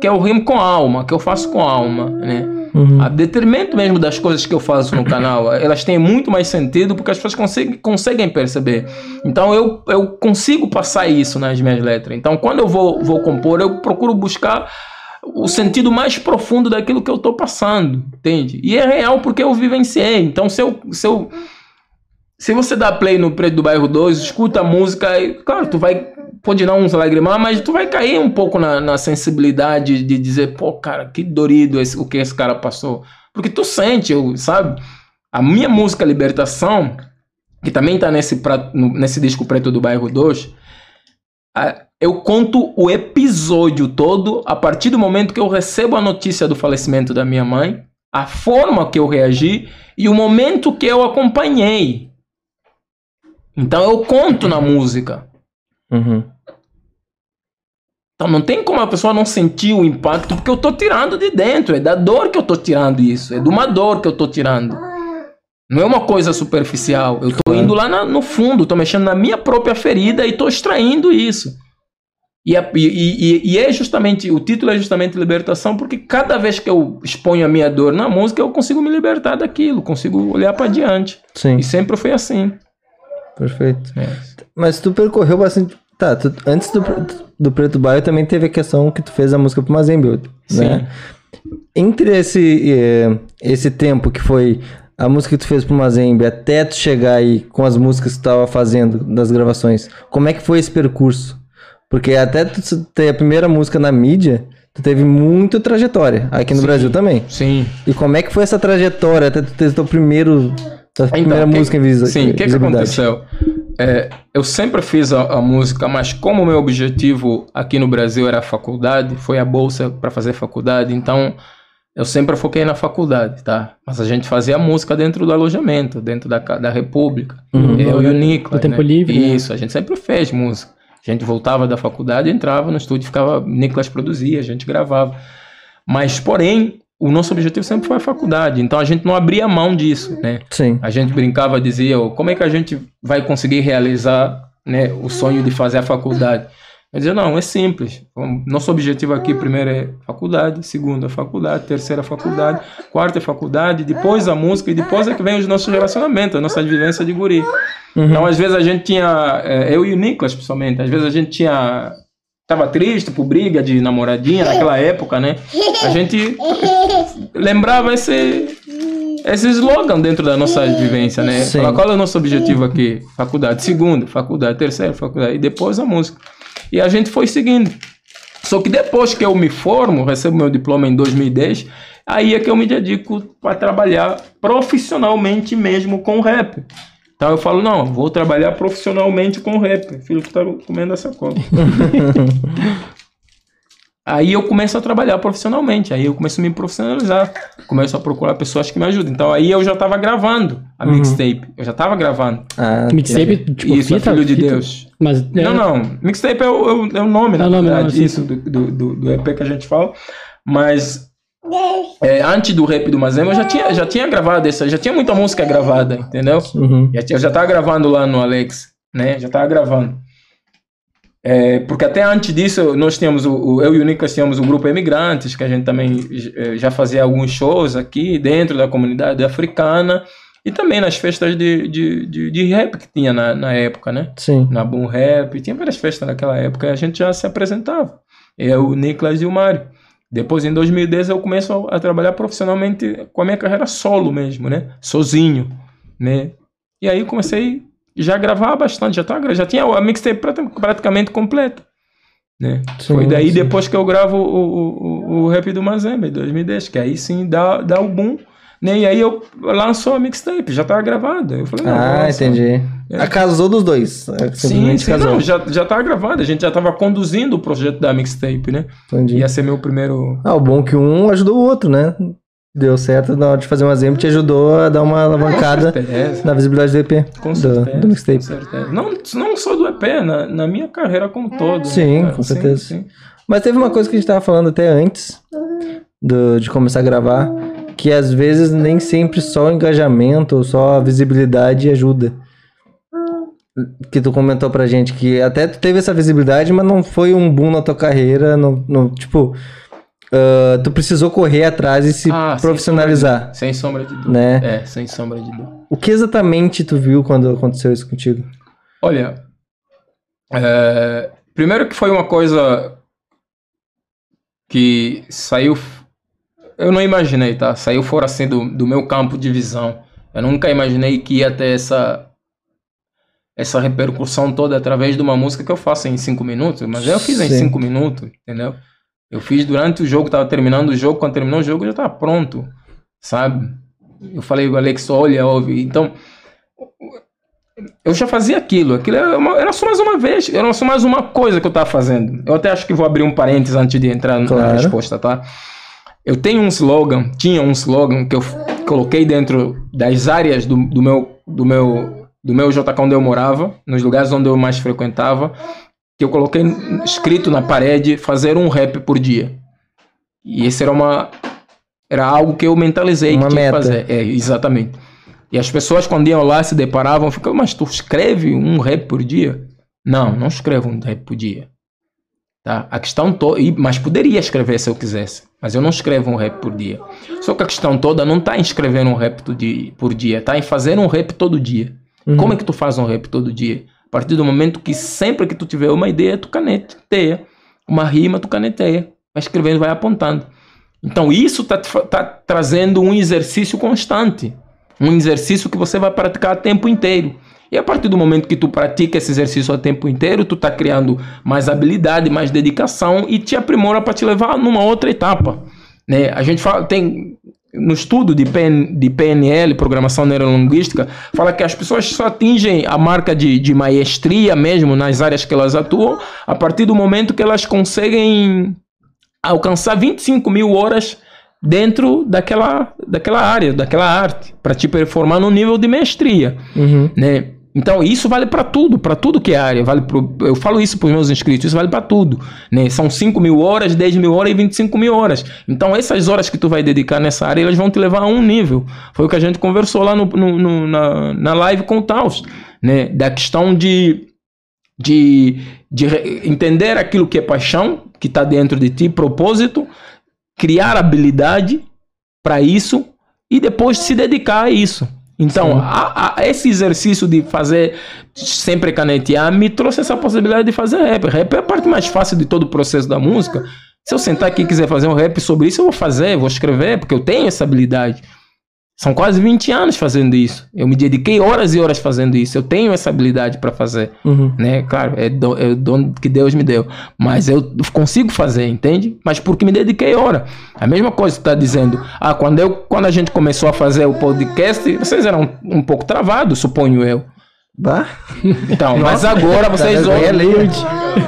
que eu rimo com alma, que eu faço com alma, né? Uhum. A detrimento mesmo das coisas que eu faço no canal, [laughs] elas têm muito mais sentido porque as pessoas conseguem, conseguem perceber. Então eu, eu consigo passar isso nas minhas letras. Então quando eu vou, vou compor, eu procuro buscar o sentido mais profundo daquilo que eu estou passando, entende? E é real porque eu vivenciei. Então se eu, se eu se você dá play no Preto do Bairro 2, escuta a música, e, claro, tu vai, pode dar uns lagrimar, mas tu vai cair um pouco na, na sensibilidade de dizer, pô, cara, que dorido esse, o que esse cara passou. Porque tu sente, sabe? A minha música Libertação, que também tá nesse, nesse disco Preto do Bairro 2, a- eu conto o episódio todo a partir do momento que eu recebo a notícia do falecimento da minha mãe, a forma que eu reagi e o momento que eu acompanhei. Então eu conto na música. Uhum. Então não tem como a pessoa não sentir o impacto, porque eu tô tirando de dentro, é da dor que eu tô tirando isso, é de uma dor que eu tô tirando. Não é uma coisa superficial, eu tô indo lá na- no fundo, tô mexendo na minha própria ferida e tô extraindo isso. E, a- e- e- e é justamente, o título é justamente libertação, porque cada vez que eu exponho a minha dor na música, eu consigo me libertar daquilo, consigo olhar para diante. Sim, E sempre foi assim. Perfeito. É. Mas tu percorreu bastante. Tá, tu- antes do, do Preto Bairro também teve a questão que tu fez a música pro Mazembe, né? Entre esse, eh, esse tempo que foi a música que tu fez pro Mazembe até tu chegar aí com as músicas que tu tava fazendo das gravações, como é que foi esse percurso? Porque até tu ter a primeira música na mídia, tu teve muita trajetória, aqui no Sim. Brasil também. Sim. E como é que foi essa trajetória até tu ter teu primeiro, primeira Então, que- música em visi Sim, o que, que visibilidade? aconteceu? É, eu sempre fiz a, a música, mas como o meu objetivo aqui no Brasil era a faculdade, foi a bolsa para fazer faculdade, então eu sempre foquei na faculdade, tá? Mas a gente fazia música dentro do alojamento, dentro da, da República. Uhum. Eu e o Nicolas. tempo né? livre, né? Isso, a gente sempre fez música. A gente voltava da faculdade, entrava no estúdio, ficava. Nicolas produzia, a gente gravava. Mas, porém, o nosso objetivo sempre foi a faculdade. Então a gente não abria mão disso, né? Sim. A gente brincava, dizia, "Ô, como é que a gente vai conseguir realizar né, o sonho de fazer a faculdade? Eu dizia, não, é simples. Nosso objetivo aqui primeiro é faculdade, segundo é faculdade, terceira é faculdade, quarta é faculdade, depois a música e depois é que vem os nossos relacionamentos, a nossa vivência de guri. Então, às vezes a gente tinha, eh, eu e o Nicolas, principalmente, às vezes a gente tinha tava triste por briga de namoradinha naquela [laughs] época, né? A gente lembrava esse esse slogan dentro da nossa vivência, né? Falar, qual é o nosso objetivo aqui? Faculdade, segundo, faculdade, terceiro, faculdade e depois a música. E a gente foi seguindo. Só que depois que eu me formo, recebo meu diploma em 2010, aí é que eu me dedico para trabalhar profissionalmente mesmo com rap. Então eu falo, não, vou trabalhar profissionalmente com rap. Filho que tá comendo essa cola. [laughs] aí eu começo a trabalhar profissionalmente, aí eu começo a me profissionalizar, começo a procurar pessoas que me ajudem. Então aí eu já estava gravando a mixtape, eu já estava gravando. Ah, Mixtape, tipo, Isso, é fita, Filho de fita? Deus. Mas, é, Não, não. Mixtape é o, é o, é o nome, É na o nome, verdade, não, isso, do, do, do, do EP que a gente fala. Mas é, antes do rap do Mazema, eu já tinha, já tinha gravado essa, já tinha muita música gravada, entendeu? Uhum. Já tinha- já tava gravando lá no Alex, né? Já tava gravando. É, porque até antes disso, nós tínhamos, o, o- eu e o Nicolas tínhamos o grupo Emigrantes, que a gente também eh, já fazia alguns shows aqui dentro da comunidade africana. E também nas festas de, de, de, de rap que tinha na, na época, né? Sim. Na Boom Rap, tinha várias festas naquela época e a gente já se apresentava. Eu, o Niklas e o Mário. Depois, em 2010, eu começo a, trabalhar profissionalmente com a minha carreira solo mesmo, né? Sozinho, né? E aí comecei já a gravar bastante, já, tava, já tinha a mixtape prati- praticamente completa. Né? Sim, Foi daí sim. depois que eu gravo o, o, o, o rap do Mazembe, em 2010, que aí sim dá, dá o boom. Né? E aí eu lanço a mixtape, já tava gravada. Eu falei, não, Ah, entendi. É. A casou dos dois. É, Sim, sim, casou. não, já, já tava gravada, a gente já tava conduzindo o projeto da mixtape, né? Entendi. Ia ser meu primeiro. Ah, o bom é que um ajudou o outro, né? Deu certo na hora de fazer um exemplo, te ajudou a dar uma alavancada certeza. na visibilidade do EP. Com do, certeza. do mixtape. com certeza. Não, não só do EP, na, na minha carreira como todo. né, Sim, cara? com certeza. sim. Mas teve uma coisa que a gente tava falando até antes do- de começar a gravar, que às vezes nem sempre só o engajamento ou só a visibilidade ajuda. Que tu comentou pra gente que até tu teve essa visibilidade, mas não foi um boom na tua carreira, não, não- tipo, ah, tu precisou correr atrás e se Ah, sem profissionalizar, Sem sombra de dúvida. né? É, sem sombra de dúvida. O que exatamente tu viu quando aconteceu isso contigo? Olha, é, primeiro que foi uma coisa que saiu. Eu não imaginei, tá? Saiu fora assim do, do meu campo de visão. Eu nunca imaginei que ia ter essa essa repercussão toda através de uma música que eu faço em cinco minutos, mas eu fiz em Sim. cinco minutos, entendeu? Eu fiz durante o jogo, tava terminando o jogo, quando terminou o jogo eu já tava pronto, sabe? Eu falei, Alex, olha, ouve. Então, eu já fazia aquilo. Aquilo era, uma- era só mais uma vez, era só mais uma coisa que eu tava fazendo. Eu até acho que vou abrir um parênteses antes de entrar na Claro. resposta, tá? Eu tenho um slogan, tinha um slogan que eu coloquei dentro das áreas do, do meu do meu do meu JK onde eu morava, nos lugares onde eu mais frequentava, que eu coloquei escrito na parede fazer um rap por dia. E esse era uma era algo que eu mentalizei Uma que tinha que meta. fazer. É, exatamente. E as pessoas quando iam lá se deparavam, ficavam, mas tu escreve um rap por dia? Não, não escrevo um rap por dia. Tá? A questão toda, mas poderia escrever se eu quisesse, mas eu não escrevo um rap por dia. Só que a questão toda não está em escrever um rap por dia, está em fazer um rap todo dia. Uhum. Como é que tu faz um rap todo dia? A partir do momento que sempre que tu tiver uma ideia, tu caneteia. Uma rima, tu caneteia. Vai escrevendo, vai apontando. Então isso está tá trazendo um exercício constante. Um exercício que você vai praticar o tempo inteiro. E a partir do momento que tu pratica esse exercício o tempo inteiro, tu está criando mais habilidade, mais dedicação e te aprimora para te levar numa outra etapa. Né? A gente fala, tem no estudo de, PN, de PNL, Programação Neurolinguística, fala que as pessoas só atingem a marca de, de maestria mesmo nas áreas que elas atuam a partir do momento que elas conseguem alcançar 25 mil horas dentro daquela, daquela área, daquela arte, para te performar no nível de mestria Uhum. né? Então isso vale para tudo, para tudo que é área. Vale pro, eu falo isso para os meus inscritos, isso vale para tudo. Né? São 5 mil horas, 10 mil horas e 25 mil horas. Então essas horas que tu vai dedicar nessa área, elas vão te levar a um nível. Foi o que a gente conversou lá no, no- no- na, na live com o Taos, né? Da questão de, de, de entender aquilo que é paixão, que está dentro de ti, propósito, criar habilidade para isso e depois se dedicar a isso. Então, a- a- esse exercício de fazer sempre canetear me trouxe essa possibilidade de fazer rap. Rap é a parte mais fácil de todo o processo da música. Se eu sentar aqui e quiser fazer um rap sobre isso, eu vou fazer, vou escrever, porque eu tenho essa habilidade. São quase 20 anos fazendo isso. Eu me dediquei horas e horas fazendo isso. Eu tenho essa habilidade para fazer Uhum. né? Claro, é, do, é o dom que Deus me deu. Mas eu consigo fazer, entende? Mas porque me dediquei hora. A mesma coisa que tu tá dizendo. Ah, quando, eu, quando a gente começou a fazer o podcast, vocês eram um pouco travados, suponho eu. Bah. Então, mas agora vocês olham.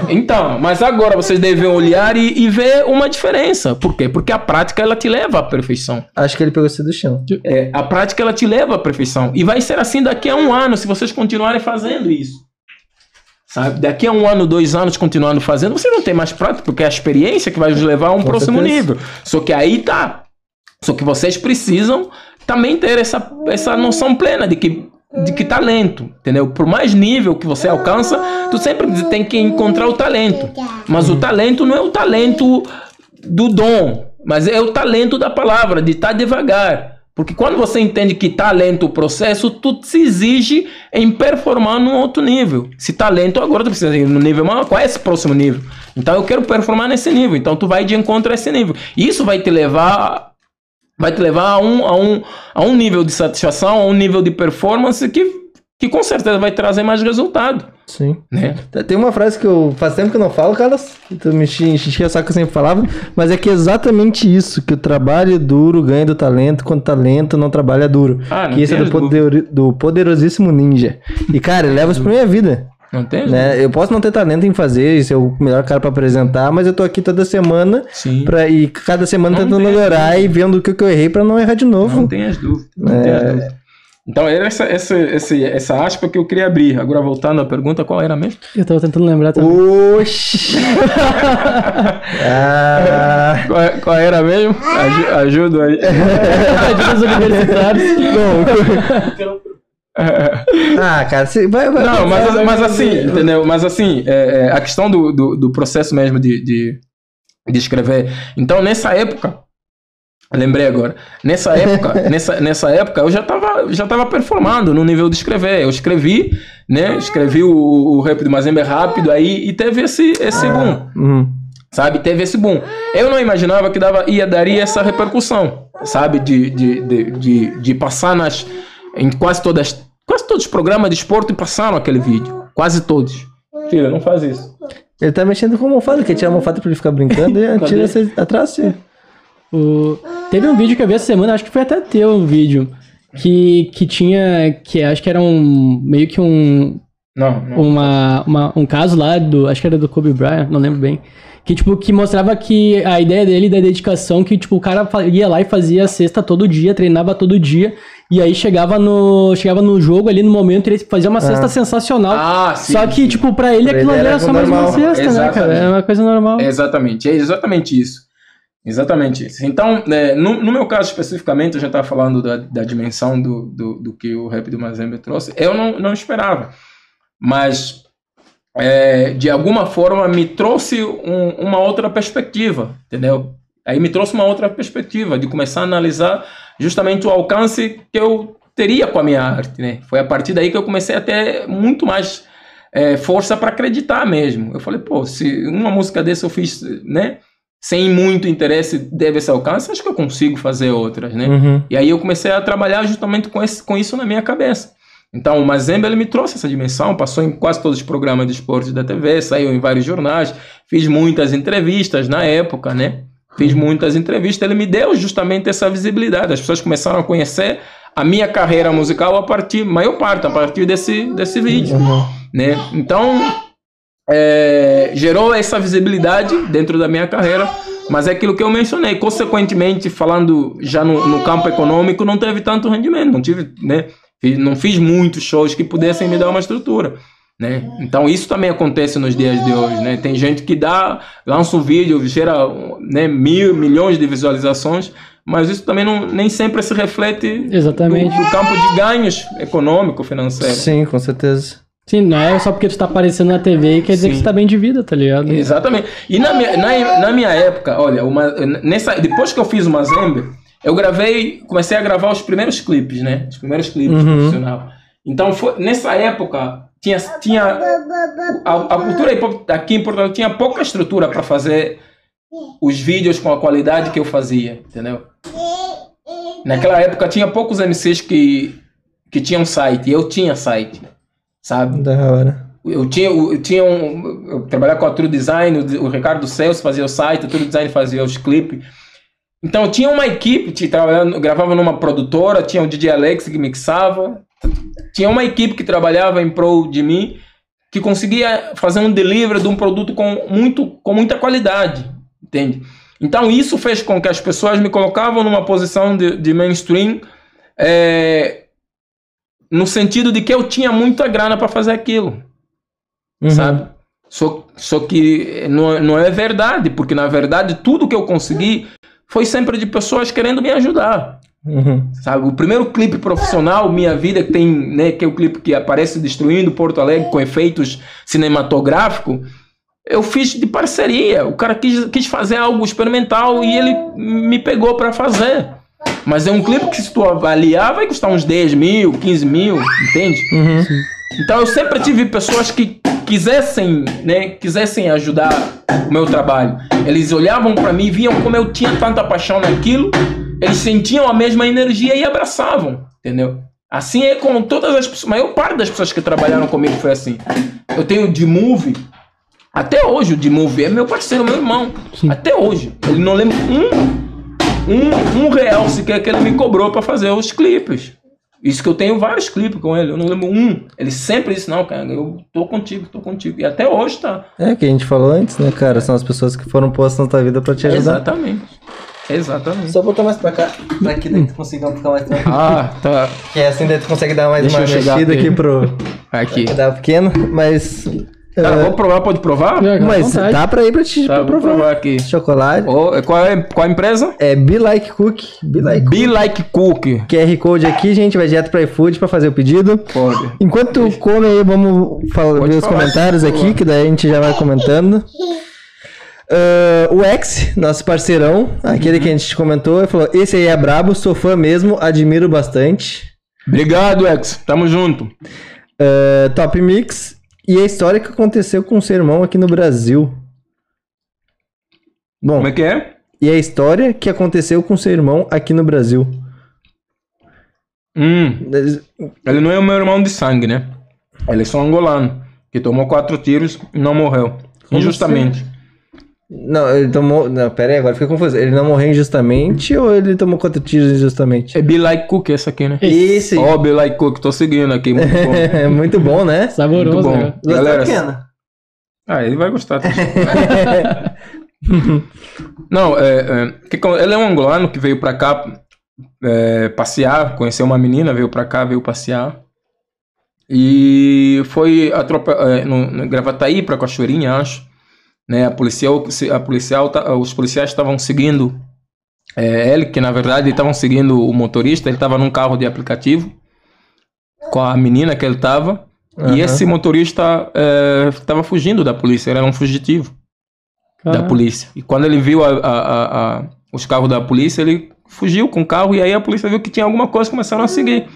Então, mas agora vocês devem olhar e, e ver uma diferença. Por quê? Porque a prática ela te leva à perfeição. Acho que ele pegou esse do chão. É, a prática ela te leva à perfeição. E vai ser assim daqui a um ano, se vocês continuarem fazendo isso. Sabe? Daqui a um ano, dois anos, continuando fazendo, você não tem mais prática, porque é a experiência que vai nos levar a um Com próximo certeza. nível. Só que aí tá. Só que vocês precisam também ter essa, essa noção plena de que, de que talento, entendeu? Por mais nível que você alcança, tu sempre tem que encontrar o talento. Mas o talento não é o talento do dom, mas é o talento da palavra, de estar devagar. Porque quando você entende que tá lento o processo, tu se exige em performar num outro nível. Se tá lento, agora tu precisa ir no nível maior. Qual é esse próximo nível? Então eu quero performar nesse nível. Então tu vai de encontro a esse nível. Isso vai te levar vai te levar a um, a um, a um nível de satisfação, a um nível de performance que, que com certeza vai trazer mais resultado. Sim. Né? Tem uma frase que eu faz tempo que eu não falo, Carlos. Tu me enchia só que eu sempre falava, mas é que é exatamente isso, que o trabalho duro ganha do talento, quando talento não trabalha duro. Ah, não que isso é do, poder, do poderosíssimo ninja. E, cara, ele leva isso pra minha vida. Não tem? Né? Eu posso não ter talento em fazer, e ser o melhor cara pra apresentar, mas eu tô aqui toda semana Sim. pra, e cada semana Não tentando tem melhorar e vendo o que, que eu errei pra não errar de novo. Não tenhas dúvida. Não É. tenhas dúvida. Então, era essa, essa, essa, essa aspa que eu queria abrir. Agora, voltando à pergunta, qual era mesmo? Eu tava tentando lembrar também. Oxi! [laughs] ah, Qual, qual era mesmo? Aju- ajuda aí. [laughs] Ajuda os universitários. [laughs] ah, cara, você vai, vai. Não, mas, vai- mas assim, entendeu? Mas assim, é, é, a questão do, do, do processo mesmo de, de, de escrever. Então, nessa época, lembrei agora, nessa época, [laughs] nessa, nessa época, eu já estava já tava performando no nível de escrever. Eu escrevi, né? Escrevi o, o rap do Mazembe rápido aí e teve esse, esse boom. Uhum. sabe? Teve esse boom. Eu não imaginava que dava, ia daria essa repercussão, sabe? De, de, de, de, de passar nas, em quase todas, quase todos os programas de esporte passaram aquele vídeo, quase todos. Filha, não faz isso. Ele tá mexendo com almofada, quer tirar a almofada pra ele ficar brincando e tira essa atrás de O- Teve um vídeo que eu vi essa semana, acho que foi até teu um vídeo, que, que tinha, que acho que era um, meio que um, Não, não. uma, uma- um caso lá do, acho que era do Kobe Bryant, não lembro bem, que tipo, que mostrava que a ideia dele da dedicação, que tipo, o cara ia lá e fazia a cesta todo dia, treinava todo dia, e aí chegava no, chegava no jogo ali no momento, ele fazia uma cesta sensacional. Ah, sim. Só que, sim. tipo, pra ele Pra aquilo ele ali era era só mais uma cesta, né, cara? Exatamente. É uma coisa normal. Exatamente, é exatamente isso. Exatamente isso. Então, né, no, no meu caso especificamente, eu já estava falando da, da dimensão do, do, do que o rap do Mazembe trouxe. Eu não, não esperava, mas é, de alguma forma me trouxe um- uma outra perspectiva, entendeu? Aí me trouxe uma outra perspectiva de começar a analisar justamente o alcance que eu teria com a minha arte, né? Foi a partir daí que eu comecei a ter muito mais é, força para acreditar mesmo. Eu falei, pô, se uma música dessa eu fiz, né? Sem muito interesse deve esse alcance, acho que eu consigo fazer outras, né? Uhum. E aí eu comecei a trabalhar justamente com, esse, com isso na minha cabeça. Então o Mazembe ele me trouxe essa dimensão, passou em quase todos os programas de esporte da TV, saiu em vários jornais, fiz muitas entrevistas na época, né? Fiz muitas entrevistas, ele me deu justamente essa visibilidade. As pessoas começaram a conhecer a minha carreira musical a partir, maior parte, a partir desse, desse vídeo, né? Então é, gerou essa visibilidade dentro da minha carreira, mas é aquilo que eu mencionei. Consequentemente, falando já no, no campo econômico, não teve tanto rendimento, não tive, né? Fiz- Não fiz muitos shows que pudessem me dar uma estrutura. Né? Então isso também acontece nos dias de hoje, né? Tem gente que dá, lança um vídeo, gera né, mil, milhões de visualizações, mas isso também não, nem sempre se reflete Exatamente. do campo de ganhos econômico, financeiro. Sim, com certeza. Sim, não é só porque tu tá aparecendo na TV e quer dizer Sim. que você tá bem de vida, tá ligado? Exatamente. E na minha, na, na minha época, olha, uma, nessa, depois que eu fiz o Mazembe, eu gravei, comecei a gravar os primeiros clipes, né? Os primeiros clipes Uhum. profissional. Então, foi, nessa época, tinha, tinha a, a cultura aqui em Portugal tinha pouca estrutura para fazer os vídeos com a qualidade que eu fazia, entendeu? Naquela época tinha poucos MCs que, que tinham site, eu tinha site, sabe? Da hora. Eu tinha, eu tinha um. Eu trabalhava com a True Design, o, o Ricardo Celso fazia o site, o True Design fazia os clipes. Então tinha uma equipe, tinha, trabalhando, gravava numa produtora, tinha o DJ Alex que mixava, tinha uma equipe que trabalhava em prol de mim, que conseguia fazer um delivery de um produto com, muito, com muita qualidade, entende? Então isso fez com que as pessoas me colocavam numa posição de, de mainstream, é, no sentido de que eu tinha muita grana para fazer aquilo Uhum. sabe? Só, só que não, não é verdade, porque na verdade tudo que eu consegui foi sempre de pessoas querendo me ajudar, Uhum. sabe? O primeiro clipe profissional, Minha Vida, que tem, né, que é o clipe que aparece destruindo Porto Alegre com efeitos cinematográficos, eu fiz de parceria. O cara quis, quis fazer algo experimental e ele me pegou para fazer. Mas é um clipe que se tu avaliar vai custar uns 10 mil, 15 mil, entende? Então eu sempre tive pessoas que quisessem, né, quisessem ajudar o meu trabalho. Eles olhavam para mim, viam como eu tinha tanta paixão naquilo, eles sentiam a mesma energia e abraçavam, entendeu? Assim é com todas as pessoas, a maior parte das pessoas que trabalharam comigo foi assim. Eu tenho o D-Movie, até hoje o D-Movie é meu parceiro, meu irmão. Até hoje. Ele não lembra um, um, um real sequer que ele me cobrou para fazer os clipes. Isso que eu tenho vários clipes com ele, eu não lembro um. Ele sempre disse, não, cara, eu tô contigo, tô contigo. E até hoje tá. É, que a gente falou antes, né, cara? São as pessoas que foram postas na tua vida pra te ajudar. Exatamente. Exatamente. Só botar mais pra cá, pra que daí tu consiga ficar mais tranquilo. Ah, tá. Que assim daí tu consegue dar mais Deixa uma mexida aqui. aqui pro. Aqui. que dá pequeno, mas. Cara, eh, vou provar, pode provar? É, mas vontade. dá pra ir pra te Tá, pra vou provar. provar aqui. Chocolate. Ô, qual, é, qual a empresa? É Be Like Cook. Be Like Cook. Be Like Cook. QR Code aqui, gente, vai direto pra iFood pra fazer o pedido. Pode. Enquanto tu come aí, vamos falar, Pode ver os falar, comentários aqui, que daí a gente já vai comentando. Ah, o X, nosso parceirão, aquele Uhum. que a gente comentou, falou: Esse aí é brabo, sou fã mesmo, admiro bastante. Obrigado, Ex. Tamo junto. Ah, top Mix. E a história que aconteceu com o seu irmão aqui no Brasil. Bom, Como é que é? e a história que aconteceu com o seu irmão aqui no Brasil. Hum, ele não é o meu irmão de sangue, né? Ele é só angolano, que tomou quatro tiros e não morreu. Como Injustamente. Não, ele tomou. Não, pera aí, agora fica confuso. Ele não morreu injustamente ou ele tomou quatro tiros injustamente? É Be Like Cook essa aqui, né? Esse. Ó, Be Like Cook, tô seguindo aqui. Muito bom. É [laughs] muito bom, né? Saboroso, Muito bom. né? Galera, pequena. Ah, ele vai gostar. [laughs] Não, é, é, ele é um angolano que veio pra cá é, passear, conheceu uma menina, veio pra cá, veio passear. E foi atrope- é, no, no Gravataí pra Cachoeirinha, acho. Né, a policial, a policial, os policiais estavam seguindo é, ele, que na verdade estavam seguindo o motorista, ele estava num carro de aplicativo com a menina que ele estava. Aham. E esse motorista estava fugindo da polícia, ele era um fugitivo da Caralho. polícia. E quando ele viu a- a- a- os carros da polícia, ele fugiu com o carro e aí a polícia viu que tinha alguma coisa e começaram a seguir.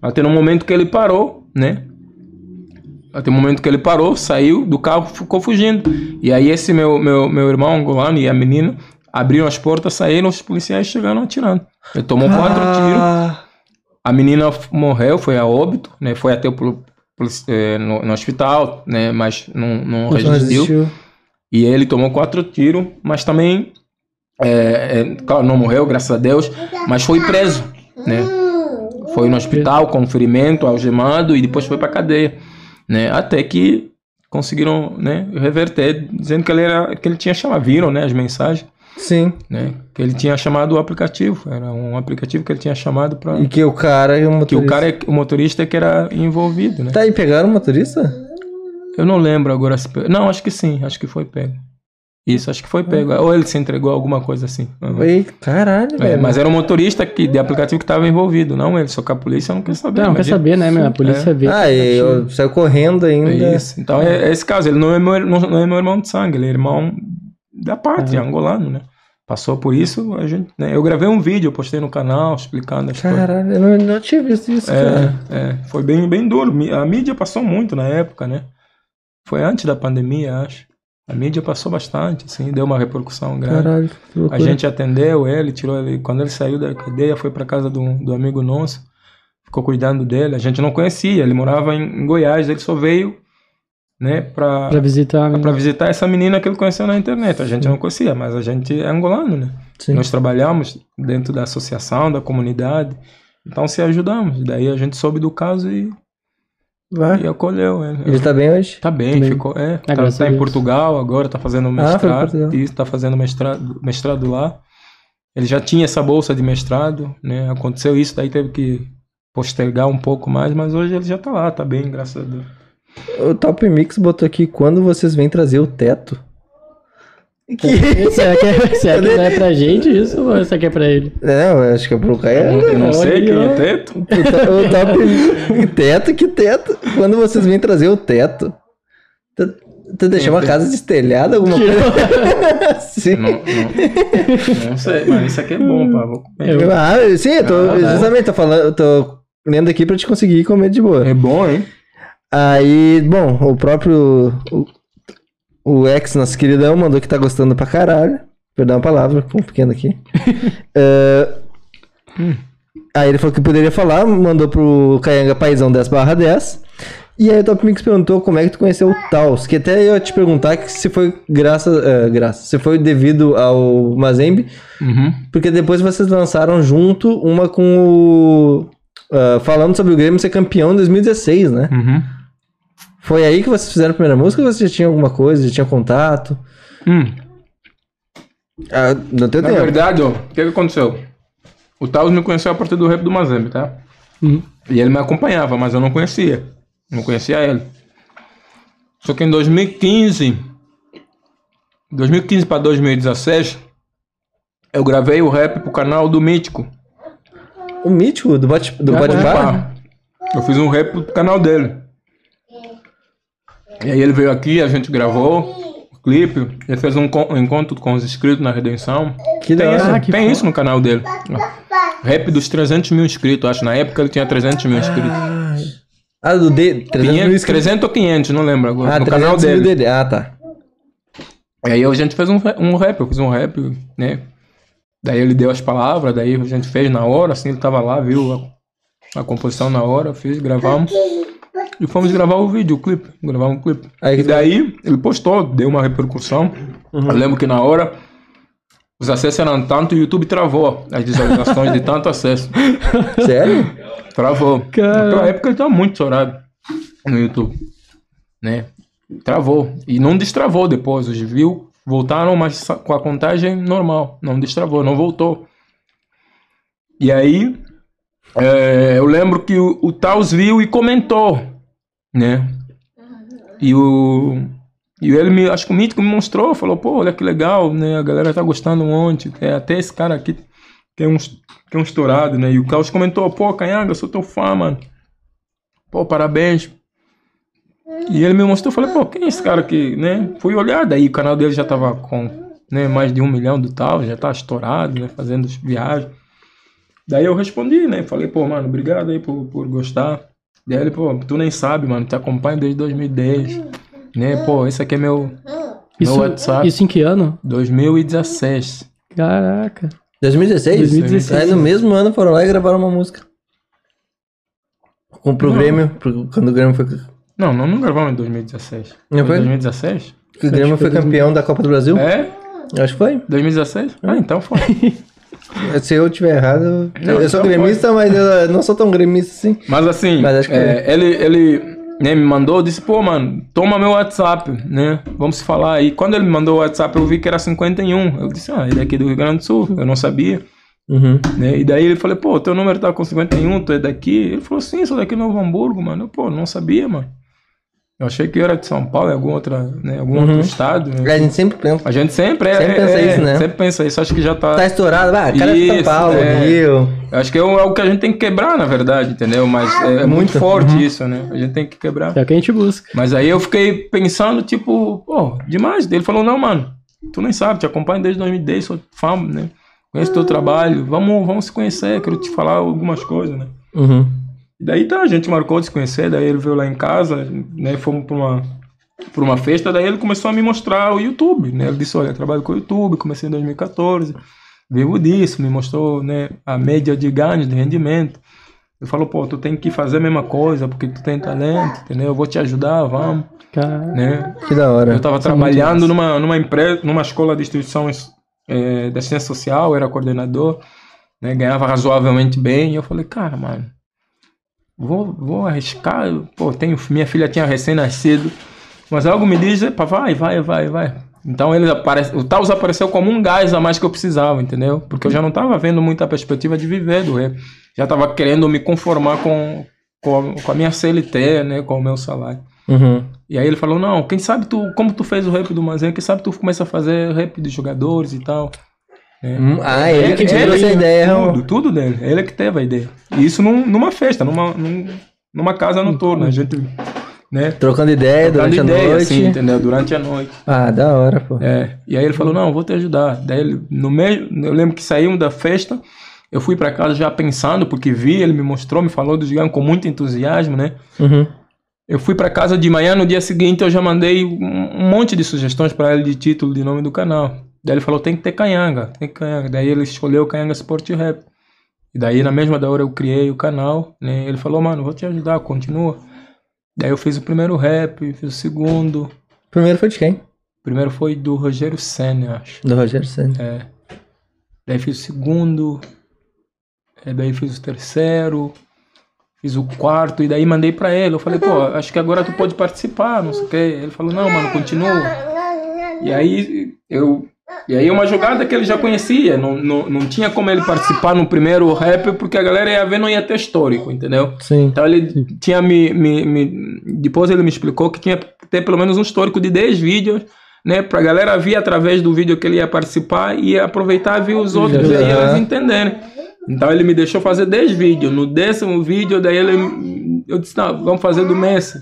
Até no momento que ele parou, né? Até o momento que ele parou, saiu do carro, ficou fugindo. E aí esse meu, meu, meu irmão angolano e a menina abriram as portas, saíram, os policiais chegaram atirando. Ele tomou quatro tiros. Ah, A menina morreu, foi a óbito, né? Foi até o eh, no, no hospital, né? Mas não, não resistiu. E ele tomou quatro tiros, mas também, é, é, claro, não morreu, graças a Deus, mas foi preso, né? Foi no hospital com ferimento, algemado e depois foi pra cadeia, né? Até que conseguiram, né, reverter, dizendo que ele era, que ele tinha chamado, viram, né, as mensagens, Sim. né? Que ele tinha chamado o aplicativo, era um aplicativo que ele tinha chamado para E que o cara e o motorista. que o cara, é- o motorista que era envolvido, né? Tá aí, pegaram o motorista? Eu não lembro agora se Não, acho que sim, acho que foi pego. Isso, acho que foi pego. Ou ele se entregou alguma coisa assim. Foi, caralho, É, velho. mas era o motorista que, de aplicativo que estava envolvido, não ele. Só que a polícia não quer saber. Não, não quer imagina. saber, né, meu? A polícia É. vê. Ah, e eu saiu correndo ainda. É isso. Então é, é esse caso. Ele não é, meu, não, não é meu irmão de sangue, ele é irmão da pátria, angolano, né? Passou por isso, a gente. né? Eu gravei um vídeo, eu postei no canal explicando a história. Caralho, eu não, não tinha visto isso, cara. É, é, foi bem, bem duro. A mídia passou muito na época, né? Foi antes da pandemia, acho. A mídia passou bastante, assim, deu uma repercussão grande. Caralho, que A gente atendeu ele, tirou ele. Quando ele saiu da cadeia, foi para casa do, do amigo nosso, ficou cuidando dele. A gente não conhecia, ele morava em, em Goiás, ele só veio, né, para visitar. né? para visitar essa menina que ele conheceu na internet. A gente não conhecia, mas a gente é angolano, né? Sim. Nós trabalhamos dentro da associação, da comunidade, então se ajudamos. Daí a gente soube do caso e, Vai. e acolheu ele. Ele tá bem hoje? Tá bem, Tá bem. ficou. É, tá, graças tá a em. Portugal agora, tá fazendo Ah, mestrado. Portugal. isso, tá fazendo mestrado, mestrado lá. Ele já tinha essa bolsa de mestrado, né? Aconteceu isso, daí teve que postergar um pouco mais, mas hoje ele já tá lá, tá bem, graças a Deus. O Top Mix botou aqui quando vocês vêm trazer o teto. Que... Será que, é, [laughs] será que não é pra gente isso ou será que é pra ele? Não, eu acho que é pro Caio. Eu não sei quem ó. é teto. O [laughs] to- o top. que teto, que teto? Quando vocês vêm trazer o teto? Tá- Tu deixou uma casa destelhada, alguma coisa? [laughs] Sim. Não, não, não sei, mas isso aqui é bom, pá. Vou comer. Ah, sim, eu tô, Ah, justamente, tô falando, eu tô lendo aqui pra te conseguir comer de boa. É bom, hein? Aí, bom, o próprio. O, o ex, nosso queridão, mandou que tá gostando pra caralho. Perdão a palavra, com um pequeno aqui. Eh, [laughs] Aí ele falou que poderia falar, mandou pro Caianga Paizão 10 barra 10. E aí o Top Mix perguntou como é que tu conheceu o Taos. Que até eu ia te perguntar que se foi graças. eh, graças. Se foi devido ao Mazembe. Uhum. Porque depois vocês lançaram junto uma com o. ah, falando sobre o Grêmio ser campeão em 2016, né? Uhum. Foi aí que vocês fizeram a primeira música ou você já tinha alguma coisa, já tinha contato? Hum. Ah, não teu Na tempo. verdade, ó, o que, que aconteceu? O Taos me conheceu a partir do rap do Mazembe, tá? Uhum. E ele me acompanhava, mas eu não conhecia. Não conhecia ele. Só que em 2015, 2015 para 2016, eu gravei o rap pro canal do Mítico. O mítico do bate do bate Pá. Eu fiz um rap pro canal dele. E aí ele veio aqui, a gente gravou o clipe, ele fez um, con- um encontro com os inscritos na Redenção. Que Tem, isso. Ah, que tem isso no canal dele. Rap dos 300 mil inscritos, acho. Na época ele tinha 300 mil inscritos. Ah, do D. 300 mil 500, inscritos. 300 ou 500, não lembro agora. Ah, no 300 canal dele. dele. Ah, tá. E aí a gente fez um, um rap, eu fiz um rap, né? Daí ele deu as palavras, daí a gente fez na hora, assim, ele tava lá, viu a, a composição na hora, fiz, gravamos. E fomos gravar o vídeo, o clipe, gravar um clipe. Aí e daí ele postou, deu uma repercussão. Uhum. Eu lembro que na hora os acessos eram tanto, o YouTube travou as visualizações de tanto acesso. [laughs] Sério? Travou. Cara. Naquela época ele tava muito estourado no YouTube. Né? Travou. E não destravou depois. Os views voltaram, mas com a contagem normal. Não destravou, não voltou. E aí, é, eu lembro que o, o Taos viu e comentou, né? E o. E ele me, acho que o Mítico me mostrou, falou, pô, olha que legal, né? A galera tá gostando um monte. É, até esse cara aqui é um, é um estourado, né? E o Carlos comentou, pô, Canhaga, eu sou teu fã, mano. Pô, parabéns. E ele me mostrou, falei, pô, quem é esse cara aqui, né? Fui olhar, daí o canal dele já tava com né, mais de um milhão do tal, já tá estourado, né? Fazendo viagens. Daí eu respondi, né? Falei, pô, mano, obrigado aí por, por gostar. Daí ele, pô, tu nem sabe, mano, te acompanho desde 2010. Né? Pô, esse aqui é meu, Isso, meu WhatsApp. isso em que ano? 2016. Caraca. 2016? 2016. Aí no mesmo ano foram lá e gravaram uma música. Com pro Não. Grêmio, pro- quando o Grêmio foi. Não, não, não gravamos em 2016. Não foi? 2016? Que o Grêmio foi campeão da Copa do Brasil? É? Acho que foi. 2016? Ah, então foi. [laughs] Se eu tiver errado, eu- Não, eu sou então gremista, mas eu não sou tão gremista assim. Mas assim, Mas acho que é, ele, ele né, me mandou, disse, pô, mano, toma meu WhatsApp, né? Vamos se falar. E quando ele me mandou o WhatsApp, eu vi que era 51. Eu disse, ah, ele é aqui do Rio Grande do Sul. Eu não sabia. Uhum. Né? E daí ele falou, pô, teu número tá com 51, tu é daqui? Ele falou, sim, sou daqui de Novo Hamburgo, mano. Eu, pô, não sabia, mano. Eu achei que eu era de São Paulo, em algum, outra, né, algum outro estado. né? A gente sempre pensa. A gente sempre é. Sempre é- pensa é, isso, né? Sempre pensa isso. Acho que já tá. Tá estourado, ah, cara de São Isso, Paulo, é. Rio. Eu Acho que é o, é que a gente tem que quebrar, na verdade, entendeu? Mas é, é muito Muito. forte isso, né? A gente tem que quebrar. É o que a gente busca. Mas aí eu fiquei pensando, tipo, pô, demais. Ele falou, não, mano, tu nem sabe, te acompanho desde 2010, sou fã, né? Conheço teu trabalho, vamos, vamos se conhecer, quero te falar algumas coisas, né? Uhum. E daí tá, a gente marcou de se conhecer, daí ele veio lá em casa, né? Fomos pra uma, pra uma festa, daí ele começou a me mostrar o YouTube, né? Ele disse, olha, trabalho com o YouTube, comecei em 2014, vivo disso, me mostrou, né, a média de ganhos, de rendimento. Ele falou, pô, tu tem que fazer a mesma coisa, porque tu tem talento, entendeu? Eu vou te ajudar, vamos, Cara, né? Que da hora. Eu estava é trabalhando numa, numa empresa, numa escola de instituições eh, da ciência social, era coordenador, né, ganhava razoavelmente bem. E eu falei, cara, mano, vou, vou arriscar. Pô, tenho, minha filha tinha recém-nascido, mas algo me diz, "Epa, vai, vai, vai, vai. Então ele aparece, o Taos apareceu como um gás a mais que eu precisava, entendeu? Porque eu já não estava vendo muita perspectiva de viver do rap. Já estava querendo me conformar com, com, a, com a minha CLT, né, com o meu salário. Uhum. E aí ele falou, não, quem sabe tu, como tu fez o rap do Mazen, quem sabe tu começa a fazer rap de jogadores e tal. É. Hum, ah, ele que tirou essa ele- ideia. Tudo, tudo dele. Ele que teve a ideia. E isso num- numa festa, numa, num- numa casa noturna. A gente né? Trocando ideia Trocando durante a ideia, noite. assim, entendeu? Durante a noite. Ah, da hora, pô. É, e aí ele falou, não, vou te ajudar. Daí ele, no meio, eu lembro que saímos da festa, eu fui pra casa já pensando, porque vi, ele me mostrou, me falou do gigante com muito entusiasmo, né? Uhum. Eu fui pra casa de manhã, no dia seguinte eu já mandei um um monte de sugestões pra ele de título, de nome do canal. Daí ele falou, tem que ter canhanga, tem que canhanga. Daí ele escolheu Canhanga Sport Rap. E daí na mesma da hora eu criei o canal, né? Ele falou, mano, vou te ajudar, continua. Daí eu fiz o primeiro rap, fiz o segundo. Primeiro foi de quem? Primeiro foi do Rogério Senna, acho. Do Rogério Senna. É. Daí fiz o segundo. é, daí fiz o terceiro. Fiz o quarto. E daí mandei pra ele. Eu falei, pô, acho que agora tu pode participar, não sei o quê. Ele falou, não, mano, continua. E aí eu. E aí uma jogada que ele já conhecia. Não, não, não tinha como ele participar no primeiro rap, porque a galera ia ver, não ia ter histórico, entendeu? Sim. Então ele tinha me, me, me- Depois ele me explicou que tinha que ter pelo menos um histórico de 10 vídeos, né? Pra galera vir através do vídeo que ele ia participar e aproveitar e ver os outros e aí Aham. eles entenderem. Então ele me deixou fazer 10 vídeos. No décimo vídeo, daí ele. Eu disse, não, vamos fazer do Messi.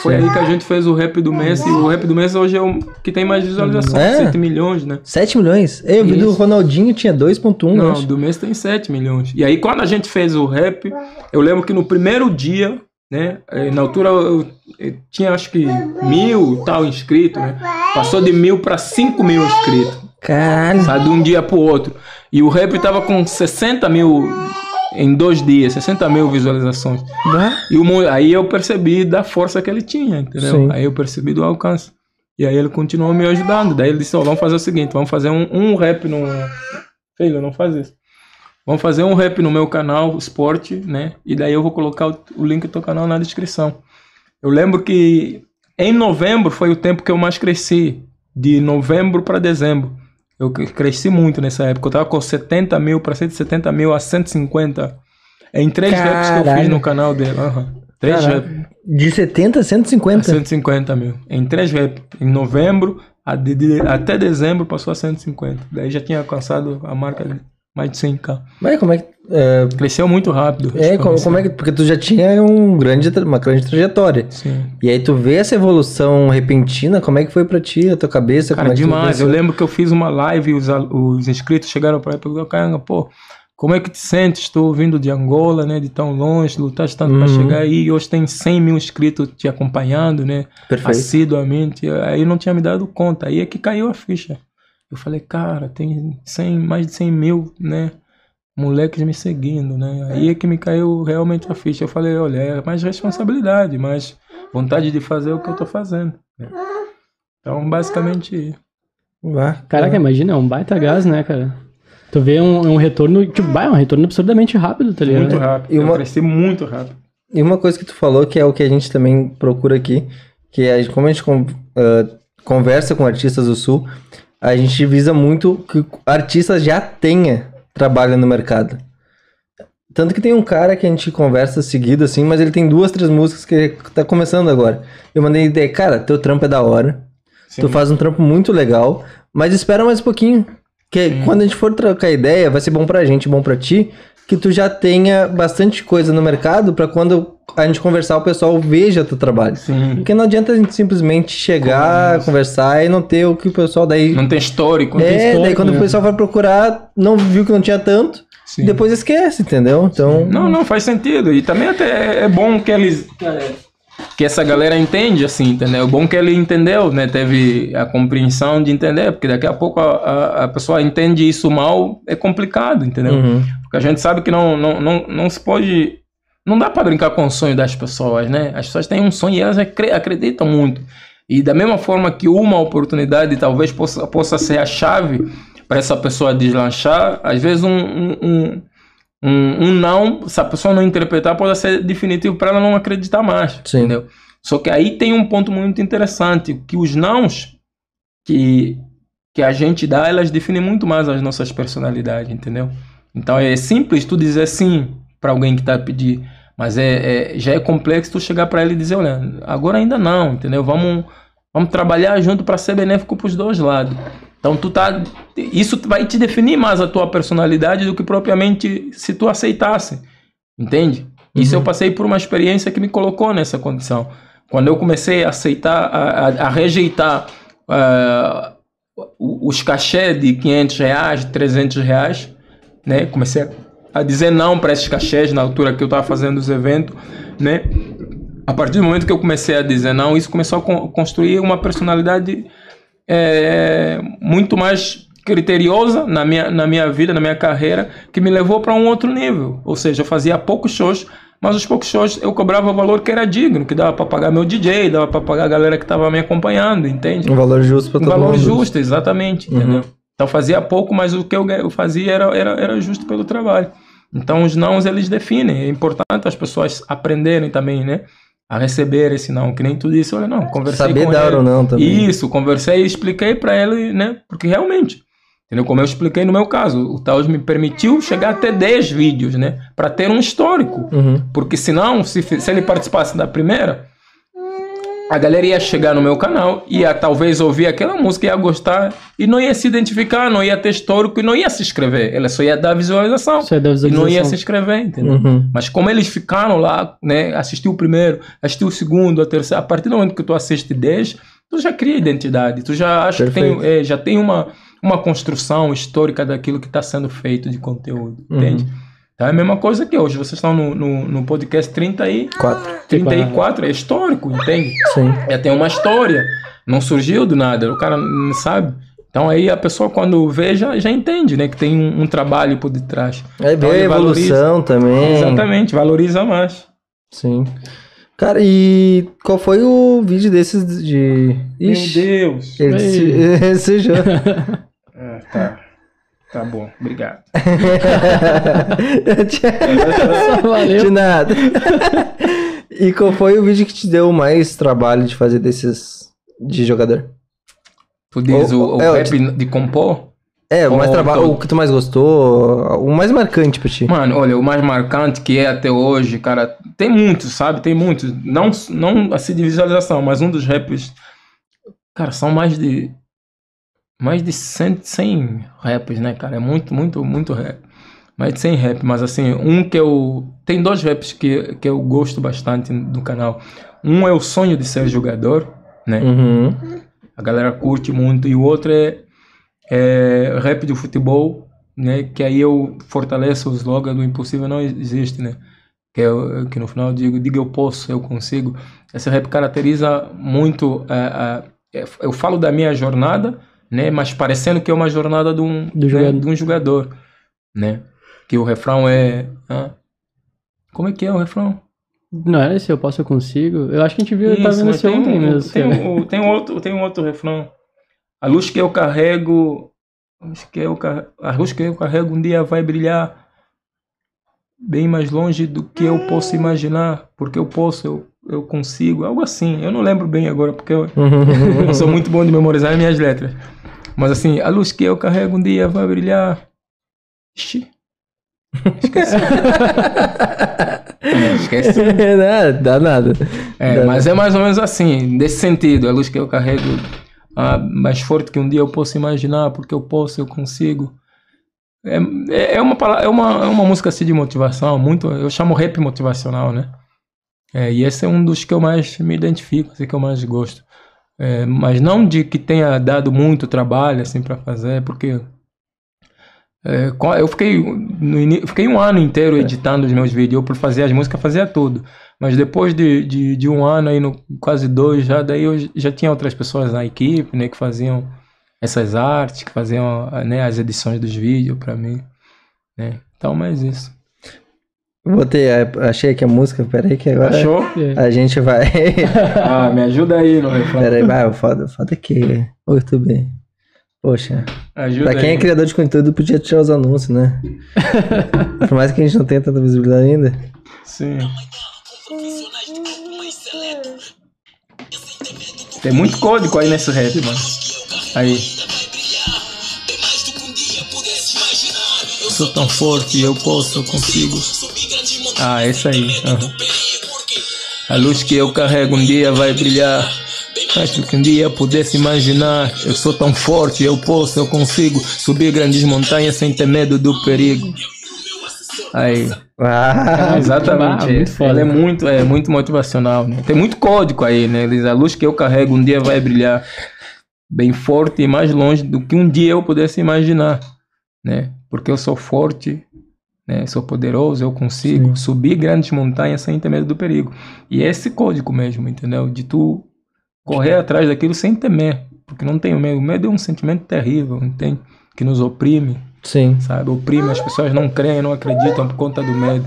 Foi aí que a gente fez o rap do Messi. O rap do Messi hoje é o que tem mais visualização, É? 7 milhões, né? 7 milhões? Eu vi do. Ronaldinho tinha 2.1, eu Não, acho. do mês tem 7 milhões. E aí, quando a gente fez o rap, eu lembro que no primeiro dia, né? eh, Na altura eu, eu tinha acho que mil e tal inscritos, né? Passou de mil para 5 mil inscritos. Caralho. Sabe, de um dia pro outro. E o rap tava com 60 mil em dois dias, 60 mil visualizações. Bah. E o, aí eu percebi da força que ele tinha, entendeu? Sim. Aí eu percebi do alcance. E aí ele continuou me ajudando. Daí ele disse, ó, vamos fazer o seguinte, vamos fazer um, um rap no... Filho, não faz isso. Vamos fazer um rap no meu canal, esporte, né? E daí eu vou colocar o, o link do teu canal na descrição. Eu lembro que em novembro foi o tempo que eu mais cresci. De novembro para dezembro. Eu cre- cresci muito nessa época. Eu tava com 70 mil para 170 mil a 150. Em três raps que eu fiz no canal dele. Aham. Três raps. De 70 a A 150. 150 mil. Em três raps. Em novembro de- de- até dezembro passou a 150. Daí já tinha alcançado a marca de mais de 100k. Mas como é que. É, Cresceu muito rápido. é, como, como é que. Porque tu já tinha um grande, uma grande trajetória. Sim. E aí tu vê essa evolução repentina, como é que foi pra ti, a tua cabeça? Cara, como é demais. Eu lembro que eu fiz uma live e os, os inscritos chegaram para mim e perguntaram, pô, como é que te sentes? Estou vindo de Angola, né? De tão longe, lutaste tanto para Uhum. chegar aí e hoje tem 100 mil inscritos te acompanhando, né? Perfeito. assiduamente. Aí eu não tinha me dado conta. Aí é que caiu a ficha. Eu falei, cara, tem 100, mais de 100 mil, né? Moleques me seguindo, né? Aí é que me caiu realmente a ficha. Eu falei, olha, é mais responsabilidade, mais vontade de fazer o que eu tô fazendo. né? Então, basicamente, Vá. Caraca, imagina, é um baita gás, né, cara? Tu vê um, um retorno, tipo, vai, é um retorno absurdamente rápido, tá ligado? muito rápido. E uma- Eu cresci muito rápido. E uma coisa que tu falou, que é o que a gente também procura aqui, que é como a gente con- ah, conversa com artistas do Sul, a gente visa muito que artistas já tenha trabalho no mercado. Tanto que tem um cara que a gente conversa seguido, assim, mas ele tem duas, três músicas que tá começando agora. Eu mandei ideia, cara, teu trampo é da hora, Sim. tu faz um trampo muito legal, mas espera mais um pouquinho. Que quando a gente for trocar ideia, vai ser bom pra gente, bom pra ti, que tu já tenha bastante coisa no mercado pra quando a gente conversar, o pessoal veja teu trabalho. Sim. Porque não adianta a gente simplesmente chegar, conversar e não ter o que o pessoal daí. Não tem histórico. não tem é, daí histórico, quando né? o pessoal vai procurar, não viu que não tinha tanto, Sim. depois esquece, entendeu? Então. Não, não, faz sentido. E também até é bom que eles. Que essa galera entende, assim, entendeu? Bom que ele entendeu, né? Teve a compreensão de entender, porque daqui a pouco a, a, a pessoa entende isso mal, é complicado, entendeu? Uhum. Porque a gente sabe que não, não, não, não se pode. Não dá para brincar com o sonho das pessoas, né? As pessoas têm um sonho e elas acre- acreditam muito. E da mesma forma que uma oportunidade talvez possa, possa ser a chave para essa pessoa deslanchar, às vezes um, um, um, um, um não, se a pessoa não interpretar, pode ser definitivo para ela não acreditar mais. Sim. Entendeu? Só que aí tem um ponto muito interessante, que os nãos que, que a gente dá, elas definem muito mais as nossas personalidades, entendeu? Então é simples tu dizer sim para alguém que tá a pedir, mas é, é- já é complexo tu chegar para ele e dizer, olha, agora ainda não, entendeu? Vamos vamos trabalhar junto para ser benéfico para os dois lados. Então tu tá isso vai te definir mais a tua personalidade do que propriamente se tu aceitasse. Entende? Isso eu passei por uma experiência que me colocou nessa condição. quando eu comecei a aceitar, a, a- a rejeitar o- os cachês de 500 reais, 300 reais, né? Comecei a- a dizer não para esses cachês na altura que eu estava fazendo os eventos, né? A partir do momento que eu comecei a dizer não, isso começou a con- construir uma personalidade é, muito mais criteriosa na minha, na minha vida, na minha carreira, que me levou para um outro nível. Ou seja, eu fazia poucos shows, mas os poucos shows eu cobrava o valor que era digno, que dava para pagar meu DJ, dava para pagar a galera que estava me acompanhando, entende? Um valor justo pra Um todo valor mundo. justo, exatamente, entendeu? Então fazia pouco, mas o que eu fazia era, era, era justo pelo trabalho. Então os nãos eles definem. É importante as pessoas aprenderem também, né? A receber esse não, que nem tu disse, olha, não, conversei Saber com dar ele. ou não também. Isso, conversei e expliquei para ele, né? Porque realmente, entendeu? Como eu expliquei no meu caso, o Taos me permitiu chegar até 10 vídeos, né? Para ter um histórico. Uhum. Porque senão, se, se ele participasse da primeira, a galera ia chegar no meu canal, ia talvez ouvir aquela música, ia gostar e não ia se identificar, não ia ter histórico e não ia se inscrever. Ela só ia dar visualização. Isso é da E não ia visualização. se inscrever, entendeu? Uhum. Mas como eles ficaram lá, né? Assistiu o primeiro, assistiu o segundo, a terceira. A partir do momento que tu assiste 10, tu já cria identidade. Tu já acha que tem, é, já tem uma, uma construção histórica daquilo que está sendo feito de conteúdo. Uhum. Entende? Então é a mesma coisa que hoje. Vocês estão no, no, no podcast 30 aí, Quatro. 34, é histórico, entende? Sim. Já tem uma história. Não surgiu do nada. O cara não sabe. Então aí a pessoa quando vê já, já entende, né? Que tem um, um trabalho por detrás. Aí Então, a ele valoriza. evolução também. Exatamente, valoriza mais. Sim. Cara, e qual foi o vídeo desses de. Ixi, Deus. ele se- ele sujou. Ah, tá. Tá bom, obrigado. Valeu. [laughs] de nada. e qual foi o vídeo que te deu mais trabalho de fazer desses de jogador? Tu diz Ou- o, o é, rap de compor? É, o mais trabalho, o que tu mais gostou, o mais marcante pra ti. Mano, olha, o mais marcante que é até hoje, cara, tem muitos, sabe? Tem muitos. Não, não assim de visualização, mas um dos raps. Cara, são mais de. Mais de 100, 100 raps, né, cara? É muito, muito, muito rap. Mais de 100 rap, mas assim, um que eu. Tem dois raps que, que eu gosto bastante do canal. Um é o sonho de ser jogador, né? Uhum. A galera curte muito. E o outro é, é rap de futebol, né? Que aí eu fortaleço o slogan do impossível não existe, né? Que, eu, que no final eu digo, diga eu posso, eu consigo. Esse rap caracteriza muito... a- a- eu falo da minha jornada, né? Mas parecendo que é uma jornada de um, né, jogador. de um jogador, né? Que o refrão é... hã? Como é que é o refrão? Não era esse eu posso, eu consigo? Eu acho que a gente viu, Isso, vendo mas esse tem ontem um- mesmo. Tem, um, tem, um outro, tem um outro refrão. A luz que eu carrego. A luz que eu, a luz que eu carrego um dia vai brilhar bem mais longe do que eu posso imaginar. Porque eu posso, eu, eu consigo. Algo assim. Eu não lembro bem agora, porque eu, Uhum. [laughs] eu sou muito bom de memorizar minhas letras. Mas assim, a luz que eu carrego um dia vai brilhar. Ixi. Esqueci. [laughs] É, esqueci. Não, dá nada. É, Dá- mas é mais ou menos assim, desse sentido. A luz que eu carrego ah, mais forte que um dia eu posso imaginar, porque eu posso, eu consigo. É, é, é uma, é, uma, é uma música assim de motivação, muito, eu chamo rap motivacional, né? É, e esse é um dos que eu mais me identifico, assim, que eu mais gosto. É, mas não de que tenha dado muito trabalho assim para fazer, porque é, eu fiquei no fiquei um ano inteiro editando os meus vídeos, eu por fazer as músicas fazia tudo. Mas depois de, de, de um ano aí, no, quase dois já, daí eu já tinha outras pessoas na equipe, né, que faziam essas artes, que faziam né, as edições dos vídeos para mim, né? Então, mais isso. Botei, a- achei aqui a música, peraí que agora Achou? É. a gente vai. [laughs] Ah, me ajuda aí no refrão. peraí, vai, o foda, foda que o YouTube. Poxa, Ajuda pra quem aí. é criador de conteúdo podia tirar os anúncios, né? [laughs] Por mais que a gente não tenha tanta visibilidade ainda. Sim. Tem muito código aí nesse rap, mano. Aí. Eu sou tão forte, eu posso, eu consigo. Ah, esse aí. aham. A luz que eu carrego um dia vai brilhar. Acho que um dia pudesse imaginar. Eu sou tão forte, eu posso, eu consigo subir grandes montanhas sem ter medo do perigo. Aí. Ah, [laughs] Exatamente. Ah, muito é. foda. Ela é muito, é muito motivacional, né? Tem muito código aí, né? Diz, a luz que eu carrego um dia vai brilhar bem forte e mais longe do que um dia eu pudesse imaginar, né? Porque eu sou forte, né? Sou poderoso, eu consigo subir grandes montanhas sem ter medo do perigo. E é esse código mesmo, entendeu? De tu correr atrás daquilo sem temer, porque não tenho medo. O medo é um sentimento terrível, entende? Que nos oprime, sim. sabe? Oprime, as pessoas não creem, não acreditam por conta do medo.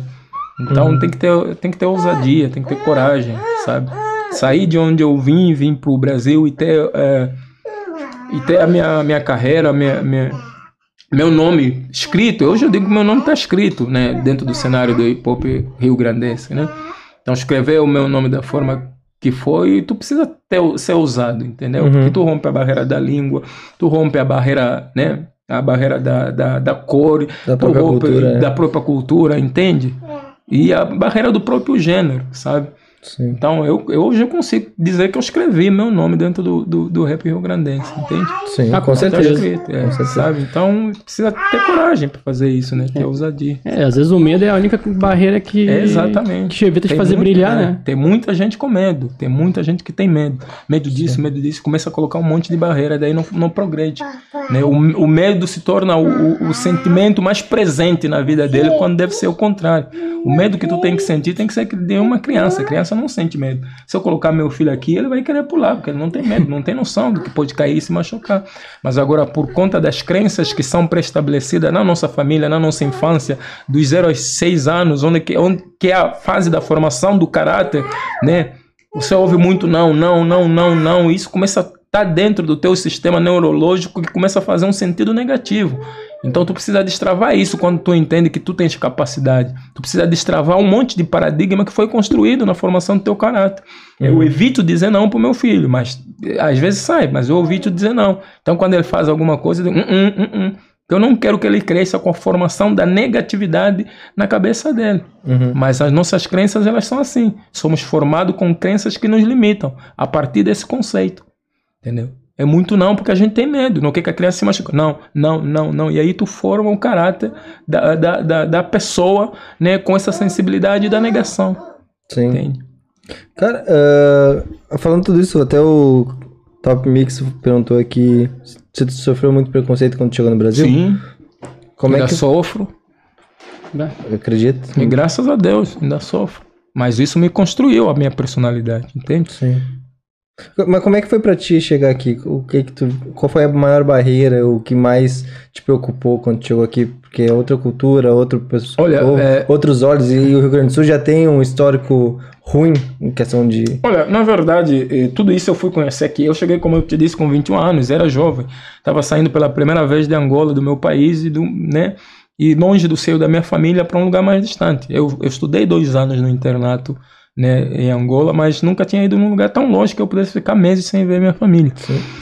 Então tem, que ter, tem que ter ousadia, tem que ter coragem, sabe? Sair de onde eu vim, vim pro Brasil e ter, é, e ter a minha, minha carreira, minha, minha, meu nome escrito. Hoje eu digo que meu nome está escrito, né? Dentro do cenário do hip hop rio grandense, né? Então escrever o meu nome da forma que foi, tu precisa ter, ser ousado, entendeu? Uhum. Porque tu rompe a barreira da língua, tu rompe a barreira, né? A barreira da, da, da cor, Da própria rompe cultura, é. da própria cultura, entende? E a barreira do próprio gênero, sabe? Sim. Então eu, eu hoje eu consigo dizer que eu escrevi meu nome dentro do, do, do rap rio grandense, entende? Sim, Ah, com Tá certeza. escrito, é, Com certeza. sabe? Então precisa ter coragem para fazer isso, né? Ter ousadia. É, às vezes o medo é a única barreira que, É, exatamente. que te evita de fazer muito- brilhar, é, né? Tem muita gente com medo. Tem muita gente que tem medo. Medo disso, medo disso. Começa a colocar um monte de barreira, daí não, não progrede. Né? O, o medo se torna o, o, o sentimento mais presente na vida dele, quando deve ser o contrário. O medo que tu tem que sentir tem que ser de uma criança. A criança não sente medo. Se eu colocar meu filho aqui, ele vai querer pular, porque ele não tem medo, não tem noção do que pode cair e se machucar. Mas agora, por conta das crenças que são pré-estabelecidas na nossa família, na nossa infância, dos 0 aos 6 anos, onde que, onde que é a fase da formação do caráter, né? Você ouve muito não, não, não, não, não. e Isso começa a estar dentro do teu sistema neurológico que começa a fazer um sentido negativo. Então tu precisa destravar isso quando tu entende que tu tens capacidade. Tu precisa destravar um monte de paradigma que foi construído na formação do teu caráter. Eu evito dizer não pro meu filho, mas eh, às vezes sai, mas eu evito dizer não. Então quando ele faz alguma coisa, eu digo, "Hum, hum, hum, hum." eu não quero que ele cresça com a formação da negatividade na cabeça dele. Uhum. Mas as nossas crenças, elas são assim. Somos formados com crenças que nos limitam a partir desse conceito. Entendeu? É muito não, porque a gente tem medo. Não quer que a criança se machuque. Não, não, não, não. E aí tu forma o caráter da, da, da, da pessoa né, com essa sensibilidade da negação. Sim. Entende? Cara, ah, falando tudo isso, até o Top Mix perguntou aqui se tu sofreu muito preconceito quando chegou no Brasil. Sim, Como é ainda que. sofro. Eu acredito. E graças a Deus, ainda sofro. Mas isso me construiu a minha personalidade, entende? Sim. Mas como é que foi pra ti chegar aqui? O que que tu, qual foi a maior barreira, o que mais te preocupou quando chegou aqui? Porque é outra cultura, outro pessoal, Olha, é- outros olhos e o Rio Grande do Sul já tem um histórico ruim em questão de Olha, na verdade, tudo isso eu fui conhecer aqui. Eu cheguei, como eu te disse, com 21 anos, era jovem. Estava saindo pela primeira vez de Angola, do meu país, e, do, né, e longe do seio da minha família para um lugar mais distante. Eu, eu estudei dois anos no internato né, em Angola, mas nunca tinha ido num lugar tão longe que eu pudesse ficar meses sem ver minha família.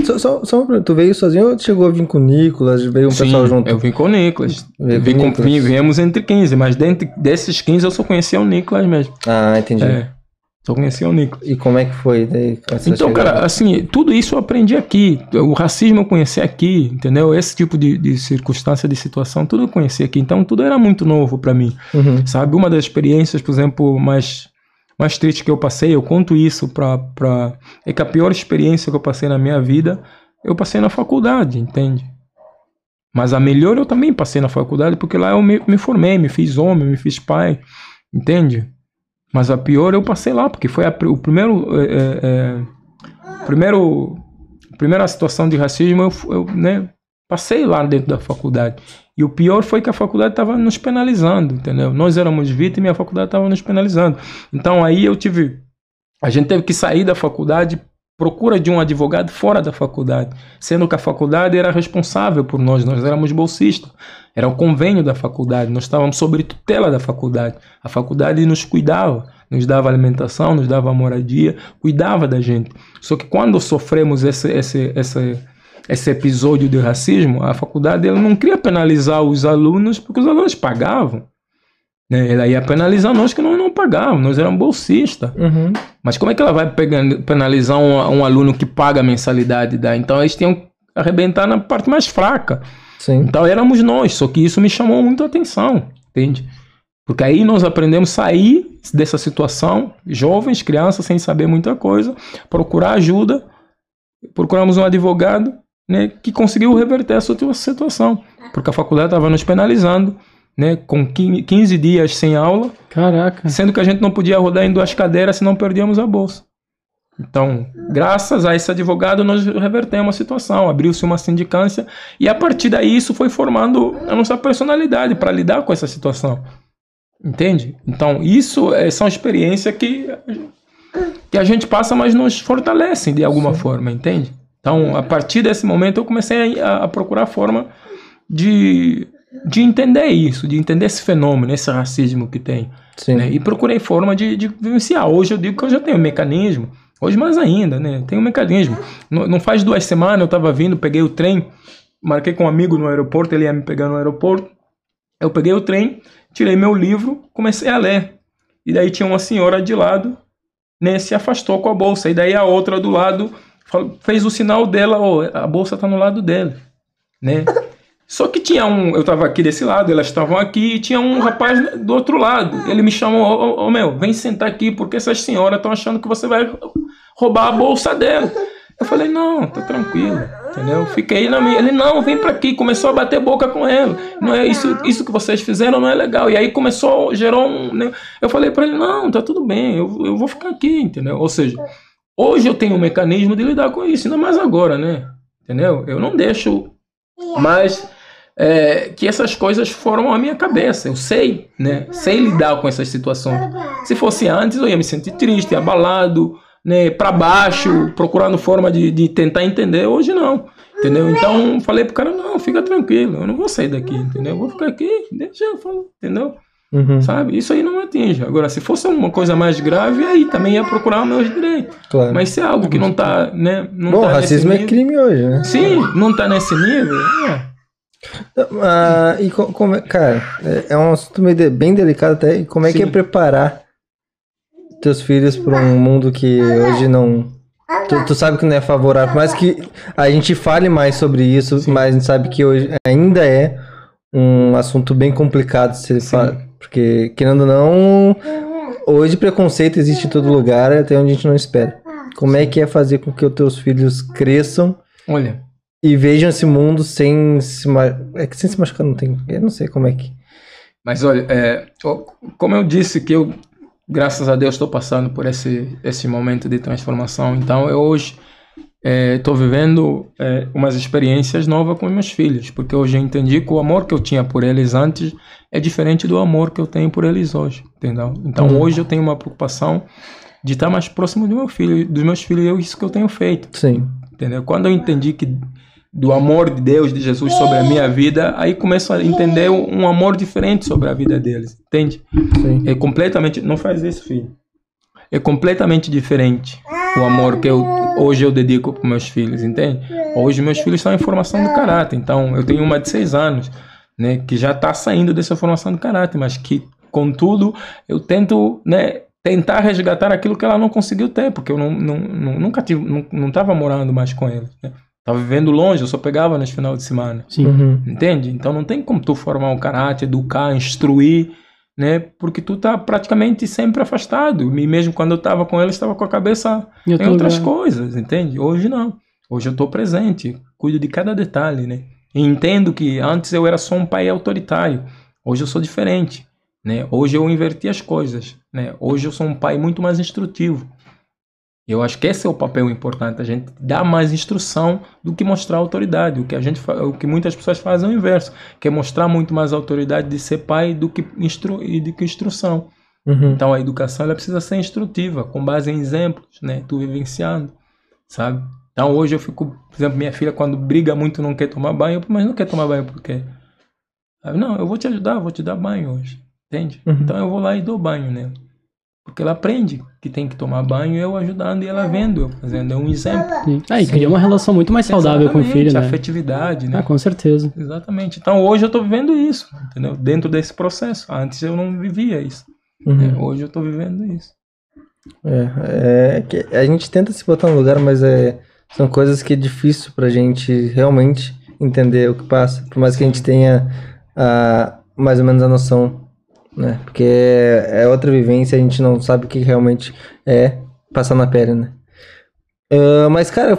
Só, só, só uma pergunta, tu veio sozinho ou chegou a vir com o Nicolas, veio um pessoal junto? eu vim com o Nicolas. Veio Vim com Nicolas. vim- viemos entre 15, mas dentro desses 15 eu só conhecia o Nicolas mesmo. Ah, entendi. É, só conhecia o Nicolas. E como é que foi daí? Então, chegada? cara, assim, tudo isso eu aprendi aqui. O racismo eu conheci aqui, entendeu? Esse tipo de, de circunstância, de situação, tudo eu conheci aqui. Então, tudo era muito novo para mim, Uhum. sabe? Uma das experiências, por exemplo, mais, mais triste que eu passei, eu conto isso pra, pra... É que a pior experiência que eu passei na minha vida, eu passei na faculdade, entende? Mas a melhor eu também passei na faculdade, porque lá eu me, me formei, me fiz homem, me fiz pai, entende? Mas a pior eu passei lá, porque foi a, o primeiro. É, é, é, primeiro primeira situação de racismo, eu, eu né, passei lá dentro da faculdade. E o pior foi que a faculdade estava nos penalizando, entendeu? Nós éramos vítimas e a faculdade estava nos penalizando. Então aí eu tive. A gente teve que sair da faculdade procura de um advogado fora da faculdade, sendo que a faculdade era responsável por nós, nós éramos bolsistas, era o convênio da faculdade, nós estávamos sob tutela da faculdade, a faculdade nos cuidava, nos dava alimentação, nos dava moradia, cuidava da gente. Só que quando sofremos esse, esse, esse, esse episódio de racismo, a faculdade ela não queria penalizar os alunos porque os alunos pagavam. Né? Ela ia penalizar nós que nós não pagávamos, nós éramos bolsistas. Uhum. Mas como é que ela vai penalizar um, um aluno que paga a mensalidade? Da? Então eles tinham que arrebentar na parte mais fraca. Sim. Então éramos nós, só que isso me chamou muito a atenção, entende? Porque aí nós aprendemos a sair dessa situação, jovens, crianças, sem saber muita coisa, procurar ajuda, procuramos um advogado né, que conseguiu reverter essa situa- situação, porque a faculdade estava nos penalizando, né, com 15 dias sem aula, Caraca. sendo que a gente não podia rodar em duas cadeiras, senão perdíamos a bolsa. Então, graças a esse advogado, nós revertemos a situação, abriu-se uma sindicância e a partir daí isso foi formando a nossa personalidade para lidar com essa situação. Entende? Então, isso é, são experiências que, que a gente passa, mas nos fortalecem de alguma forma, entende? Então, a partir desse momento, eu comecei a, a procurar forma de, de entender isso, de entender esse fenômeno, esse racismo que tem. Né? E procurei forma de, de vivenciar. Hoje eu digo que eu já tenho um mecanismo, hoje mais ainda, né? Tem um mecanismo. Não, não faz duas semanas eu estava vindo, peguei o trem, marquei com um amigo no aeroporto, ele ia me pegar no aeroporto. Eu peguei o trem, tirei meu livro, comecei a ler. E daí tinha uma senhora de lado, né? Se afastou com a bolsa. E daí a outra do lado fez o sinal dela, ó, a bolsa tá no lado dele, né? [laughs] Só que tinha um, eu tava aqui desse lado, elas estavam aqui, e tinha um rapaz do outro lado. Ele me chamou, ô, ô, meu, vem sentar aqui, porque essas senhoras estão achando que você vai roubar a bolsa dela. Eu falei, não, tá tranquilo, entendeu? Fiquei na minha. Ele, não, vem pra aqui, começou a bater boca com ela. Não é isso, isso que vocês fizeram não é legal. E aí começou, gerou um. né? Eu falei pra ele, não, tá tudo bem, eu, eu vou ficar aqui, entendeu? Ou seja, hoje eu tenho um mecanismo de lidar com isso, ainda mais agora, né? Entendeu? Eu não deixo mais é, que essas coisas formam a minha cabeça. Eu sei, né? Sei lidar com essas situações. Se fosse antes, eu ia me sentir triste, abalado, né? Para baixo, procurando forma de, de tentar entender. Hoje não. Entendeu? Então falei pro cara, não, fica tranquilo, eu não vou sair daqui, entendeu? Eu vou ficar aqui, deixa eu falar, entendeu? Uhum, Sabe? Isso aí não atinge. Agora, se fosse uma coisa mais grave, aí também ia procurar meus direitos. claro. Mas se é algo que não tá, né? Não Bom, tá racismo é crime hoje, né? Sim, não tá nesse nível. É. Ah, e co- como é, cara, é- é um assunto meio bem delicado até. E como é que é Sim. preparar teus filhos para um mundo que hoje não. Tu, tu sabe que não é favorável, mas que a gente fale mais sobre isso, mas a gente sabe que hoje ainda é um assunto bem complicado se falar. Porque, querendo ou não, hoje preconceito existe em todo lugar, até onde a gente não espera. Como é que é fazer com que os teus filhos cresçam Olha, e vejam esse mundo sem se é que sem se machucar não tem eu não sei como é que mas olha, é, como eu disse que eu, graças a Deus, estou passando por esse, esse momento de transformação, então eu hoje estou vivendo é, umas experiências novas com meus filhos, porque hoje eu entendi que o amor que eu tinha por eles antes é diferente do amor que eu tenho por eles hoje, entendeu? Então Uhum. hoje eu tenho uma preocupação de estar mais próximo do meu filho, dos meus filhos, e é isso que eu tenho feito. sim Entendeu? Quando eu entendi que do amor de Deus, de Jesus sobre a minha vida, aí começo a entender um amor diferente sobre a vida deles, entende? sim É completamente, não faz isso, filho. É completamente diferente o amor que eu hoje eu dedico para meus filhos, entende? Hoje meus filhos estão em formação do caráter, então eu tenho uma de seis anos, né, que já está saindo dessa formação do caráter, mas que contudo eu tento, né, tentar resgatar aquilo que ela não conseguiu ter, porque eu não, não, não- nunca tive, não, não estava morando mais com eles, né? Tava vivendo longe, eu só pegava nos finais de semana. Sim. Uhum. Entende? Então não tem como tu formar um caráter, educar, instruir, né? Porque tu tá praticamente sempre afastado. E mesmo quando eu tava com ele, estava com a cabeça Em outras lugar. coisas, entende? Hoje não. Hoje eu tô presente, cuido de cada detalhe, né? E entendo que antes eu era só um pai autoritário. Hoje eu sou diferente, né? Hoje eu inverti as coisas, né? Hoje eu sou um pai muito mais instrutivo. Eu acho que esse é o papel importante, a gente dar mais instrução do que mostrar autoridade. O que a gente, o que muitas pessoas fazem é o inverso, que é mostrar muito mais autoridade de ser pai do que instru do que instrução. Uhum. Então a educação ela precisa ser instrutiva, com base em exemplos, né? Tu vivenciando, sabe? Então hoje eu fico, por exemplo, minha filha quando briga muito não quer tomar banho, eu, mas não quer tomar banho por quê? Aí, não, eu vou te ajudar, vou te dar banho hoje, entende? Uhum. Então eu vou lá e dou banho nela. Porque ela aprende que tem que tomar banho, eu ajudando e ela vendo, eu fazendo, é um exemplo. Sim. Ah, e cria uma relação muito mais saudável com o filho, Exatamente, né? afetividade, né? Ah, com certeza. Exatamente. Então hoje eu estou vivendo isso, entendeu? Dentro desse processo. Antes eu não vivia isso. Uhum. né? Hoje eu estou vivendo isso. É, é que a gente tenta se botar no lugar, mas é, são coisas que é difícil pra gente realmente entender o que passa. Por mais que a gente tenha ah, mais ou menos a noção né? Porque é, é outra vivência, a gente não sabe o que realmente é passar na pele, né? Ah, mas, cara,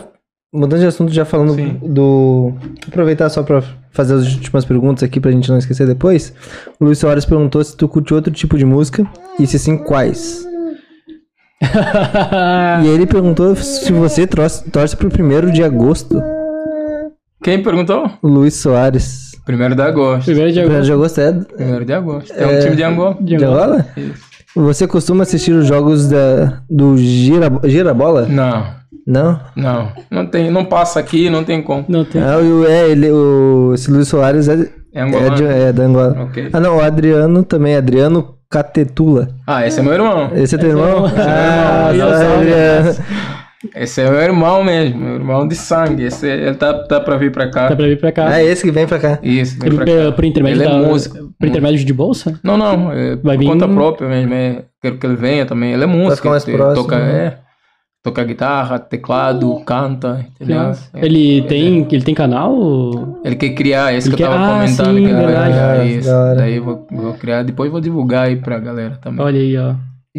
mudando de assunto, já falando Sim. do. Aproveitar só pra fazer as últimas perguntas aqui pra gente não esquecer depois. O Luiz Soares perguntou se tu curte outro tipo de música e se sim, quais. [laughs] E ele perguntou se você torce, torce pro primeiro de agosto. Quem perguntou? O Luiz Soares. Primeiro de agosto. Primeiro de Primeiro de agosto. agosto é Primeiro de agosto. É um time de Angola. De Angola. Isso. Você costuma assistir os jogos da, do Gira, Gira Bola? Não, Não? não. Não tem, não passa aqui, não tem como. Não tem. Ah, o- é, ele, o, esse Luiz Soares é, É é, de, é da Angola. Ok. Ah, não, o Adriano também, Adriano Catetula. Ah, esse é meu irmão. Esse é teu irmão? É meu Ah, irmão. tá, Adriano. Esse é meu irmão mesmo, meu irmão de sangue. Esse, ele tá, tá pra vir pra cá. Dá pra vir pra cá. Ah, esse que vem pra cá. Isso, vem Por, pra cá. por, intermédio Ele é da, músico. Por intermédio de bolsa? Não, não, é Vai por vir- conta própria mesmo. É, quero que ele venha também. Ele é músico. ficar mais ele próximo, toca, né? é, toca guitarra, teclado, canta, entendeu? É, Ele tem, ele tem canal? Ele quer criar, é isso Ele que eu quer- tava Ah, comentando. sim, que ele vai verdade. criar Ah, isso. Daí eu vou, vou criar, depois vou divulgar aí pra galera também. Olha aí, ó.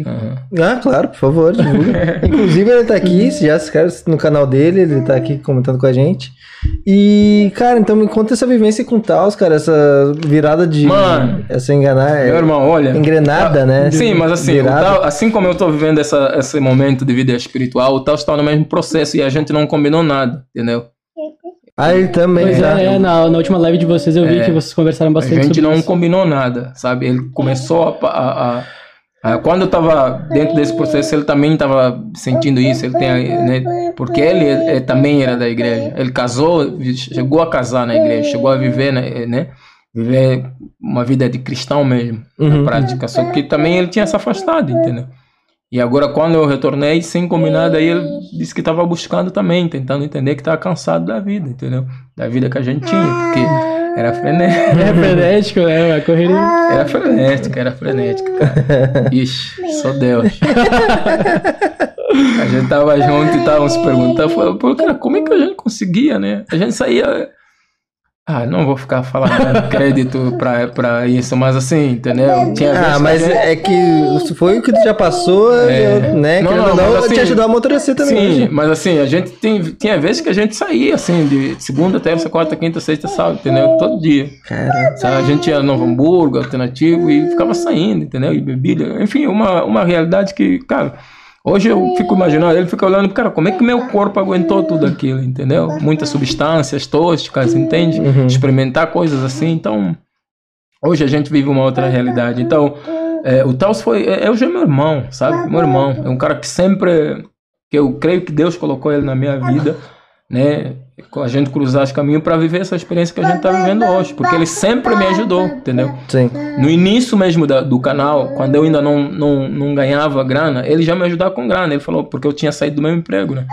Aham. Ah, claro, por favor, divulga. [laughs] Inclusive, ele tá aqui, se já se inscreve no canal dele, ele tá aqui comentando com a gente. E, cara, então me conta essa vivência com o Taos, cara, essa virada de. Mano. Essa enganar. Meu irmão, olha. engrenada, né? Sim, mas assim, tal- assim como eu tô vivendo essa, esse momento de vida espiritual, o tal está no mesmo processo e a gente não combinou nada, entendeu? Ah, ele também Pois já. é, é, na, na última live de vocês eu vi É. que vocês conversaram A bastante gente sobre não isso. combinou nada, sabe? Ele começou a. a- a- a- quando eu tava dentro desse processo, ele também tava sentindo isso. Ele tem, né? Porque ele também era da igreja. Ele casou, chegou a casar na igreja, chegou a viver, né? né? Viver uma vida de cristão mesmo, Uhum. na prática. Só que também ele tinha se afastado, entendeu? E agora, quando eu retornei, sem combinar, daí ele disse que estava buscando também, tentando entender que estava cansado da vida, entendeu? Da vida que a gente tinha, porque era frenético. É frenético, né? A correria. Era frenética, era frenética, cara. [laughs] Ixi, só Deus. A gente tava junto e tava se perguntando, falou, pô, cara, como é que a gente conseguia, né? A gente saía. Ah, não vou ficar falando [laughs] crédito pra, pra isso, mas assim, entendeu? Tinha vezes Ah, que mas gente- é que foi o que tu já passou, É. né? Não, querendo não, não, assim, te ajudou a amadurecer também. Sim, né? mas assim, a gente tem, tinha vezes que a gente saía, assim, de segunda, terça, quarta, quinta, sexta, sábado, entendeu? Todo dia. Cara, Sabe? A gente ia no Novo Hamburgo, alternativo, e ficava saindo, entendeu? E bebida. Enfim, uma, uma realidade que, cara, hoje eu fico imaginando, ele fica olhando, cara, como é que meu corpo aguentou tudo aquilo, entendeu? Muitas substâncias tóxicas, entende? Uhum. Experimentar coisas assim. Então, hoje a gente vive uma outra realidade. Então, é, o Taos foi. É, é hoje é meu irmão, sabe? Meu irmão. É um cara que sempre. que eu creio que Deus colocou ele na minha vida, né? A gente cruzar os caminhos para viver essa experiência que a gente está vivendo hoje. Porque ele sempre me ajudou, entendeu? sim. No início mesmo da- do canal, quando eu ainda não, não, não ganhava grana, ele já me ajudava com grana. Ele falou, porque eu tinha saído do meu emprego, né?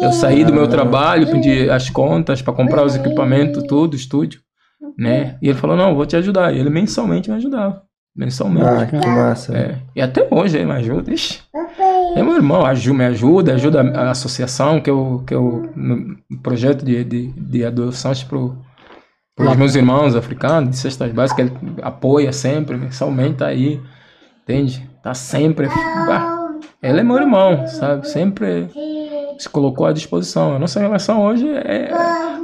Eu saí do meu trabalho, pedi as contas para comprar os equipamentos, tudo, estúdio, né? E ele falou, não, vou te ajudar. E ele mensalmente me ajudava. Mensalmente. Ah, que massa. É. E até hoje ele me ajuda. Ixi. É meu irmão, aju- me ajuda, ajuda a associação, que eu, que eu no projeto de, de, de adoções para os meus irmãos africanos, de cestas básicas, ele apoia sempre, mensalmente tá aí, entende? Tá sempre. Ah, ele é meu irmão, sabe? Sempre se colocou à disposição. A nossa relação hoje é.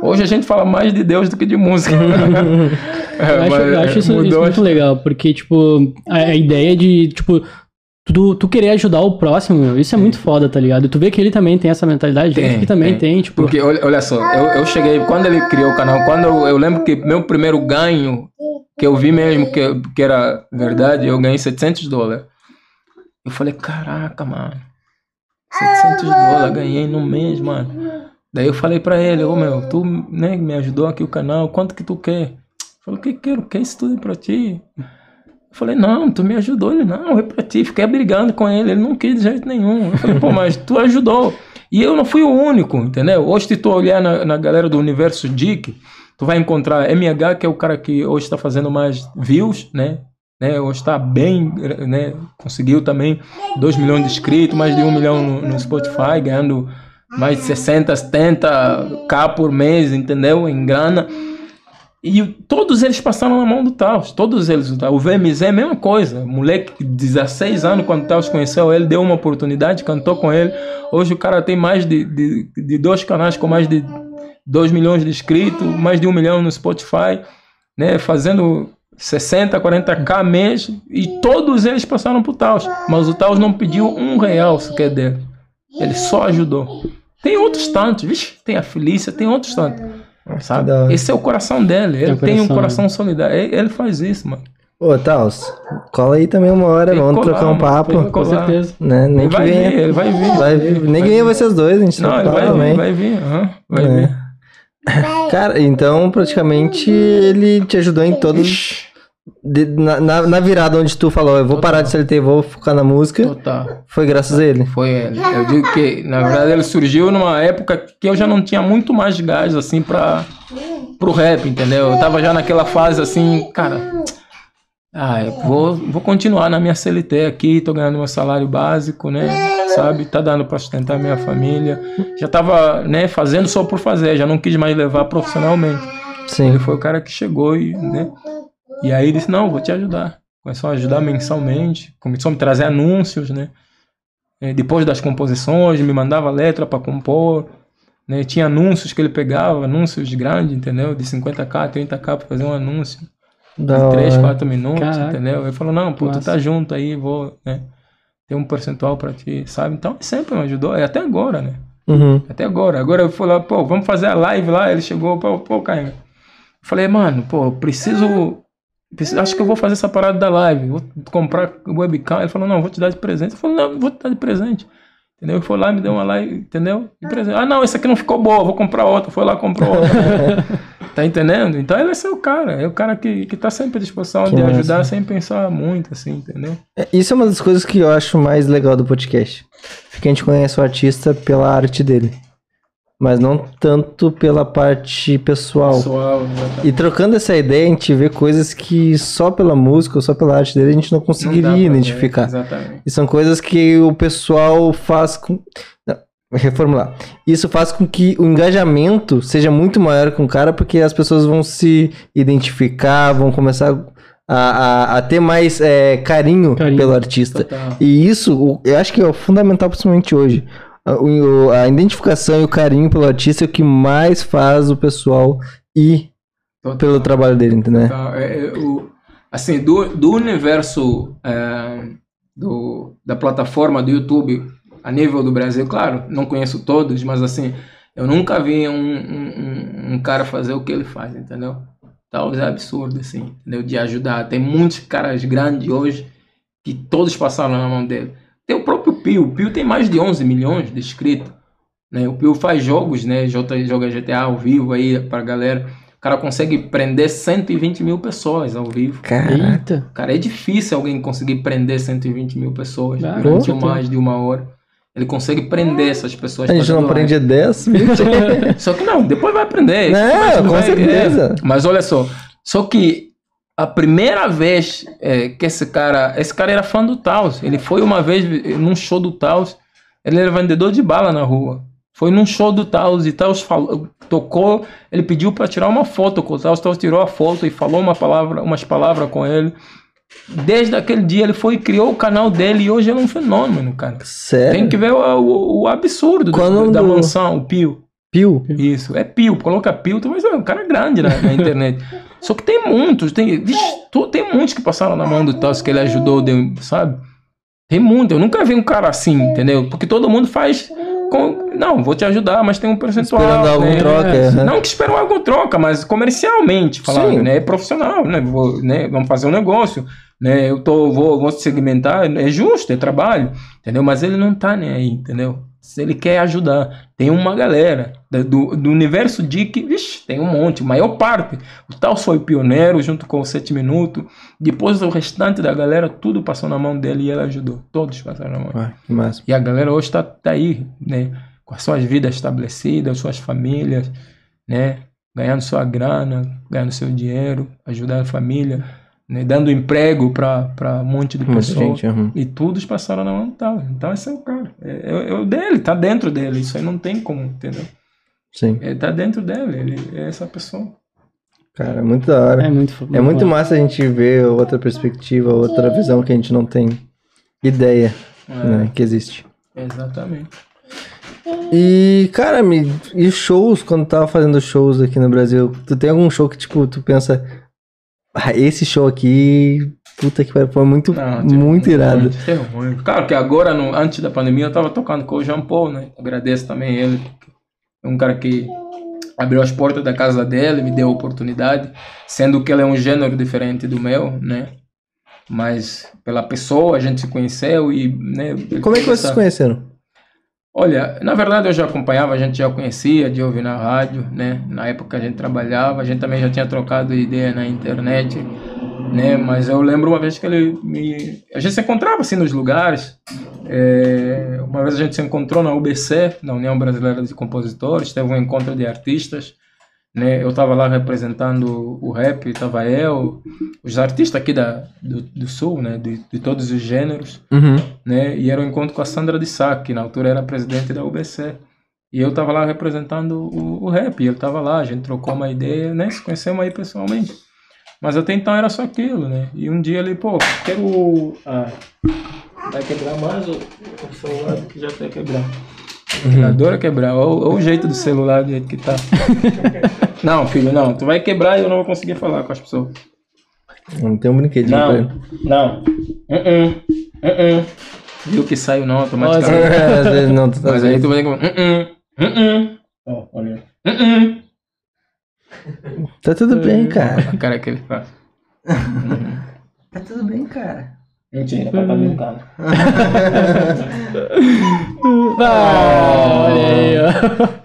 Hoje a gente fala mais de Deus do que de música. [laughs] [laughs] É, Eu acho, eu acho isso, isso muito legal, porque, tipo, a, a ideia de, tipo, tu, tu querer ajudar o próximo, meu, isso é muito foda, tá ligado? Tu vê que ele também tem essa mentalidade, Tem, gente que também tem. tem, tipo, Porque, olha, olha só, eu, eu cheguei, quando ele criou o canal, quando eu, eu lembro que meu primeiro ganho, que eu vi mesmo que, que era verdade, eu ganhei 700 dólares. Eu falei, caraca, mano, 700 dólares ganhei no mês, mano. Daí eu falei pra ele, ô meu, tu né, me ajudou aqui o canal, quanto que tu quer? Falou, que quero, que isso tudo pra ti? Eu falei, não, tu me ajudou. Ele, não, é pra ti. Fiquei brigando com ele, ele não quis de jeito nenhum. Eu falei, pô, mas tu ajudou. E eu não fui o único, entendeu? Hoje, se tu olhar na, na galera do universo Dick, tu vai encontrar MH, que é o cara que hoje está fazendo mais views, né? Né? Hoje está bem, né? Conseguiu também 2 milhões de inscritos, mais de 1 milhão no, no Spotify, ganhando mais de 60, 70 k por mês, entendeu? Em grana. E todos eles passaram na mão do Taos, todos eles. O VMZ é a mesma coisa. Moleque de 16 anos, quando o Taos conheceu ele, deu uma oportunidade, cantou com ele. Hoje o cara tem mais de, de, de dois canais com mais de 2 milhões de inscritos, mais de um milhão no Spotify, né? Fazendo 60, 40k mês. E todos eles passaram pro Taos. Mas o Taos não pediu um real sequer dele. Ele só ajudou. Tem outros tantos, vixe, tem a Felícia, tem outros tantos. Sabe? Esse é o coração dele. Ele Tem tem um coração, coração solidário. Ele, ele faz isso, mano. Ô, Taos, cola aí também uma hora, vamos colar, trocar um papo. Com certeza. Né? Nem Ele que vai venha. vir, ele vai vir. Vai vir. Nem que venha vocês dois, a gente Não, ele troca vai vir, também. vai vir. aham, vai É. vir. Cara, então praticamente ele te ajudou em todos. De- na, na, na virada onde tu falou, eu vou parar de CLT, vou focar na música, Total. foi graças a ele. Foi ele. Eu digo que, na verdade, ele surgiu numa época que eu já não tinha muito mais gás, assim, pra, pro rap, entendeu? Eu tava já naquela fase, assim, cara... Ah, eu vou, vou continuar na minha CLT aqui, tô ganhando meu salário básico, né? Sabe? Tá dando pra sustentar minha família. Já tava, né, fazendo só por fazer, já não quis mais levar profissionalmente. Sim. Ele foi o cara que chegou e, né? E aí ele disse, não, vou te ajudar. Começou a ajudar mensalmente, começou a me trazer anúncios, né? Eh, Depois das composições, me mandava letra para compor, né? Tinha anúncios que ele pegava, anúncios grandes, entendeu? De 50k, 30k para fazer um anúncio. Da De 3, hora. 4 minutos, Caraca. entendeu? Ele falou, não, pô, tu Massa. tá junto aí, vou, né? Ter um percentual para ti, sabe? Então sempre me ajudou, e até agora, né? Uhum. Até agora. Agora eu falei, pô, vamos fazer a live lá. Ele chegou, pô, pô, Caio. Falei, mano, pô, eu preciso, preciso. Acho que eu vou fazer essa parada da live. Vou comprar webcam. Ele falou, não, vou te dar de presente. Eu falei, não, vou te dar de presente. Entendeu? Ele foi lá, me deu uma live, entendeu? De presente. Ah, não, essa aqui não ficou boa, vou comprar outra. Foi lá, comprou outra. [laughs] tá entendendo? Então ele é seu cara. É o cara que, que tá sempre à disposição Que de massa. ajudar sem pensar muito, assim, entendeu? É, Isso é uma das coisas que eu acho mais legal do podcast. Porque a gente conhece o artista pela arte dele. Mas não tanto pela parte pessoal. Pessoal. E trocando essa ideia, a gente vê coisas que só pela música ou só pela arte dele a gente não Não conseguiria ver, identificar. Exatamente. E são coisas que o pessoal faz com. Não, reformular. Isso faz com que o engajamento seja muito maior com o cara, porque as pessoas vão se identificar, vão começar a, a, a ter mais é, carinho, Carinho. pelo artista. Total. E isso, eu acho que é fundamental, principalmente hoje. A, o- a identificação e o carinho pelo artista é o que mais faz o pessoal ir Total. pelo trabalho dele, entendeu? Tá, é, é, o, assim, do, do universo é, do, da plataforma do YouTube a nível do Brasil, claro, não conheço todos, mas assim, eu nunca vi um, um, um- cara fazer o que ele faz, entendeu? Tal é absurdo, assim, entendeu? De ajudar. Tem muitos caras grandes hoje que todos passaram na mão dele. Tem o próprio Pio. O Pio tem mais de 11 milhões de inscritos. Né? O Pio faz jogos, né? Joga GTA ao vivo aí pra galera. O cara consegue prender 120 mil pessoas ao vivo. Caraca. Cara, é difícil alguém conseguir prender 120 mil pessoas Ah, durante mais de uma hora. Ele consegue prender essas pessoas. A gente não a 10, live. Só que não, depois vai aprender. Não, Mas com vai- certeza. é. Mas olha só, só que a primeira vez é, que esse cara, esse cara era fã do Taos. Ele foi uma vez num show do Taos. Ele era vendedor de bala na rua. Foi num show do Taos e Taos falou, tocou. Ele pediu para tirar uma foto com o Taos. Taos tirou a foto e falou uma palavra, umas palavras com ele. Desde aquele dia ele foi criou o canal dele e hoje ele é um fenômeno, cara. Sério? Tem que ver o, o- o absurdo da, mansão, o Pio. Pio? Isso, é Pio. Coloca Pio, tu vai ver, um cara grande na, na internet. [laughs] Só que tem muitos, tem, vixe, tu- tem muitos que passaram na mão do Taos que ele ajudou, deu, sabe? Tem muito. Eu nunca vi um cara assim, entendeu? Porque todo mundo faz com. Não, vou te ajudar, mas tem um percentual. Esperando algo em né? troca. É, aham. Não que esperam algo em troca, mas comercialmente falando, Sim. né? É profissional, né? Vou, né? Vamos fazer um negócio, né? Eu tô, vou, vou segmentar, é justo, é trabalho, entendeu? Mas ele não tá nem aí, entendeu? Se ele quer ajudar, tem uma galera do, do universo Dick, vixe, tem um monte, maior parte. O tal foi pioneiro junto com o 7 Minutos. Depois o restante da galera, tudo passou na mão dele e ele ajudou. Todos passaram na mão. Ah. E a galera hoje está tá aí, né? Com as suas vidas estabelecidas, suas famílias, né? Ganhando sua grana, ganhando seu dinheiro, ajudando a família, né? Dando emprego para um monte de pessoas. aham. E todos passaram na mão tal. Então esse é o cara. É, é- é o dele, tá dentro dele. Isso aí não tem como, entendeu? Sim. Ele tá dentro dele, ele é essa pessoa. Cara, muito da hora. É muito, muito É muito massa. massa a gente ver outra perspectiva, outra visão que a gente não tem ideia né, que existe. Exatamente. E, cara, me, e shows, quando tava fazendo shows aqui no Brasil, tu tem algum show que, tipo, tu pensa, esse show aqui, puta que pariu, foi muito, Não, tipo, muito irado. é. Claro que agora, no- antes da pandemia, eu tava tocando com o Jean Paul, né? Agradeço também ele, é um cara que abriu as portas da casa dele, me deu a oportunidade, sendo que ele é um gênero diferente do meu, né? Mas pela pessoa a gente se conheceu e, né? Como é que vocês se conheceram? Olha, na verdade eu já acompanhava, a gente já conhecia de ouvir na rádio, né? Na época a gente trabalhava, a gente também já tinha trocado ideia na internet, né? Mas eu lembro uma vez que ele me... A gente se encontrava assim nos lugares. É, Uma vez a gente se encontrou na UBC, na União Brasileira de Compositores, teve um encontro de artistas, né? Eu estava lá representando o rap, estava eu, os artistas aqui da, do, do Sul, né? De, de todos os gêneros Uhum. né? E era um encontro com a Sandra de Sá, que na altura era presidente da UBC. E eu tava lá representando o, o rap, e ele tava lá, a gente trocou uma ideia, né? Se conhecemos aí pessoalmente. Mas até então era só aquilo, né? E um dia ele, pô, quero. Ah, vai quebrar mais o, celular que já vai quebrar. Adora quebrar, olha o jeito do celular do jeito que tá. [laughs] não, filho, não, tu vai quebrar e eu não vou conseguir falar com as pessoas. Não tem um brinquedinho pra Não, ele. não. Uh-uh, uh-uh. Viu que saiu não automaticamente. Às vezes não, tu [laughs] tá Mas aí tu vai ter que. Uh-uh, uh-uh. Ó, olha. Uh-uh. Tá tudo bem, [laughs] cara. A cara que ele faz. Tá tudo bem, cara. Mentira, pra tá brincando. Ah, olha aí, ó.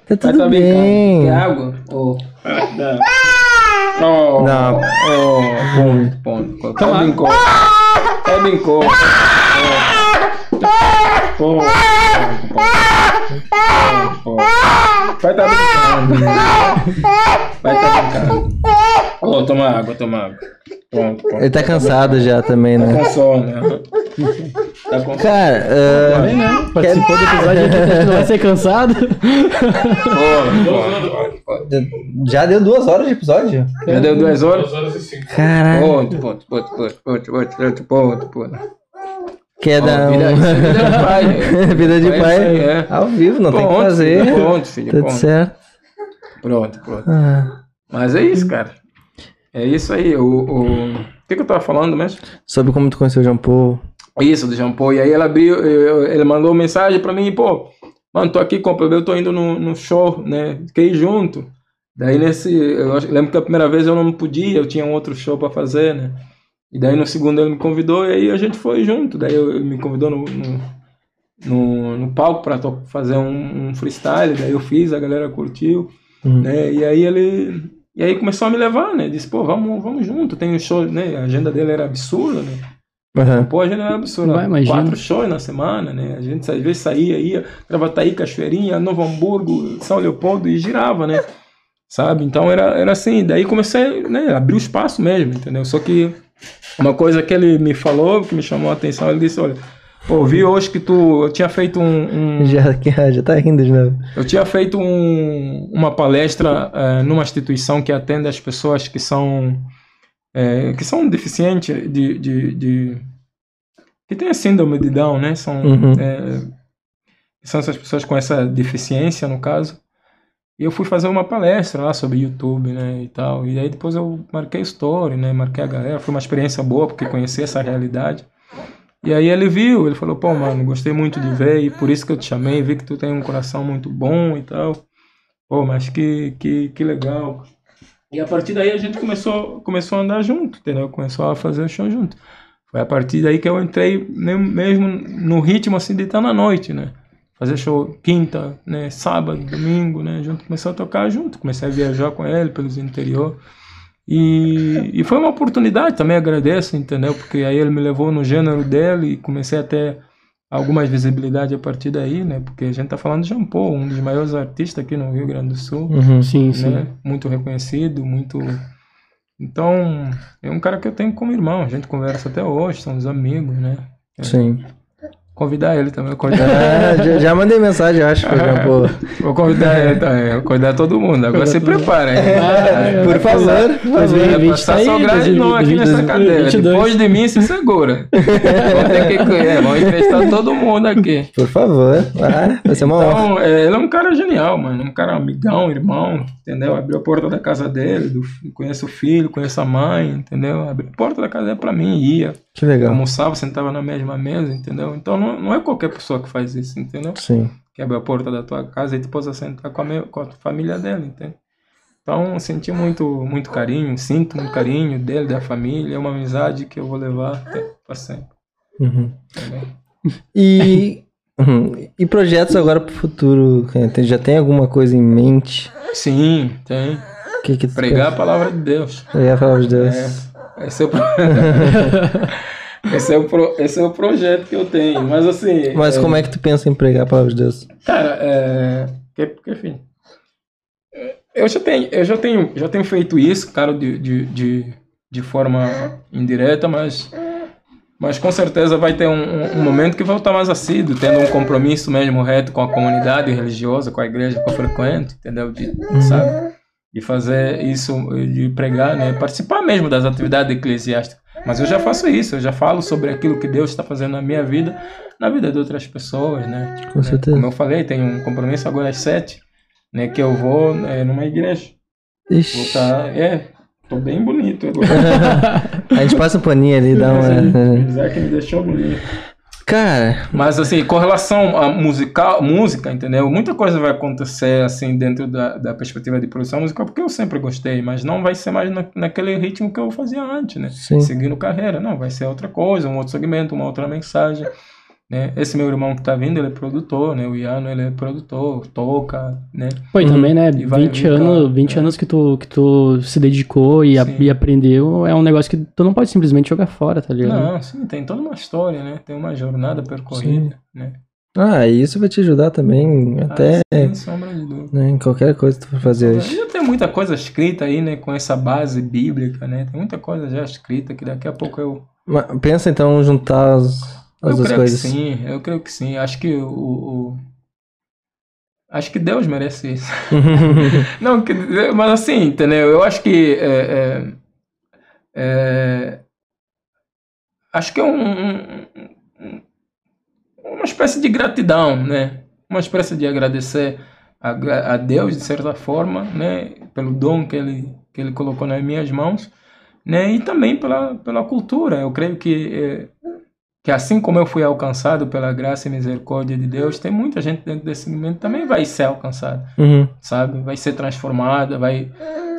Tá tudo tá bem. Água? Ô. Não. Oh, Não. Oh, ponto, ponto. Até brincou. Até brincou. Pô. Pô. Vai tá brincando. Vai tá brincando. Oh, toma água, toma água. Toma, toma. Ele tá cansado já também, né? Tá com sono, né? Tá com sono. Cara, uh... Ah, também, né? Participou do episódio aqui, não vai ser cansado? Já deu duas horas de episódio? Já deu duas horas? Duas horas e cinco. Caralho. Ponto, ponto, ponto, ponto, ponto, ponto, ponto, ponto. Quer oh, vida, um... É vida de pai. Né? [laughs] Vida de é pai. Aí, é. Ao vivo, não pronto, tem o que fazer. Pronto, filho. Tudo pronto. Tá certo. Pronto, pronto. Ah. Mas é isso, cara. É isso aí. O, o... o que, que eu tava falando mesmo? sobre como tu conheceu o Jean Paul. Isso, do Jean Paul. E aí ele abriu, ele mandou mensagem pra mim, pô, mano, tô aqui com o eu tô indo no, no show, né? Fiquei junto. Daí nesse, eu acho- lembro que a primeira vez eu não podia, eu tinha um outro show pra fazer, né? E daí no segundo ele me convidou e aí a gente foi junto. Daí eu- ele me convidou no, no, no, no palco pra to- fazer um, um freestyle, daí eu fiz, a galera curtiu, Uhum. né? E aí ele e aí começou a me levar, né? Disse, pô, vamos, vamos junto, tem um show, né? A agenda dele era absurda, né? Aham. Pô, a gente era absurdo. Vai. Quatro shows na semana, né? A gente às vezes saía, ia, Gravataí, Cachoeirinha, Novo Hamburgo, São Leopoldo e girava, né? Sabe? Então era, era assim. Daí comecei, né? Abrir o espaço mesmo, entendeu? Só que uma coisa que ele me falou, que me chamou a atenção, ele disse: olha, pô, vi hoje que tu. Eu tinha feito um. um- Já, [laughs] já tá rindo de novo. eu tinha feito um- uma palestra eh, numa instituição que atende as pessoas que são eh, que são deficientes de, de, de- que tem a síndrome de Down, né? São Uhum. eh, são essas pessoas com essa deficiência no caso. E eu fui fazer uma palestra lá sobre YouTube, né, e tal. E aí depois eu marquei story, né, marquei a galera. Foi uma experiência boa porque conheci essa realidade. E aí ele viu, ele falou, pô, mano, gostei muito de ver e por isso que eu te chamei, vi que tu tem um coração muito bom e tal. Pô, mas que, que, que legal. E a partir daí a gente começou, começou a andar junto, entendeu? Começou a fazer o show junto. Foi a partir daí que eu entrei mesmo no ritmo assim de estar na noite, né? Fazer show quinta, né? Sábado, domingo, né? A gente começou a tocar junto, comecei a viajar com ele pelos interior. E, e foi uma oportunidade, também agradeço, entendeu? Porque aí ele me levou no gênero dele e comecei a ter algumas visibilidade a partir daí, né? Porque a gente tá falando de Jean Paul, um dos maiores artistas aqui no Rio Grande do Sul, Uhum. Sim, sim. né? Muito reconhecido, muito... Então, é um cara que eu tenho como irmão, a gente conversa até hoje, somos amigos, né? Sim. Convidar ele também, convidar Ah, já, já mandei mensagem, eu acho. Falei, pô, Vou convidar ele também, vou convidar todo mundo. Agora se prepara, hein? É, por Vai favor, passar- por Vai favor. 2020 passar só grande não aqui 2022. nessa cadeira. Depois de mim, se segura. Vou ter que é, vamos entrevistar todo mundo aqui. Por favor. Ah, vai ser uma honra. Então, é, ele é um cara genial, mano. Um cara amigão, irmão, entendeu? Abriu a porta da casa dele, do, conhece o filho, conhece a mãe, entendeu? Abriu a porta da casa dele pra mim, ia. Que legal. Almoçava, sentava na mesma mesa, entendeu? Então não, não é qualquer pessoa que faz isso, entendeu? Sim. Que abre a porta da tua casa e te possa sentar com a, com a família dele, entende? Então senti muito, muito carinho, sinto muito carinho dele, da família, é uma amizade que eu vou levar até pra sempre. Uhum. E, [laughs] uhum. e projetos agora pro futuro? Ken? Tem- Já tem alguma coisa em mente? Sim, tem. O que que Pregar a pensa? palavra de Deus. Pregar a palavra de Deus. É, é o, pro- [laughs] esse, é o pro- esse é o projeto que eu tenho. Mas assim. Mas como é que tu pensa em pregar a palavra de Deus? Cara, é. Que, que, enfim. É, Eu já tenho, eu já tenho, já tenho feito isso, cara, de, de, de, de forma indireta, mas. Mas com certeza vai ter um, um- um momento que vou estar mais assíduo, tendo um compromisso mesmo reto com a comunidade religiosa, com a igreja que eu frequento, entendeu? De, sabe? De fazer isso, de pregar, né? Participar mesmo das atividades eclesiásticas. Mas eu já faço isso, eu já falo sobre aquilo que Deus está fazendo na minha vida, na vida de outras pessoas, né? Com né? certeza. Como eu falei, tenho um compromisso agora às sete, né? Que eu vou é, numa igreja. Vou Ixi. estar, é, tô bem bonito agora. [laughs] A gente passa um paninho ali, dá [laughs] uma. O [laughs] Isaac me deixou bonito. Cara, Mas assim, com relação à musical, música, entendeu? Muita coisa vai acontecer assim dentro da, da perspectiva de produção musical, porque eu sempre gostei, mas não vai ser mais na, naquele ritmo que eu fazia antes, né? Sim. Seguindo carreira, não, vai ser outra coisa, um outro segmento, uma outra mensagem. Né? Esse meu irmão que tá vindo, ele é produtor, né? O Iano, ele é produtor, toca, né? Pô, e também, né, E vai 20 vir, anos, cara. 20 anos que tu, que tu se dedicou e, a- Sim. e aprendeu, é um negócio que tu não pode simplesmente jogar fora, tá ligado? Não, sim, tem toda uma história, né? Tem uma jornada percorrida, né? ah, isso vai te ajudar também, até Ah, sem sombra de dúvida. né, em qualquer coisa que tu for fazer hoje. Já tem muita coisa escrita aí, né? Com essa base bíblica, né? Tem muita coisa já escrita que daqui a pouco eu. Mas pensa então juntar as, eu creio coisas. que sim, eu creio que sim. Acho que o. o- acho que Deus merece isso. [laughs] Não, que- mas assim, entendeu? Eu acho que. é, é, é, acho que é um, um- um- uma espécie de gratidão, né? Uma espécie de agradecer a, a Deus, de certa forma, né? Pelo dom que ele, que ele colocou nas minhas mãos, né? E também pela, pela cultura. Eu creio que, é, que assim como eu fui alcançado pela graça e misericórdia de Deus, tem muita gente dentro desse momento também vai ser alcançada Uhum. sabe? Vai ser transformada, vai,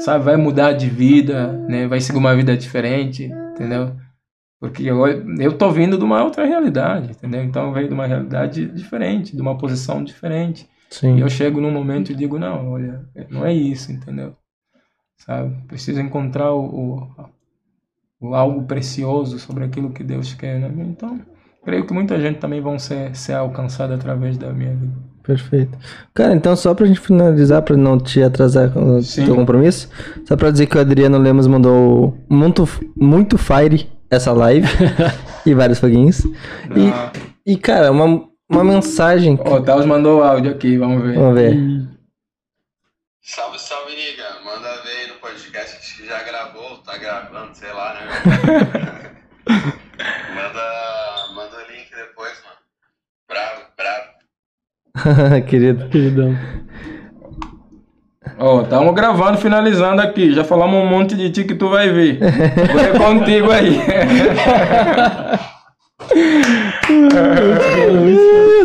sabe? Vai mudar de vida, né? Vai seguir uma vida diferente, entendeu? Porque eu, eu tô vindo de uma outra realidade, entendeu? Então eu venho de uma realidade diferente, de uma posição diferente. E Sim. eu chego num momento e digo, não, olha, não é isso, entendeu? Sabe? Preciso encontrar o, o algo precioso sobre aquilo que Deus quer, né? Então, creio que muita gente também vão ser, ser alcançada através da minha vida. Perfeito. Cara, então só pra gente finalizar, pra não te atrasar com o Sim. teu compromisso, só pra dizer que o Adriano Lemos mandou muito, muito fire essa live [laughs] e vários foguinhos. E, Ah. e cara, uma, uma mensagem. Ó, o Taos mandou áudio aqui, vamos ver. Vamos ver. Salve, manda, manda o link depois, mano. Bravo, bravo. [laughs] Querido. Queridão. Ó, estamos gravando, finalizando aqui. Já falamos um monte de ti que tu vai ver. Vou ver contigo aí. [laughs]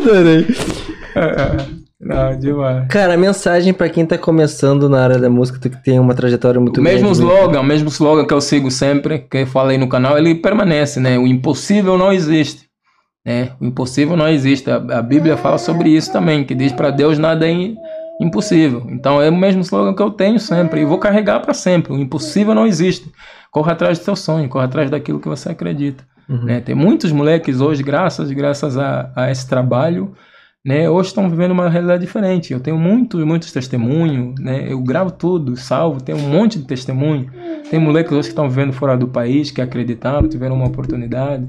Adorei. [laughs] Não, demais. Cara, mensagem pra quem tá começando na área da música, tu que tem uma trajetória muito O mesmo grande. né? slogan, o mesmo slogan que eu sigo sempre, que eu falei no canal, ele permanece, né? O impossível não existe. Né? O impossível não existe. A, a Bíblia fala sobre isso também, que diz para Deus nada é im- impossível. Então é o mesmo slogan que eu tenho sempre e vou carregar para sempre. O impossível não existe. Corra atrás do seu sonho, corra atrás daquilo que você acredita. Uhum. né? Tem muitos moleques hoje, graças, graças a, a esse trabalho, né? Hoje estão vivendo uma realidade diferente. Eu tenho muitos, muitos testemunhos, né? Eu gravo tudo, salvo, tenho um monte de testemunho. Tem moleques hoje que estão vivendo fora do país, que acreditaram, tiveram uma oportunidade,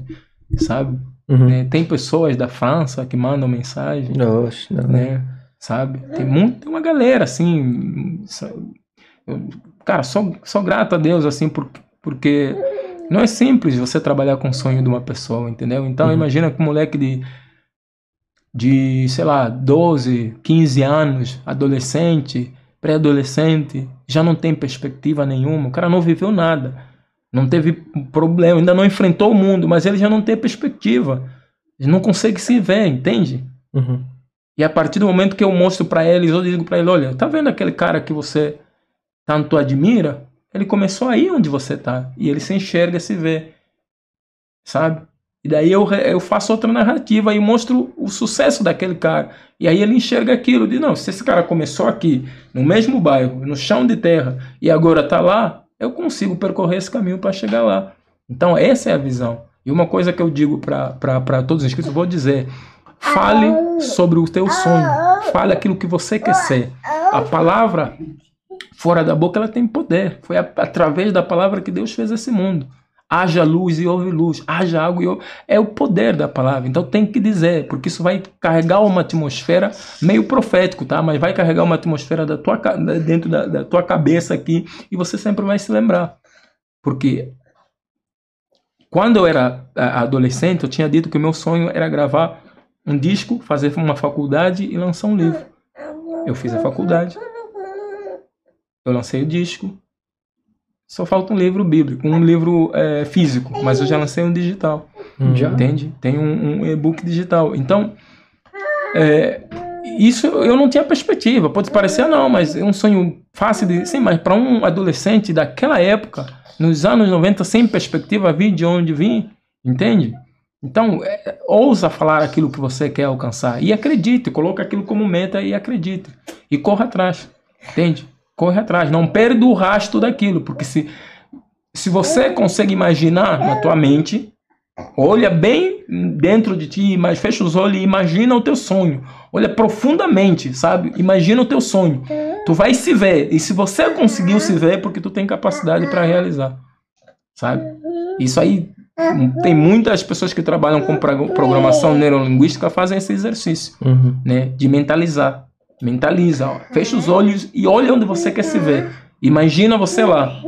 sabe? Uhum. né? Tem pessoas da França que mandam mensagem, não, né? Sabe? Tem muito, tem uma galera assim, eu- cara, sou, sou grato a Deus assim por, porque não é simples você trabalhar com o sonho de uma pessoa, entendeu? Então Uhum. imagina que um moleque de de, sei lá, 12, 15 anos, adolescente, pré-adolescente, já não tem perspectiva nenhuma, o cara não viveu nada, não teve problema, ainda não enfrentou o mundo, mas ele já não tem perspectiva, ele não consegue se ver, entende? Uhum. E a partir do momento que eu mostro pra eles, eu digo pra ele, olha, tá vendo aquele cara que você tanto admira? Ele começou aí onde você tá, e ele se enxerga, se vê, sabe? E daí eu, eu faço outra narrativa e mostro o sucesso daquele cara. E aí ele enxerga aquilo, de não, se esse cara começou aqui, no mesmo bairro, no chão de terra, e agora tá lá, eu consigo percorrer esse caminho para chegar lá. Então essa é a visão. E uma coisa que eu digo para todos os inscritos, vou dizer, fale sobre o teu sonho, fale aquilo que você quer ser. A palavra fora da boca ela tem poder. Foi a- através da palavra que Deus fez esse mundo. Haja luz e houve luz, haja água e houve... É o poder da palavra. Então tem que dizer, porque isso vai carregar uma atmosfera meio profético, tá? Mas vai carregar uma atmosfera da tua, dentro da, da tua cabeça aqui e você sempre vai se lembrar. Porque quando eu era adolescente, eu tinha dito que o meu sonho era gravar um disco, fazer uma faculdade e lançar um livro. Eu fiz a faculdade, eu lancei o disco, só falta um livro bíblico, um livro eh, físico, mas eu já lancei um digital. Já? Entende? Tem um, um e-book digital. Então, é, isso eu não tinha perspectiva. Pode parecer, não, mas é um sonho fácil de. Sim, mas para um adolescente daquela época, nos anos 90, sem perspectiva, vir de onde vim, entende? Então, é, ousa falar aquilo que você quer alcançar. E acredite, coloque aquilo como meta e acredite. E corra atrás. Entende? Corre atrás. Não perde o rastro daquilo. Porque se, se você consegue imaginar na tua mente, olha bem dentro de ti, mas fecha os olhos e imagina o teu sonho. Olha profundamente, sabe? Imagina o teu sonho. Tu vai se ver. E se você conseguiu se ver, é porque tu tem capacidade para realizar. Sabe? Isso aí tem muitas pessoas que trabalham com pro- programação neurolinguística fazem esse exercício, Uhum. né? De mentalizar. Mentaliza, ó. fecha os olhos e olha onde você quer se ver. Imagina você lá.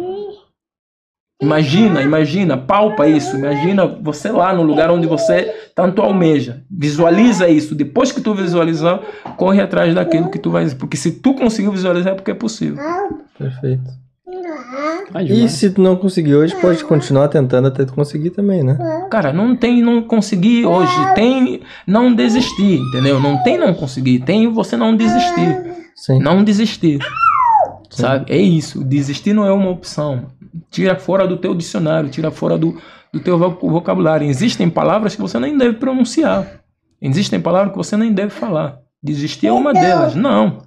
Imagina, imagina, palpa isso. Imagina você lá no lugar onde você tanto almeja. Visualiza isso. Depois que tu visualizar, corre atrás daquilo que tu vai. Porque se tu conseguiu visualizar, é porque é possível. Perfeito. Ah, E se tu não conseguir hoje, pode continuar tentando até tu conseguir também, né? Cara, não tem não conseguir hoje. Tem não desistir, entendeu? Não tem não conseguir. Tem você não desistir. Sim. Não desistir. Sabe? É isso. Desistir não é uma opção. Tira fora do teu dicionário, tira fora do, do teu vo- vocabulário. Existem palavras que você nem deve pronunciar. Existem palavras que você nem deve falar. Desistir é uma delas. Não.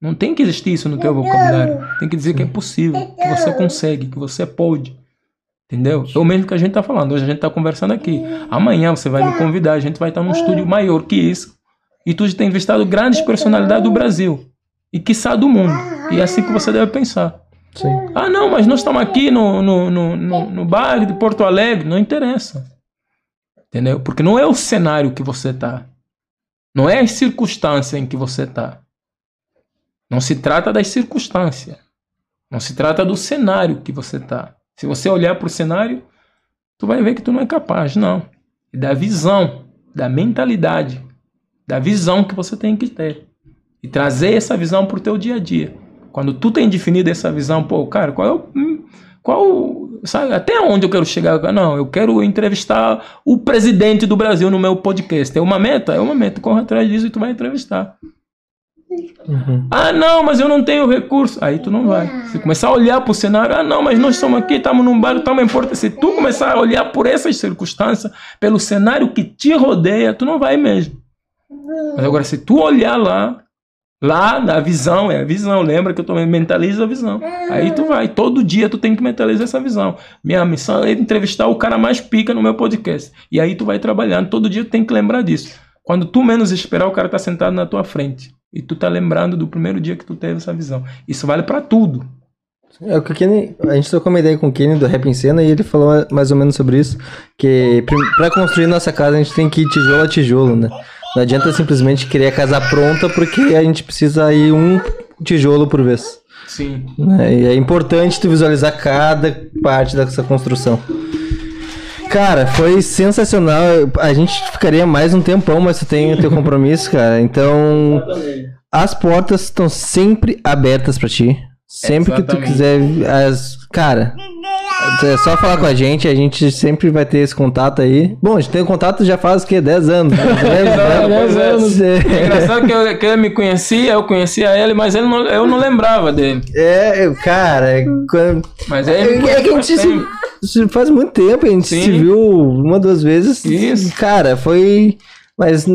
Não tem que existir isso no teu vocabulário. Tem que dizer que é possível, que você consegue, que você pode. Entendeu? É o mesmo que a gente está falando. Hoje a gente está conversando aqui. Amanhã você vai me convidar, a gente vai estar num estúdio maior que isso. E tu tem entrevistado grandes personalidades do Brasil. E quiçá do mundo. E é assim que você deve pensar. Sim. Ah, não, mas nós estamos aqui no, no, no, no, no bairro de Porto Alegre. Não interessa. Entendeu? Porque não é o cenário que você está. Não é a circunstância em que você está. Não se trata das circunstâncias. Não se trata do cenário que você está. Se você olhar para o cenário, tu vai ver que tu não é capaz, não. É da visão, da mentalidade, da visão que você tem que ter. E trazer essa visão para o teu dia a dia. Quando tu tem definido essa visão, pô, cara, qual é o. hum, Qual, sabe, até onde eu quero chegar? Não, eu quero entrevistar o presidente do Brasil no meu podcast. É uma meta? É uma meta. Corre atrás disso e tu vai entrevistar. Uhum. Ah, não, mas eu não tenho recurso. Aí tu não vai. Se começar a olhar para o cenário, ah, não, mas nós estamos aqui, estamos num bairro, estamos em Porto. Se tu começar a olhar por essas circunstâncias, pelo cenário que te rodeia, tu não vai mesmo. Mas agora, se tu olhar lá, lá na visão, é a visão, lembra que eu também mentalizo a visão. Aí tu vai, todo dia tu tem que mentalizar essa visão. Minha missão é entrevistar o cara mais pica no meu podcast. E aí tu vai trabalhando, todo dia tu tem que lembrar disso. Quando tu menos esperar, o cara tá sentado na tua frente. E tu tá lembrando do primeiro dia que tu teve essa visão. Isso vale para tudo. É o que o Kenny, a gente trocou uma ideia com o Kenny do Rap em Cena e ele falou mais ou menos sobre isso, que pra construir nossa casa a gente tem que ir tijolo a tijolo, né? Não adianta simplesmente querer a casa pronta porque a gente precisa ir um tijolo por vez. Sim. né? E é importante tu visualizar cada parte dessa construção. Cara, foi sensacional. A gente ficaria mais um tempão, mas tu tem o teu compromisso, cara. Então, as portas estão sempre abertas pra ti. Sempre que tu quiser. As... Cara, é só falar com a gente, a gente sempre vai ter esse contato aí. Bom, a gente tem o contato já faz o quê? 10 anos. né? [laughs] Pois é. anos. É engraçado que, eu- que ele me conhecia, eu conhecia ele, mas ele não, eu não lembrava dele. É, cara, é quando- Mas É, me é que a gente se- faz muito tempo, a gente Sim. se viu uma, duas vezes. Isso. Cara, foi. Mas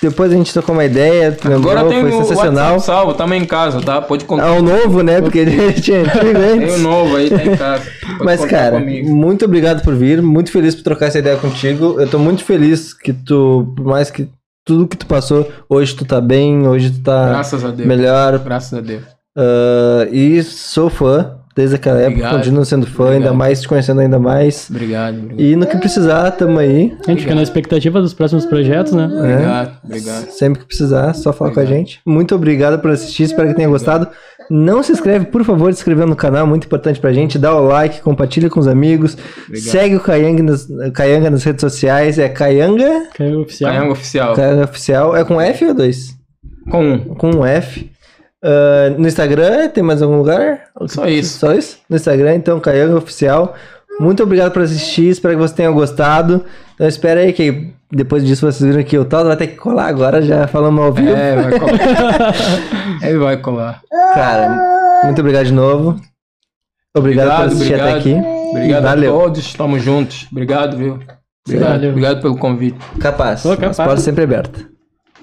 depois a gente trocou uma ideia, Agora lembrou, tem foi sensacional. WhatsApp salvo, também em casa, tá? Pode É contar. o novo, né? Porque ele tinha antigo [laughs] Tem o novo aí, tá em casa. Pode Mas, cara, comigo. muito obrigado por vir. Muito feliz por trocar essa ideia contigo. Eu tô muito feliz que tu, por mais que tudo que tu passou, hoje tu tá bem, hoje tu tá Graças a Deus. melhor. Graças a Deus. Ah, e sou fã desde aquela época, Obrigado. continuo sendo fã, ainda Obrigado. mais te conhecendo ainda mais. Obrigado, obrigado. E no que precisar, tamo aí. A gente fica na expectativa dos próximos projetos, né? Obrigado, obrigado. Sempre que precisar, só falar com a gente. Muito obrigado por assistir, espero que tenha gostado. Não se inscreve, por favor, se inscrevendo no canal, muito importante pra gente. Dá o like, compartilha com os amigos. Obrigado. Segue o Kayanga nas, Kayanga nas redes sociais. É Kayanga, é oficial. Caiango oficial. Kayanga Oficial. É com F ou dois? Com um. Com um F. Ah, no Instagram, tem mais algum lugar? Só isso. Só isso? No Instagram, então, Kayanga Oficial. Muito obrigado por assistir, espero que você tenha gostado. Então espera aí que depois disso vocês viram que o Todd vai ter que colar agora, já falamos ao vivo. É, vai colar. [laughs] Ele vai colar. Cara, muito obrigado de novo. Obrigado, por assistir até aqui. Obrigado Valeu. a todos, estamos juntos. Obrigado, viu? Obrigado, Valeu. obrigado pelo convite. Capaz. Ô, capaz. As portas sempre abertas.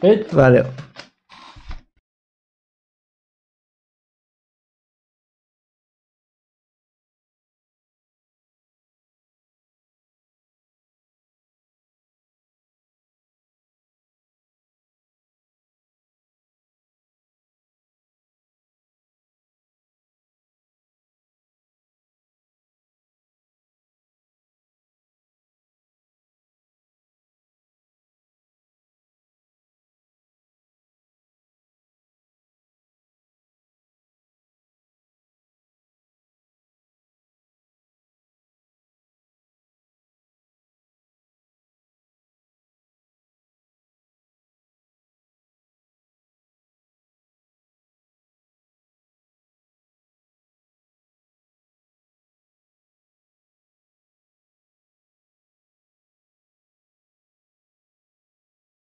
Eita. Valeu.